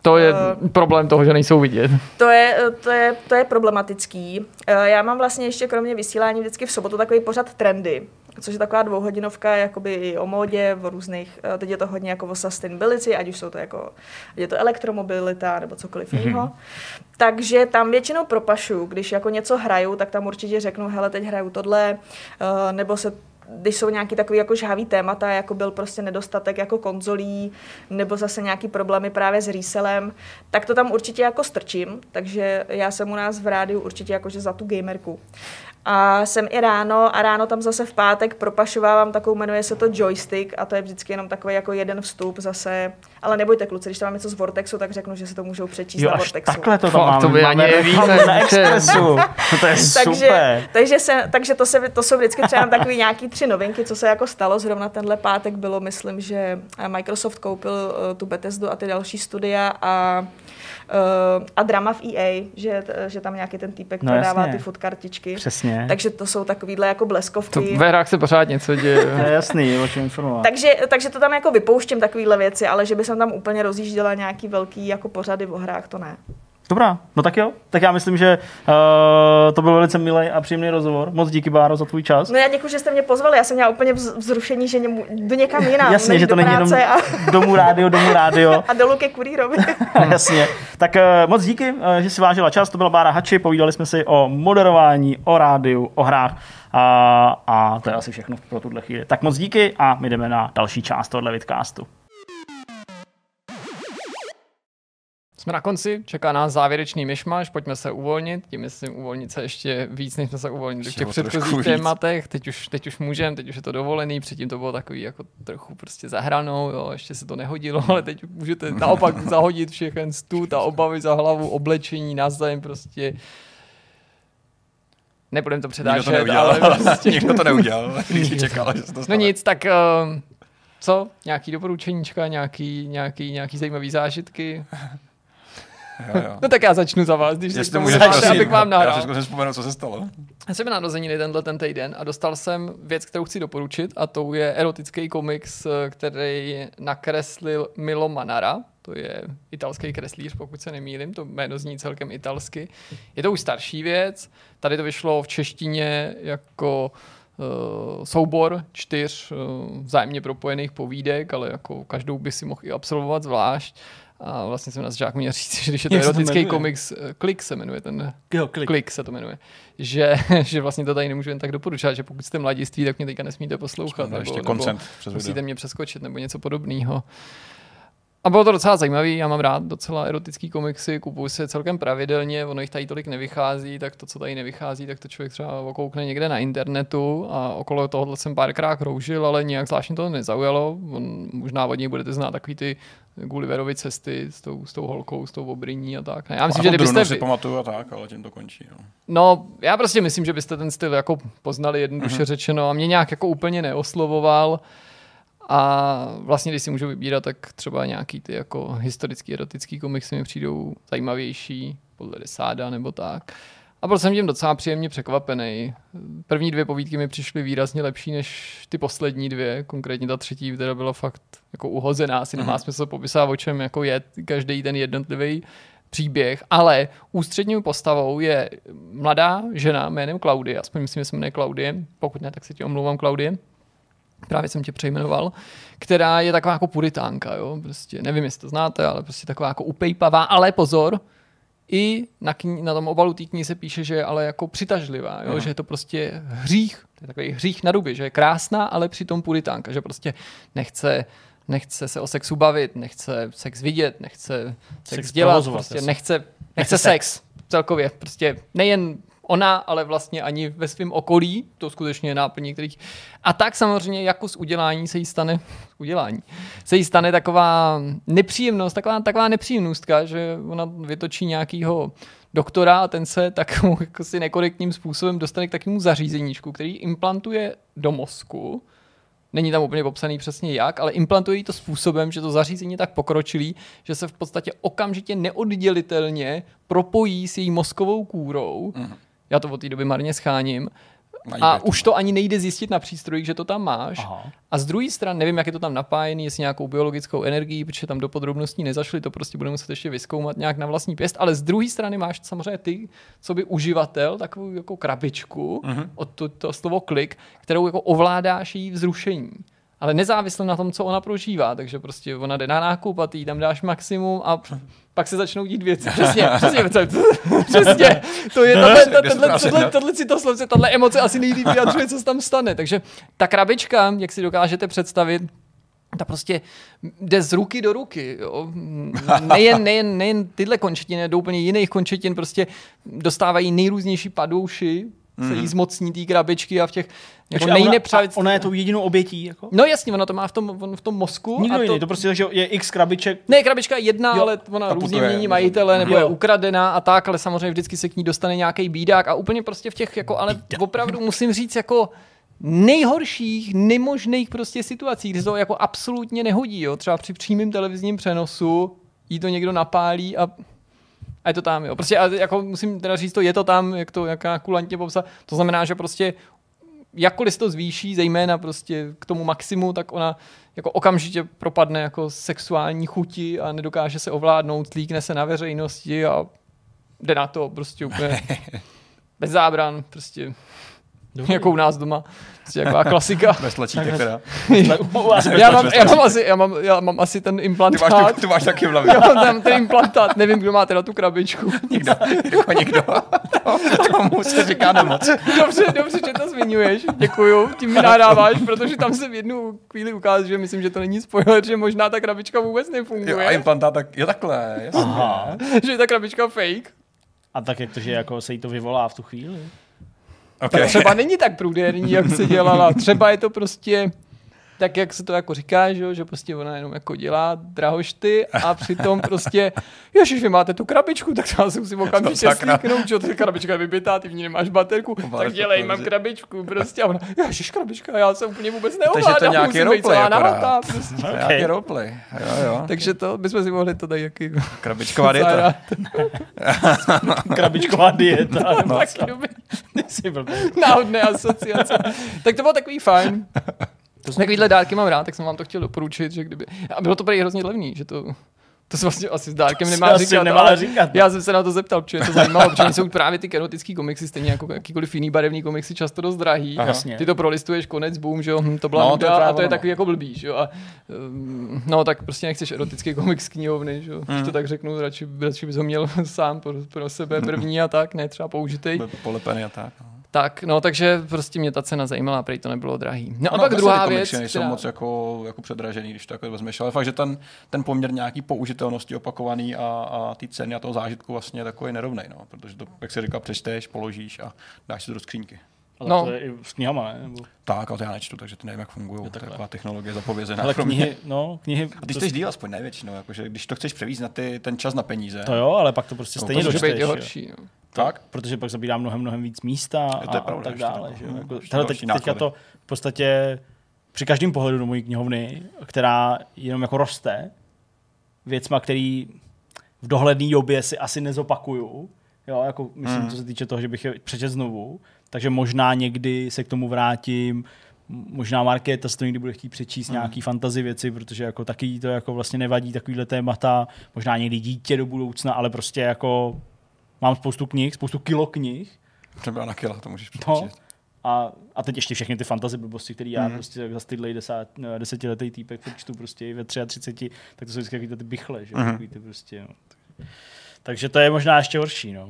To je Eh, problém toho, že nejsou vidět. To je, to, je, to je problematický. Eh, Já mám vlastně ještě kromě vysílání vždycky v sobotu takový pořad trendy, což je taková dvouhodinovka jakoby i o módě, o různých, eh, teď je to hodně jako o sustainability, ať už jsou to jako, je to elektromobilita nebo cokoliv mm-hmm. jiného. Takže tam většinou propašu, když jako něco hraju, tak tam určitě řeknu, hele, teď hraju tohle, eh, nebo se když jsou nějaký takový jako žhavý témata, jako byl prostě nedostatek jako konzolí, nebo zase nějaký problémy právě s resellem, tak to tam určitě jako strčím, takže já jsem u nás v rádiu určitě jakože za tu gamerku. A jsem i ráno a ráno tam zase v pátek propašovávám takovou, jmenuje se to joystick a to je vždycky jenom takový jako jeden vstup zase. Ale nebojte kluci, když tam mám něco z Vortexu, tak řeknu, že si to můžou přečíst Jo, na až Vortexu. takhle to Fakt, tam máme. to my máme ani reklamu nevíme, na že- Expressu. *laughs* To je *laughs* takže, super. takže, se, takže to, se, to jsou vždycky třeba takový nějaký tři novinky, co se jako stalo. Zrovna tenhle pátek bylo, myslím, že Microsoft koupil uh, tu Bethesdu a ty další studia a uh, a drama v EA, že, že tam nějaký ten týpek No prodává jasně. ty food kartičky. Přesně. Takže to jsou takovýhle jako To bleskovky. ve hrách se pořád něco děje. *laughs* To je jasný, o čem informovat. Takže, takže to tam jako vypouštím takovýhle věci, ale že by jsem tam úplně rozjížděla nějaký velký jako pořady o hrách, to ne. Dobrá, no tak jo. Tak já myslím, že uh, to byl velice milý a příjemný rozhovor. Moc díky, Báro, za tvůj čas. No já děkuji, že jste mě pozvali, já jsem měla úplně vz- vzrušení, že němu, jdu někam jinam, Jasně, že to do není jenom a, *laughs* domů rádio, domů rádio. *laughs* a dolů ke kurýrovi. *laughs* Jasně. Tak uh, moc díky, uh, že si vážila čas. To byla Bára Hači. Povídali jsme si o moderování, o rádiu, o hrách. A, a to je asi všechno pro tuhle chvíli. Tak moc díky a my jdeme na další část tohle vidcastu. Jsme na konci, čeká nás závěrečný myšmaš, pojďme se uvolnit, tím myslím uvolnit se ještě víc, než jsme se uvolnili v těch předchozích tématech, teď už, teď už můžeme, teď už je to dovolený, předtím to bylo takový jako trochu prostě zahranou, jo, ještě se to nehodilo, ale teď můžete naopak *laughs* zahodit všechen stůd a obavy za hlavu, oblečení, navzájem prostě Nebudem to Nikdo předášet, to neudělal. ale prostě... *laughs* Nikdo to neudělal. *laughs* Když čekal, že se to No stane. nic, tak uh, co? Nějaký doporučeníčka, nějaký, nějaký, nějaký zajímavý zážitky? Jo, jo. No tak já začnu za vás, když Jestli tomu můžeš, začne, prosím. abych vám Já nahrál. si zkusím vzpomenout, co se stalo. Já jsem na narozeniny tenhle ten týden a dostal jsem věc, kterou chci doporučit a to je erotický komiks, eh, který nakreslil Milo Manara. To je italský kreslíř, pokud se nemýlim, to jméno zní celkem italsky. Je to už starší věc, tady to vyšlo v češtině jako uh, soubor čtyř uh, vzájemně propojených povídek, ale jako každou by si mohl i absolvovat zvlášť. A vlastně jsem nás žák měl říct, *laughs* že když je to Jak erotický komiks, eh, Klik se jmenuje ten Jo, klik. Klik se to jmenuje. Že, *laughs* že vlastně to tady nemůžu jen tak doporučovat, že pokud jste mladiství, tak mě teďka nesmíte poslouchat. No, ještě nebo, nebo musíte mě přeskočit nebo něco podobného. A bylo to docela zajímavý, já mám rád docela erotický komiksy, kupuju si je celkem pravidelně, ono jich tady tolik nevychází, tak to, co tady nevychází, tak to člověk třeba okoukne někde na internetu a okolo tohohle jsem párkrát kroužil, ale nějak zvláštně to nezaujalo. On, možná od něj budete znát takový ty Gulliverovy cesty s tou, s tou holkou, s tou obriní a tak. Já myslím, že Ano, kdybyste... Si pamatuju a tak, ale tím to končí. No. No, já prostě myslím, že byste ten styl jako poznali jednoduše mm-hmm. řečeno a mě nějak jako úplně neoslovoval. A vlastně, když si můžu vybírat, tak třeba nějaký ty jako historický, erotický komiksy mi přijdou zajímavější, podle Desáda nebo tak. A byl jsem tím docela příjemně překvapený. První dvě povídky mi přišly výrazně lepší než ty poslední dvě, konkrétně ta třetí, která byla fakt jako uhozená, asi nemá smysl popisovat, o čem jako je každý ten jednotlivý příběh, ale ústřední postavou je mladá žena jménem Klaudie, aspoň myslím, že se jmenuje Klaudie, pokud ne, tak se ti omlouvám Klaudie, právě jsem tě přejmenoval, která je taková jako puritánka, jo, prostě nevím, jestli to znáte, ale prostě taková jako upejpavá, ale pozor, i na, kni- na tom obalu té knihy se píše, že je ale jako přitažlivá, jo? že je to prostě hřích, to je takový hřích na ruby, že je krásná, ale přitom puritánka, že prostě nechce nechce se o sexu bavit, nechce sex vidět, nechce sex, Sex dělat, prostě nechce, nechce, Nechce sex. celkově. Prostě nejen ona, ale vlastně ani ve svém okolí, to skutečně je náplň některých. A tak samozřejmě jako z udělání se jí stane, *laughs* udělání, se jí stane taková nepříjemnost, taková, taková nepříjemnostka, že ona vytočí nějakýho doktora a ten se takovou *laughs* jako si nekorektním způsobem dostane k takovému zařízeníčku, který implantuje do mozku, Není tam úplně popsaný přesně jak, ale implantuje jí to způsobem, že to zařízení je tak pokročilý, že se v podstatě okamžitě neoddělitelně propojí s její mozkovou kůrou. Mhm. Já to od té doby marně scháním. A to už to ani nejde zjistit na přístrojích, že to tam máš. Aha. A z druhé strany, nevím, jak je to tam napájený, jestli nějakou biologickou energií, protože tam do podrobností nezašli, to prostě budeme muset ještě vyskoumat nějak na vlastní pěst. Ale z druhé strany máš samozřejmě ty, co by uživatel, takovou jako krabičku Mhm. od to, to slovo klik, kterou jako ovládáš její vzrušení. Ale nezávisle na tom, co ona prožívá, takže prostě ona jde na nákup a ty jí tam dáš maximum a pak se začnou dít věci. *laughs* Přesně, přesně, přesně. To je tohle, to tohle, tohle, ne- tohle, si to slovce, tahle emoce asi nejlíp vyjadřuje, co se tam stane. Takže ta krabička, jak si dokážete představit, ta prostě jde z ruky do ruky. Jo. Nejen, nejen, nejen tyhle končetiny, do úplně jiných končetin prostě dostávají nejrůznější padouši, se jí zmocní té krabičky a v těch jako Počkej, a ona, ona je tou jedinou obětí, jako? No jasně, ona to má v tom, on v tom mozku. Nikdo a to, jiný, to prostě že je x krabiček. ne, krabička je jedna, Jo. ale ona A různě mění majitele, nebo je Jo. ukradená a tak, ale samozřejmě vždycky se k ní dostane nějaký bídák a úplně prostě v těch, jako, ale opravdu musím říct, jako nejhorších, nemožných prostě situací, kdy se to jako absolutně nehodí, jo. Třeba při přímém televizním přenosu jí to někdo napálí a a je to tam, jo. Prostě a jako musím teda říct to, je to tam, jak to jaká kulantně popsat. To znamená, že prostě jakkoliv se to zvýší, zejména prostě k tomu maximu, tak ona jako okamžitě propadne jako sexuální chuti a nedokáže se ovládnout, tlíkne se na veřejnosti a jde na to prostě úplně *laughs* bez zábran, prostě jako u nás doma. Prostě taková klasika. *laughs* Bez tlačítek teda. já, mám, já, mám asi, já, mám, já mám asi ten Ty implantát. máš, tu, ty máš taky v hlavě. Já mám tam ten implantát, nevím, kdo má teda tu krabičku. *laughs* Nikdo, jako nikdo. Tomu se říká nemoc. Dobře, dobře, že to zmiňuješ. Děkuju, tím mi nadáváš, protože tam se v jednu chvíli ukázal, že myslím, že to není spoiler, že možná ta krabička vůbec Jo, nefunguje. a implantát tak, je takhle, jasně. Aha. že je ta krabička fake. A tak jak to, že jako se jí to vyvolá v tu chvíli. Okay. Tak třeba není tak průderní, jak se dělala. Třeba je to prostě tak, jak se to jako říká, že, že prostě ona jenom jako dělá drahošty a přitom *laughs* prostě, ježiš, vy máte tu krabičku, tak já si musím okamžitě sakra. slíknout, že ta krabička je vybitá, ty v ní nemáš baterku, Obáváš tak dělej, mám že- krabičku, prostě a ona, ježiš, krabička, já se úplně vůbec Takže to je neovládám, nějaký musím být roleplay celá akorát. prostě. *laughs* Nějaký roleplay. Jo, jo. Takže to bychom si mohli to tady jaký *laughs* Krabičková dieta. Krabičková dieta. No, Taky dobrý. Náhodné asociace. tak to bylo takový fajn. Takovýhle dárky mám rád, tak jsem vám to chtěl doporučit, že kdyby... A bylo to prý hrozně levný, že to... To se vlastně asi s dárkem To nemá říkat, nemá ale říkat. já jsem se na to zeptal, protože to zajímalo, protože jsou právě ty erotický komiksy, stejně jako jakýkoliv jiný barevný komiksy, často dost drahý. Aha. Ty to prolistuješ, konec, boom, že jo, hm, to byla No, no, to a to je takový jako blbý, že jo. A, um, no, tak prostě nechceš erotický komiks z knihovny, že jo. Když Mhm. to tak řeknu, radši, radši bys ho měl *laughs* sám pro, pro sebe první a tak, ne třeba použitej. Byl Polepený a tak. no. Tak, no, takže prostě mě ta cena zajímala, prý to nebylo drahý. No a Ono pak druhá věc, nejsou která... moc jako, jako předražený, když to jako vezmeš, ale fakt, že ten, ten poměr nějaký použitelnosti opakovaný a, a ty ceny a toho zážitku vlastně je takový nerovnej, no, protože to, jak si říkal, přečteš, položíš a dáš si to do skřínky. Ale No. to je i s knihama, ne? Nebo... Tak, ale to já nečtu, takže ty nevím, jak fungují. To je taková technologie zapovězená. Ale knihy, no, knihy... A ty to, chceš díl aspoň ne většinou, jakože když to chceš převízt na ty, ten čas na peníze. to jo, ale pak to prostě To stejně být dočteš. jo. horší. No. Tak? Protože pak zabírá mnohem, mnohem víc místa a, to je a pravda, tak ještě dále. to- Že? jo. hm, Jako, hele, teď, teďka to v podstatě při každém pohledu do mojí knihovny, která jenom jako roste, věcma, který v dohledné době si asi nezopakuju, jo, jako myslím, Hmm. co se týče toho, že bych je přečet znovu, takže možná někdy se k tomu vrátím, možná Markéta to někdy bude chtít přečíst Hmm. nějaký fantasy věci, protože jako taky to jako vlastně nevadí takovýhle témata, možná někdy dítě do budoucna, ale prostě jako mám spoustu knih, spoustu kilo knih, Třeba na kila to můžeš No. přečíst. a, a teď ještě všechny ty fantasy blbosti, které já Mhm. prostě za stydlej deset, desetiletý týpek přečtu prostě ve 33, tak to jsou vždycky takový ty bychle, že? Takový ty prostě, no. Takže to je možná ještě horší, no.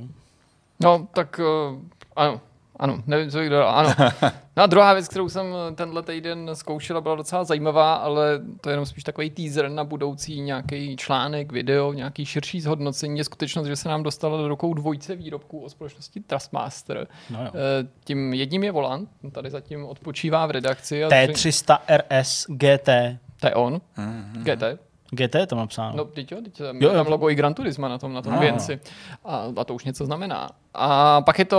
No, tak uh, ano, ano, nevím, co bych dodal, ano. *laughs* No a druhá věc, kterou jsem tenhle týden zkoušela, byla docela zajímavá, ale to je jenom spíš takový teaser na budoucí nějaký článek, video, nějaký širší zhodnocení. Je skutečnost, že se nám dostala do rukou dvojce výrobků o společnosti Trustmaster. no jo. Eh, Tím jedním je volant, tady zatím odpočívá v redakci. A T300 RS GT. To je on, Mhm. GT. GT je to napsáno. No, teď jo, teď tam, Jo, jo, jo. tam logo i Gran Turismo na tom, na tom No. věnci. A, a to už něco znamená. A pak je to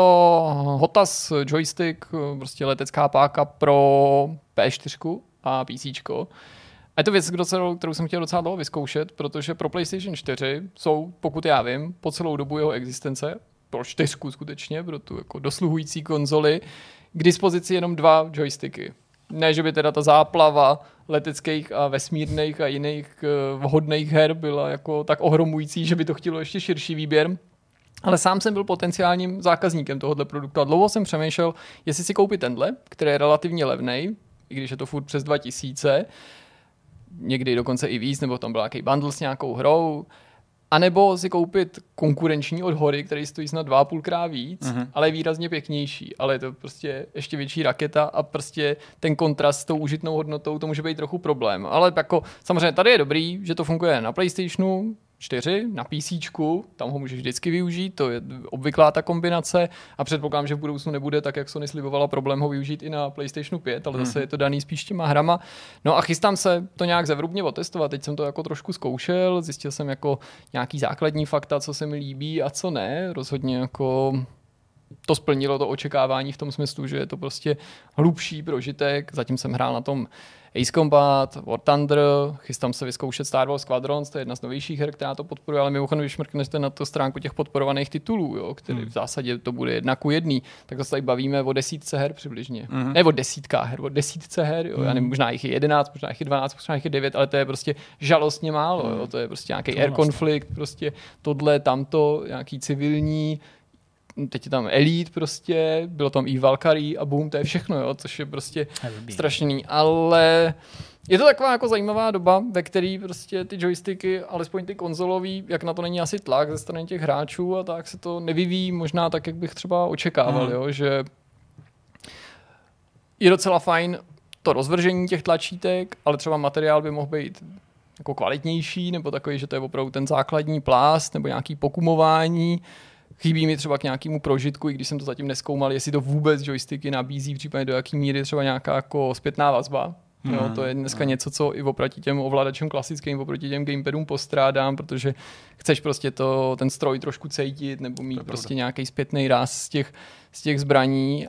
Hotas joystick, prostě letecká páka pro P4 a PC. A je to věc, kterou, kterou jsem chtěl docela dlouho vyzkoušet, protože pro PlayStation 4 jsou, pokud já vím, po celou dobu jeho existence, pro čtyřku skutečně, pro tu jako dosluhující konzoli, k dispozici jenom dva joysticky. Ne, že by teda ta záplava leteckých a vesmírných a jiných uh, vhodných her byla jako tak ohromující, že by to chtělo ještě širší výběr. Ale sám jsem byl potenciálním zákazníkem tohohle produktu a dlouho jsem přemýšlel, jestli si koupit tenhle, který je relativně levný, i když je to furt přes 2000, někdy dokonce i víc, nebo tam byl nějaký bundle s nějakou hrou, a nebo si koupit konkurenční od hory, který stojí snad dva a půlkrát víc, mm-hmm. ale je výrazně pěknější. Ale je to prostě ještě větší raketa a prostě ten kontrast s tou užitnou hodnotou, to může být trochu problém. Ale jako samozřejmě tady je dobrý, že to funguje na PlayStationu 4, na PC, tam ho můžeš vždycky využít, to je obvyklá ta kombinace a předpokládám, že v budoucnu nebude tak, jak Sony slibovala, problém ho využít i na PlayStationu 5, ale zase je to daný spíš těma hrama. No a chystám se to nějak zevrubně otestovat, teď jsem to jako trošku zkoušel, zjistil jsem jako nějaký základní fakta, co se mi líbí a co ne, rozhodně jako to splnilo to očekávání v tom smyslu, že je to prostě hlubší prožitek. Zatím jsem hrál na tom Ace Combat, War Thunder, chystám se vyzkoušet Star Wars Squadrons, to je jedna z novějších her, která to podporuje, ale mimochodem, když mrknete na to stránku těch podporovaných titulů, jo, který v zásadě to bude jedna ku jedný, tak se tady bavíme o desítce her přibližně. Ne o desítkách her, o desítce her, jo, já nevím, možná jich je jedenáct, možná jich je dvanáct, možná jich je devět, ale to je prostě žalostně málo, jo, to je prostě nějaký air konflikt, prostě tohle, tamto, nějaký civilní, teď je tam Elite prostě, bylo tam i Valkyrie a boom, to je všechno, jo, což je prostě strašný, ale je to taková jako zajímavá doba, ve které prostě ty joysticky, alespoň ty konzolový, jak na to není asi tlak ze strany těch hráčů a tak se to nevyvíjí možná tak, jak bych třeba očekával, jo, že je docela fajn to rozvržení těch tlačítek, ale třeba materiál by mohl být jako kvalitnější, nebo takový, že to je opravdu ten základní plást, nebo nějaký pokumování. Chybí mi třeba k nějakému prožitku, i když jsem to zatím neskoumal, jestli to vůbec joysticky nabízí, případně do jaký míry třeba nějaká jako zpětná vazba. Hmm. Jo, to je dneska něco, co i oproti těm ovladačům klasickým, oproti těm gamepadům postrádám, protože chceš prostě to, ten stroj trošku cítit, nebo mít prostě nějaký zpětný ráz z těch, z těch zbraní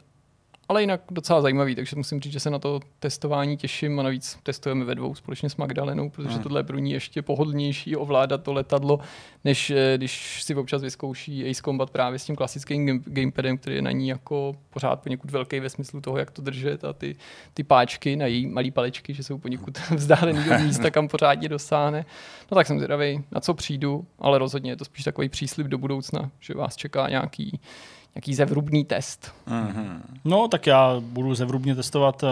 ale jinak docela zajímavý, takže musím říct, že se na to testování těším a navíc testujeme ve dvou společně s Magdalenou, protože tohle je pro ní ještě pohodlnější ovládat to letadlo, než eh, když si občas vyzkouší Ace Combat právě s tím klasickým game- gamepadem, který je na ní jako pořád poněkud velký ve smyslu toho, jak to držet a ty, ty páčky na její malý palečky, že jsou poněkud *laughs* vzdálený od místa, kam pořádně dosáhne. No tak jsem zvědavý, na co přijdu, ale rozhodně je to spíš takový příslip do budoucna, že vás čeká nějaký nějaký zevrubný test. No, tak já budu zevrubně testovat uh,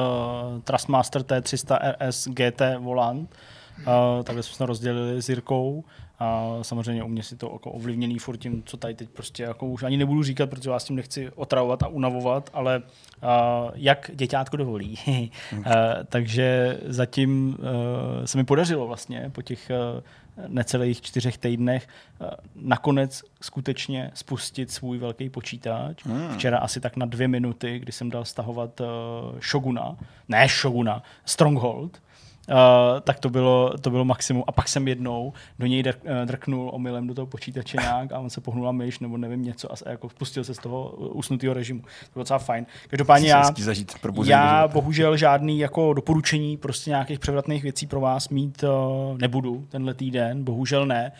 Trustmaster T300 RS GT volant. Uh, takhle jsme se rozdělili s Jirkou. A samozřejmě u mě si to jako ovlivněný furt tím, co tady teď prostě jako už ani nebudu říkat, protože vás tím nechci otravovat a unavovat, ale uh, jak děťátko dovolí. uh, *laughs* takže zatím uh, se mi podařilo vlastně po těch uh, necelých čtyřech týdnech uh, nakonec skutečně spustit svůj velký počítač. Včera asi tak na dvě minuty, kdy jsem dal stahovat uh, Shoguna, ne Shoguna, Stronghold, Uh, tak to bylo, to bylo maximum. A pak jsem jednou do něj drk, uh, drknul omylem do toho počítače nějak a on se pohnula myš nebo nevím něco a, se, jako spustil se z toho usnutého režimu. To bylo docela fajn. Každopádně já, zažít já bohužel žádný jako doporučení prostě nějakých převratných věcí pro vás mít uh, nebudu tenhle týden, bohužel ne.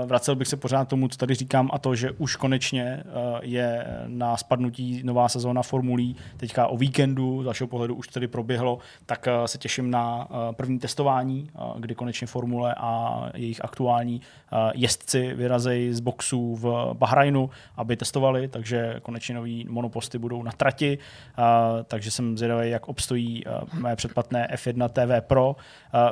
Uh, vracel bych se pořád tomu, co tady říkám a to, že už konečně uh, je na spadnutí nová sezóna formulí teďka o víkendu, z vašeho pohledu už tedy proběhlo, tak uh, se těším na uh, první testování, uh, kdy konečně formule a jejich aktuální uh, jezdci vyrazejí z boxů v Bahrajnu, aby testovali, takže konečně nový monoposty budou na trati, takže jsem zvědavý, jak obstojí mé předplatné F1 TV Pro.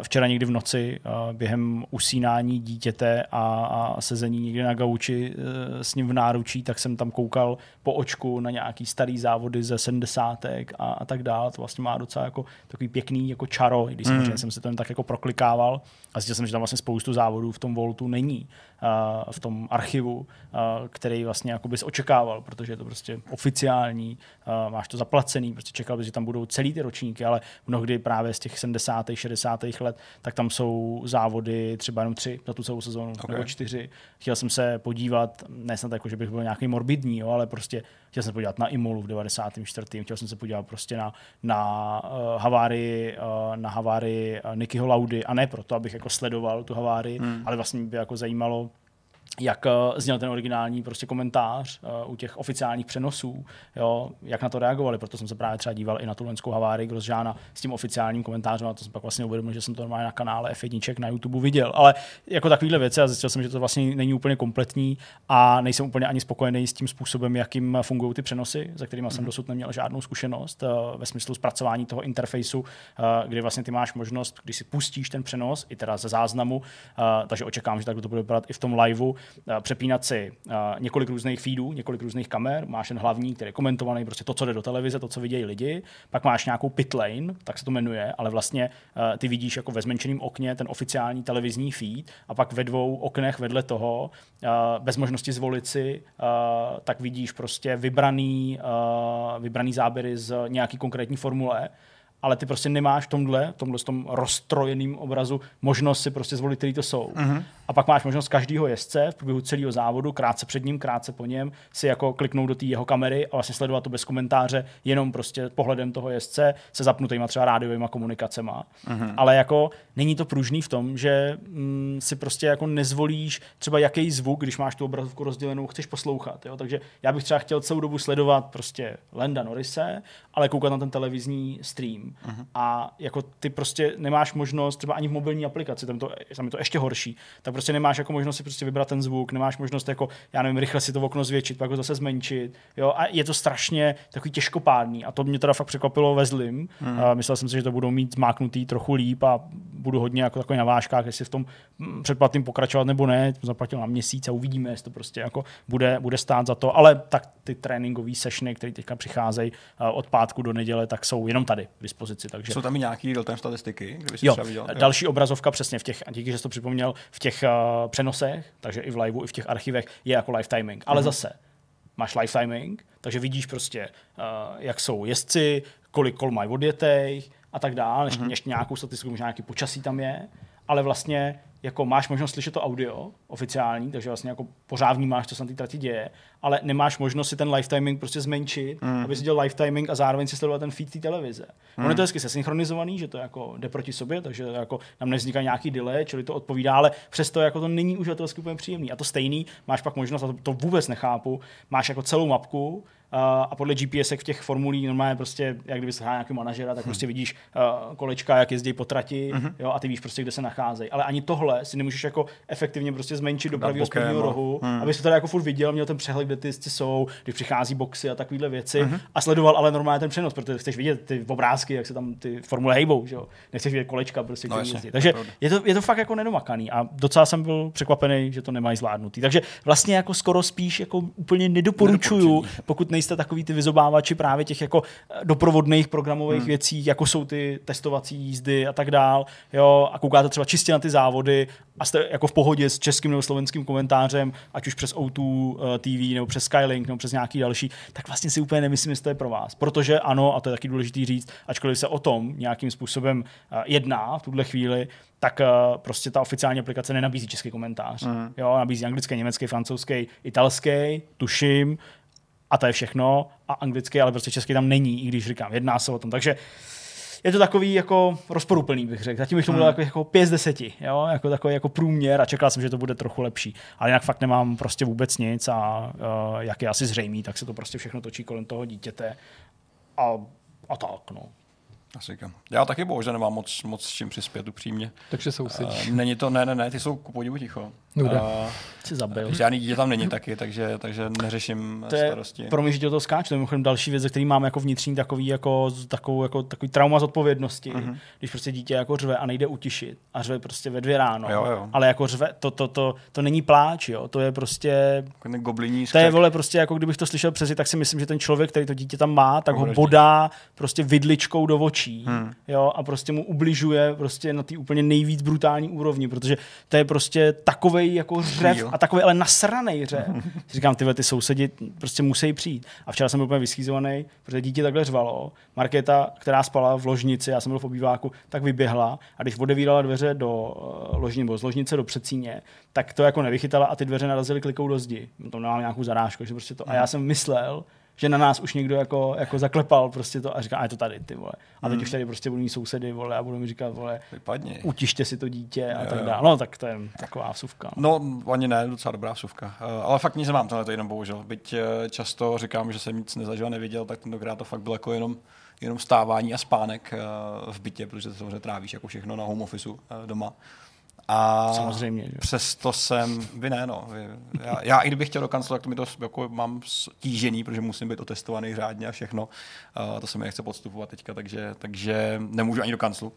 Včera někdy v noci během usínání dítěte a, sezení někde na gauči s ním v náručí, tak jsem tam koukal po očku na nějaký starý závody ze 70. a, a tak dále. To vlastně má docela jako takový pěkný jako čaro, když samozřejmě jsem se to jen tak jako proklikával a zjistil jsem, že tam vlastně spoustu závodů v tom Voltu není v tom archivu, uh, který vlastně jako bys očekával, protože je to prostě oficiální, uh, máš to zaplacený, prostě čekal bys, že tam budou celý ty ročníky, ale mnohdy právě z těch 70. 60. let, tak tam jsou závody třeba jenom tři za tu celou sezónu, okay. nebo čtyři. Chtěl jsem se podívat, ne snad jako, že bych byl nějaký morbidní, jo, ale prostě chtěl jsem se podívat na Imolu v 94. Chtěl jsem se podívat prostě na, na uh, havárii, uh, na havárii uh, Nikyho Laudy a ne proto, abych jako sledoval tu havárii, hmm. ale vlastně by jako zajímalo, jak uh, zněl ten originální prostě komentář uh, u těch oficiálních přenosů, jo, jak na to reagovali, proto jsem se právě třeba díval i na tu lenskou havárii Grosžána s tím oficiálním komentářem a to jsem pak vlastně uvědomil, že jsem to normálně na kanále F1 na YouTube viděl, ale jako takovýhle věci a zjistil jsem, že to vlastně není úplně kompletní a nejsem úplně ani spokojený s tím způsobem, jakým fungují ty přenosy, za kterými jsem dosud neměl žádnou zkušenost uh, ve smyslu zpracování toho interfejsu, uh, kdy vlastně ty máš možnost, když si pustíš ten přenos, i teda ze záznamu, takže očekám, že tak to bude vypadat i v tom liveu, eh, přepínat si několik různých feedů, několik různých kamer, máš ten hlavní, který je komentovaný, prostě to, co jde do televize, to, co vidějí lidi, pak máš nějakou pit lane, tak se to jmenuje, ale vlastně ty vidíš jako ve zmenšeném okně ten oficiální televizní feed a pak ve dvou oknech vedle toho, bez možnosti zvolit si, tak vidíš prostě vybraný, vybraný záběry z nějaký konkrétní formule ale ty prostě nemáš v tomhle, v tomhle tom rozstrojeném obrazu možnost si prostě zvolit, který to jsou. Mm-hmm. A pak máš možnost každého jezdce v průběhu celého závodu, krátce před ním, krátce po něm, si jako kliknout do té jeho kamery a vlastně sledovat to bez komentáře, jenom prostě pohledem toho jezdce se zapnutýma třeba rádiovými komunikacema. Mm-hmm. Ale jako není to pružný v tom, že mm, si prostě jako nezvolíš třeba jaký zvuk, když máš tu obrazovku rozdělenou, chceš poslouchat. Jo? Takže já bych třeba chtěl celou dobu sledovat prostě Lenda Norrise, ale koukat na ten televizní stream. Uh-huh. A jako ty prostě nemáš možnost, třeba ani v mobilní aplikaci, tam, to, tam je to ještě horší, tak prostě nemáš jako možnost si prostě vybrat ten zvuk, nemáš možnost jako, já nevím, rychle si to okno zvětšit, pak ho zase zmenšit. Jo? A je to strašně takový těžkopádný. A to mě teda fakt překvapilo ve zlým. Uh-huh. A myslel jsem si, že to budou mít zmáknutý trochu líp a budu hodně jako takový na vážkách, jestli v tom mm, předplatným pokračovat nebo ne. Zaplatil na měsíc a uvidíme, jestli to prostě jako bude, bude stát za to. Ale tak ty tréninkové sessiony, které teďka přicházejí uh, od pátku do neděle, tak jsou jenom tady dispozici. Takže Jsou tam i nějaký real-time statistiky, kdyby Jo, třeba viděl? další obrazovka přesně v těch, a díky, že jsi to připomněl, v těch uh, přenosech, takže i v liveu, i v těch archivech je jako live timing. Ale mm-hmm. zase, máš live timing, takže vidíš prostě, uh, jak jsou jezdci, kolik kol mají odjetej a tak dále, mm-hmm. ještě nějakou statistiku, možná nějaký počasí tam je, ale vlastně jako máš možnost slyšet to audio oficiální, takže vlastně jako pořád vnímáš, co se na té trati děje, ale nemáš možnost si ten live timing prostě zmenšit, mm. aby si dělal live timing a zároveň si sledoval ten feed té televize. Mm. Ono je to hezky sesynchronizovaný, že to jako jde proti sobě, takže jako nám nevzniká nějaký delay, čili to odpovídá, ale přesto jako to není uživatelsky úplně příjemný. A to stejný, máš pak možnost, a to, to vůbec nechápu, máš jako celou mapku, a podle GPS v těch formulí normálně prostě, jak kdyby se nějaký manažera, tak prostě vidíš uh, kolečka, jak jezdí po trati, Mhm. jo, a ty víš prostě, kde se nacházejí. Ale ani tohle si nemůžeš jako efektivně prostě zmenšit do pravého spodního no. rohu, Hmm. aby to tady jako furt viděl, měl ten přehled, kde ty jezdci jsou, když přichází boxy a takovéhle věci Mhm. a sledoval ale normálně ten přenos, protože chceš vidět ty obrázky, jak se tam ty formule hejbou, že jo. Nechceš vidět kolečka, prostě, No jasně, jezdí. Takže je to, je to fakt jako nedomakaný a docela jsem byl překvapený, že to nemají zvládnutý. Takže vlastně jako skoro spíš jako úplně nedoporučuju, pokud nejste takový ty vyzobávači právě těch jako eh, doprovodných programových hmm. věcí, jako jsou ty testovací jízdy a tak dál, jo, a koukáte třeba čistě na ty závody a jste jako v pohodě s českým nebo slovenským komentářem, ať už přes O2 eh, TV nebo přes Skylink nebo přes nějaký další, tak vlastně si úplně nemyslím, jestli to je pro vás. Protože ano, a to je taky důležité říct, ačkoliv se o tom nějakým způsobem eh, jedná v tuhle chvíli, tak uh, prostě ta oficiální aplikace nenabízí český komentář. Mm. Jo, nabízí anglický, německý, francouzský, italský, tuším, a to je všechno. A anglický, ale prostě český tam není, i když říkám, jedná se o tom. Takže je to takový jako rozporuplný, bych řekl. Zatím bych to byl Hmm. takový jako 5 z 10, jo? Jako takový jako průměr a čekal jsem, že to bude trochu lepší. Ale jinak fakt nemám prostě vůbec nic a uh, jak je asi zřejmý, tak se to prostě všechno točí kolem toho dítěte a, a tak, no. Asi říkám. Já taky bohužel nemám moc, moc s čím přispět upřímně. Takže sousedíš. Uh, není to, ne, ne, ne, ty jsou ku podivu ticho. Nuda. Uh, Si zabil. žádný dítě tam není taky, takže, takže neřeším to je starosti. pro mě, že do toho skáču. To je mimochodem další věc, který mám jako vnitřní takový, jako, takovou, jako, takový trauma z odpovědnosti. Mm-hmm. Když prostě dítě jako řve a nejde utišit a řve prostě ve dvě ráno. Jo, jo. Ale jako řve, to, to, to, to, není pláč, jo. To je prostě ten gobliní to je, vole, prostě jako kdybych to slyšel přes tak si myslím, že ten člověk, který to dítě tam má, tak ho Obraždí. bodá prostě vidličkou do očí, Hmm. jo, a prostě mu ubližuje prostě na té úplně nejvíc brutální úrovni, protože to je prostě takovej jako řev a takový ale nasranej řev. *laughs* Říkám, ty, vole, ty sousedi prostě musí přijít. A včera jsem byl úplně vyschýzovaný, protože dítě takhle řvalo. Markéta, která spala v ložnici, já jsem byl v obýváku, tak vyběhla a když odevírala dveře do eh, ložnice, nebo z ložnice do předsíně, tak to jako nevychytala a ty dveře narazily klikou do zdi. To nemám nějakou zarážku, že prostě to. A já jsem myslel, že na nás už někdo jako, jako zaklepal prostě to a říká, a je to tady, ty vole. A teď už tady prostě budu mít sousedy, vole, a budou mi říkat, vole, Vypadni. utište si to dítě a Jo, tak dále. No tak to je taková vsuvka. No. No, ani ne, docela dobrá vsuvka. Uh, ale fakt nic nemám tohle jenom bohužel. Byť uh, často říkám, že jsem nic nezažil a neviděl, tak tentokrát to fakt bylo jako jenom, jenom stávání a spánek uh, v bytě, protože to samozřejmě trávíš jako všechno na home officeu uh, doma. A Samozřejmě, že? přesto jsem, vy ne, no. Vy, já, já, i kdybych chtěl do kanclu, tak to mi to jako mám tížený, protože musím být otestovaný řádně a všechno. Uh, to se mi nechce podstupovat teďka, takže, takže nemůžu ani do kanclu.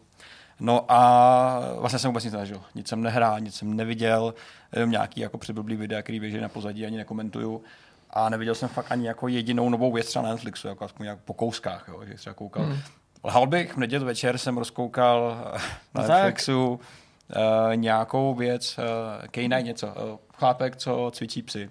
No a vlastně jsem vůbec nic nezažil. Nic jsem nehrál, nic jsem neviděl, jenom nějaký jako přiblblý videa, který běží na pozadí, ani nekomentuju. A neviděl jsem fakt ani jako jedinou novou věc třeba na Netflixu, jako aspoň nějak po kouskách, jo, že třeba koukal. Hmm. Lhal bych, v neděli večer jsem rozkoukal na No tak. Uh, nějakou věc, uh, K9 něco, uh, chlápek, co cvičí psy.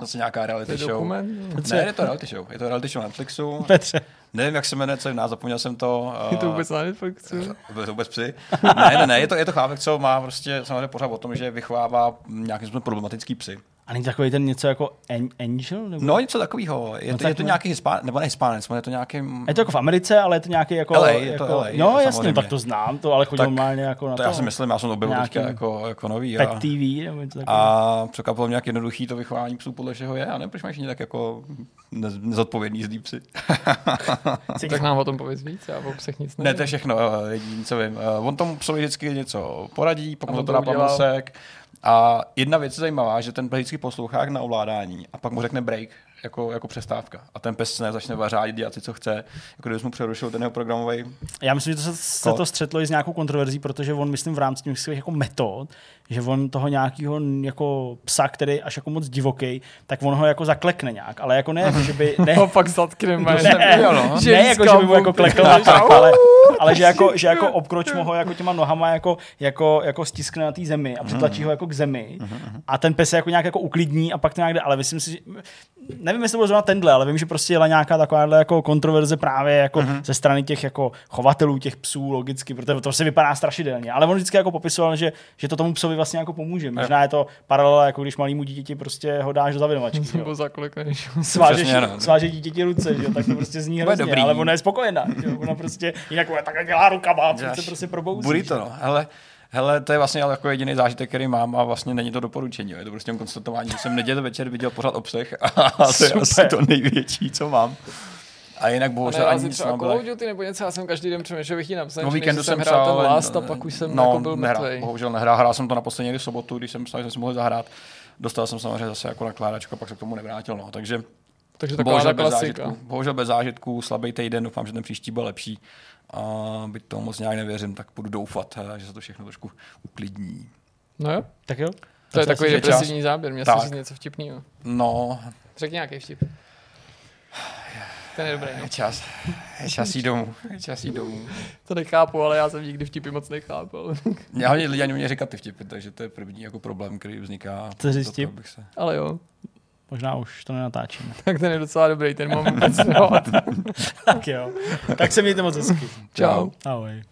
Zase nějaká To reality je show. dokument? Ne, je to reality show. Je to reality show na Netflixu. Petře, Nevím, jak se jmenuje, co je nás, zapomněl jsem to. Je to vůbec na Netflixu? Byli to vůbec psy? Ne, ne, ne, je to, je to chlápek, co má prostě samozřejmě pořád o tom, že vychovává nějakým způsobem problematický psy. A není takový ten něco jako an- Angel? Nebo? No, něco takového. Je, No to, je to ne. nějaký hispán, nebo ne hispánec, je to nějaký... Je to jako v Americe, ale je to nějaký jako... LA, je to jako, LA, je no to jasně, samozřejmě. tak to znám, to ale Tak normálně jako na To to. já si myslím, já jsem to objevil Nějaký teďka jako, jako nový. Pet A, TV nebo něco takového. a překvapilo mě, jak jednoduchý to vychování psů podle všeho je. A ne, proč máš tak jako nez, nezodpovědný zlý psy. *laughs* Tak nám o tom pověz víc, já o psech nic Ne, nevím. to je všechno, eh, jediný, co vím. Eh, On tomu psovi vždycky něco poradí, on to dá pamlsek. A jedna věc je zajímavá, že ten pes vždycky poslouchá jak na ovládání a pak mu řekne break jako, jako přestávka. A ten pes se ne začne vařádit, dělat si, co chce. Jako kdyby mu přerušil ten jeho programový. Já myslím, že to se, se to střetlo i s nějakou kontroverzí, protože on, myslím, v rámci těch svých jako metod, že on toho nějakého jako psa, který je až jako moc divoký, tak on ho jako zaklekne nějak, ale jako ne, jako, že by... *laughs* Ne, Ho pak zatkneme. *laughs* ne, no. ne jako, že by mu jako klekl *laughs* tak, ale, *laughs* ale že jako, že jako obkroč mu ho jako těma nohama jako, jako, jako stiskne na té zemi a přitlačí ho jako k zemi a ten pes se jako nějak jako uklidní a pak to nějak jde, ale myslím si, že nevím, jestli to bylo zrovna tenhle, ale vím, že prostě jela nějaká takováhle jako kontroverze právě jako ze strany těch jako chovatelů těch psů logicky, protože to se vypadá strašidelně, ale on vždycky jako popisoval, že, že to tomu psovi vlastně jako pomůže. Možná je to paralela, jako když malýmu dítěti prostě ho dáš do zavinovačky. *laughs* Nebo zaklekneš. Svážeš, Přesně, no. sváže dítěti ruce, že jo, tak to prostě zní hrozně, ale ona je spokojená, že ona prostě jinak ona takhle dělá rukama, a Děláš se prostě probouzí. Bude to, no. Hele, hele, to je vlastně ale jako jediný zážitek, který mám a vlastně není to doporučení. jo. Je to prostě jen konstatování, že jsem neděli večer viděl pořád obsah a *laughs* to je asi to největší, co mám. A jinak bohužel já ani nic třeba nebylo. Call of Duty nebo něco, já jsem každý den přemýšlel, že bych ji napsal, No víkendu jsem hrál ten ale- Last a pak už jsem no, jako byl nehrál, mrtvej. bohužel nehrál. Hrál jsem to naposledy někdy v sobotu, když jsem psal, že jsem si mohl zahrát. Dostal jsem samozřejmě zase jako nakládačku a pak se k tomu nevrátil. No. Takže Takže taková bohužel bez, klasika. zážitků, bohužel bez zážitků, slabý týden, doufám, že ten příští byl lepší a byť tomu moc nějak nevěřím, tak budu doufat, eh, že se to všechno trošku uklidní. No jo, tak jo. To, to je takový depresivní záběr, měl jsem něco vtipného. No. Řekni nějaký vtip. Ten je dobrý. No. Je čas. Je čas jít domů. Je čas jít domů. To nechápu, ale já jsem nikdy vtipy moc nechápal. *laughs* já hodně lidi ani mě říkat ty vtipy, takže to je první jako problém, který vzniká. Co říct? Se... Ale jo. Možná už to nenatáčíme. Tak ten je docela dobrý, ten moment. *laughs* tak jo. Tak se mějte moc hezky. Čau. Ahoj.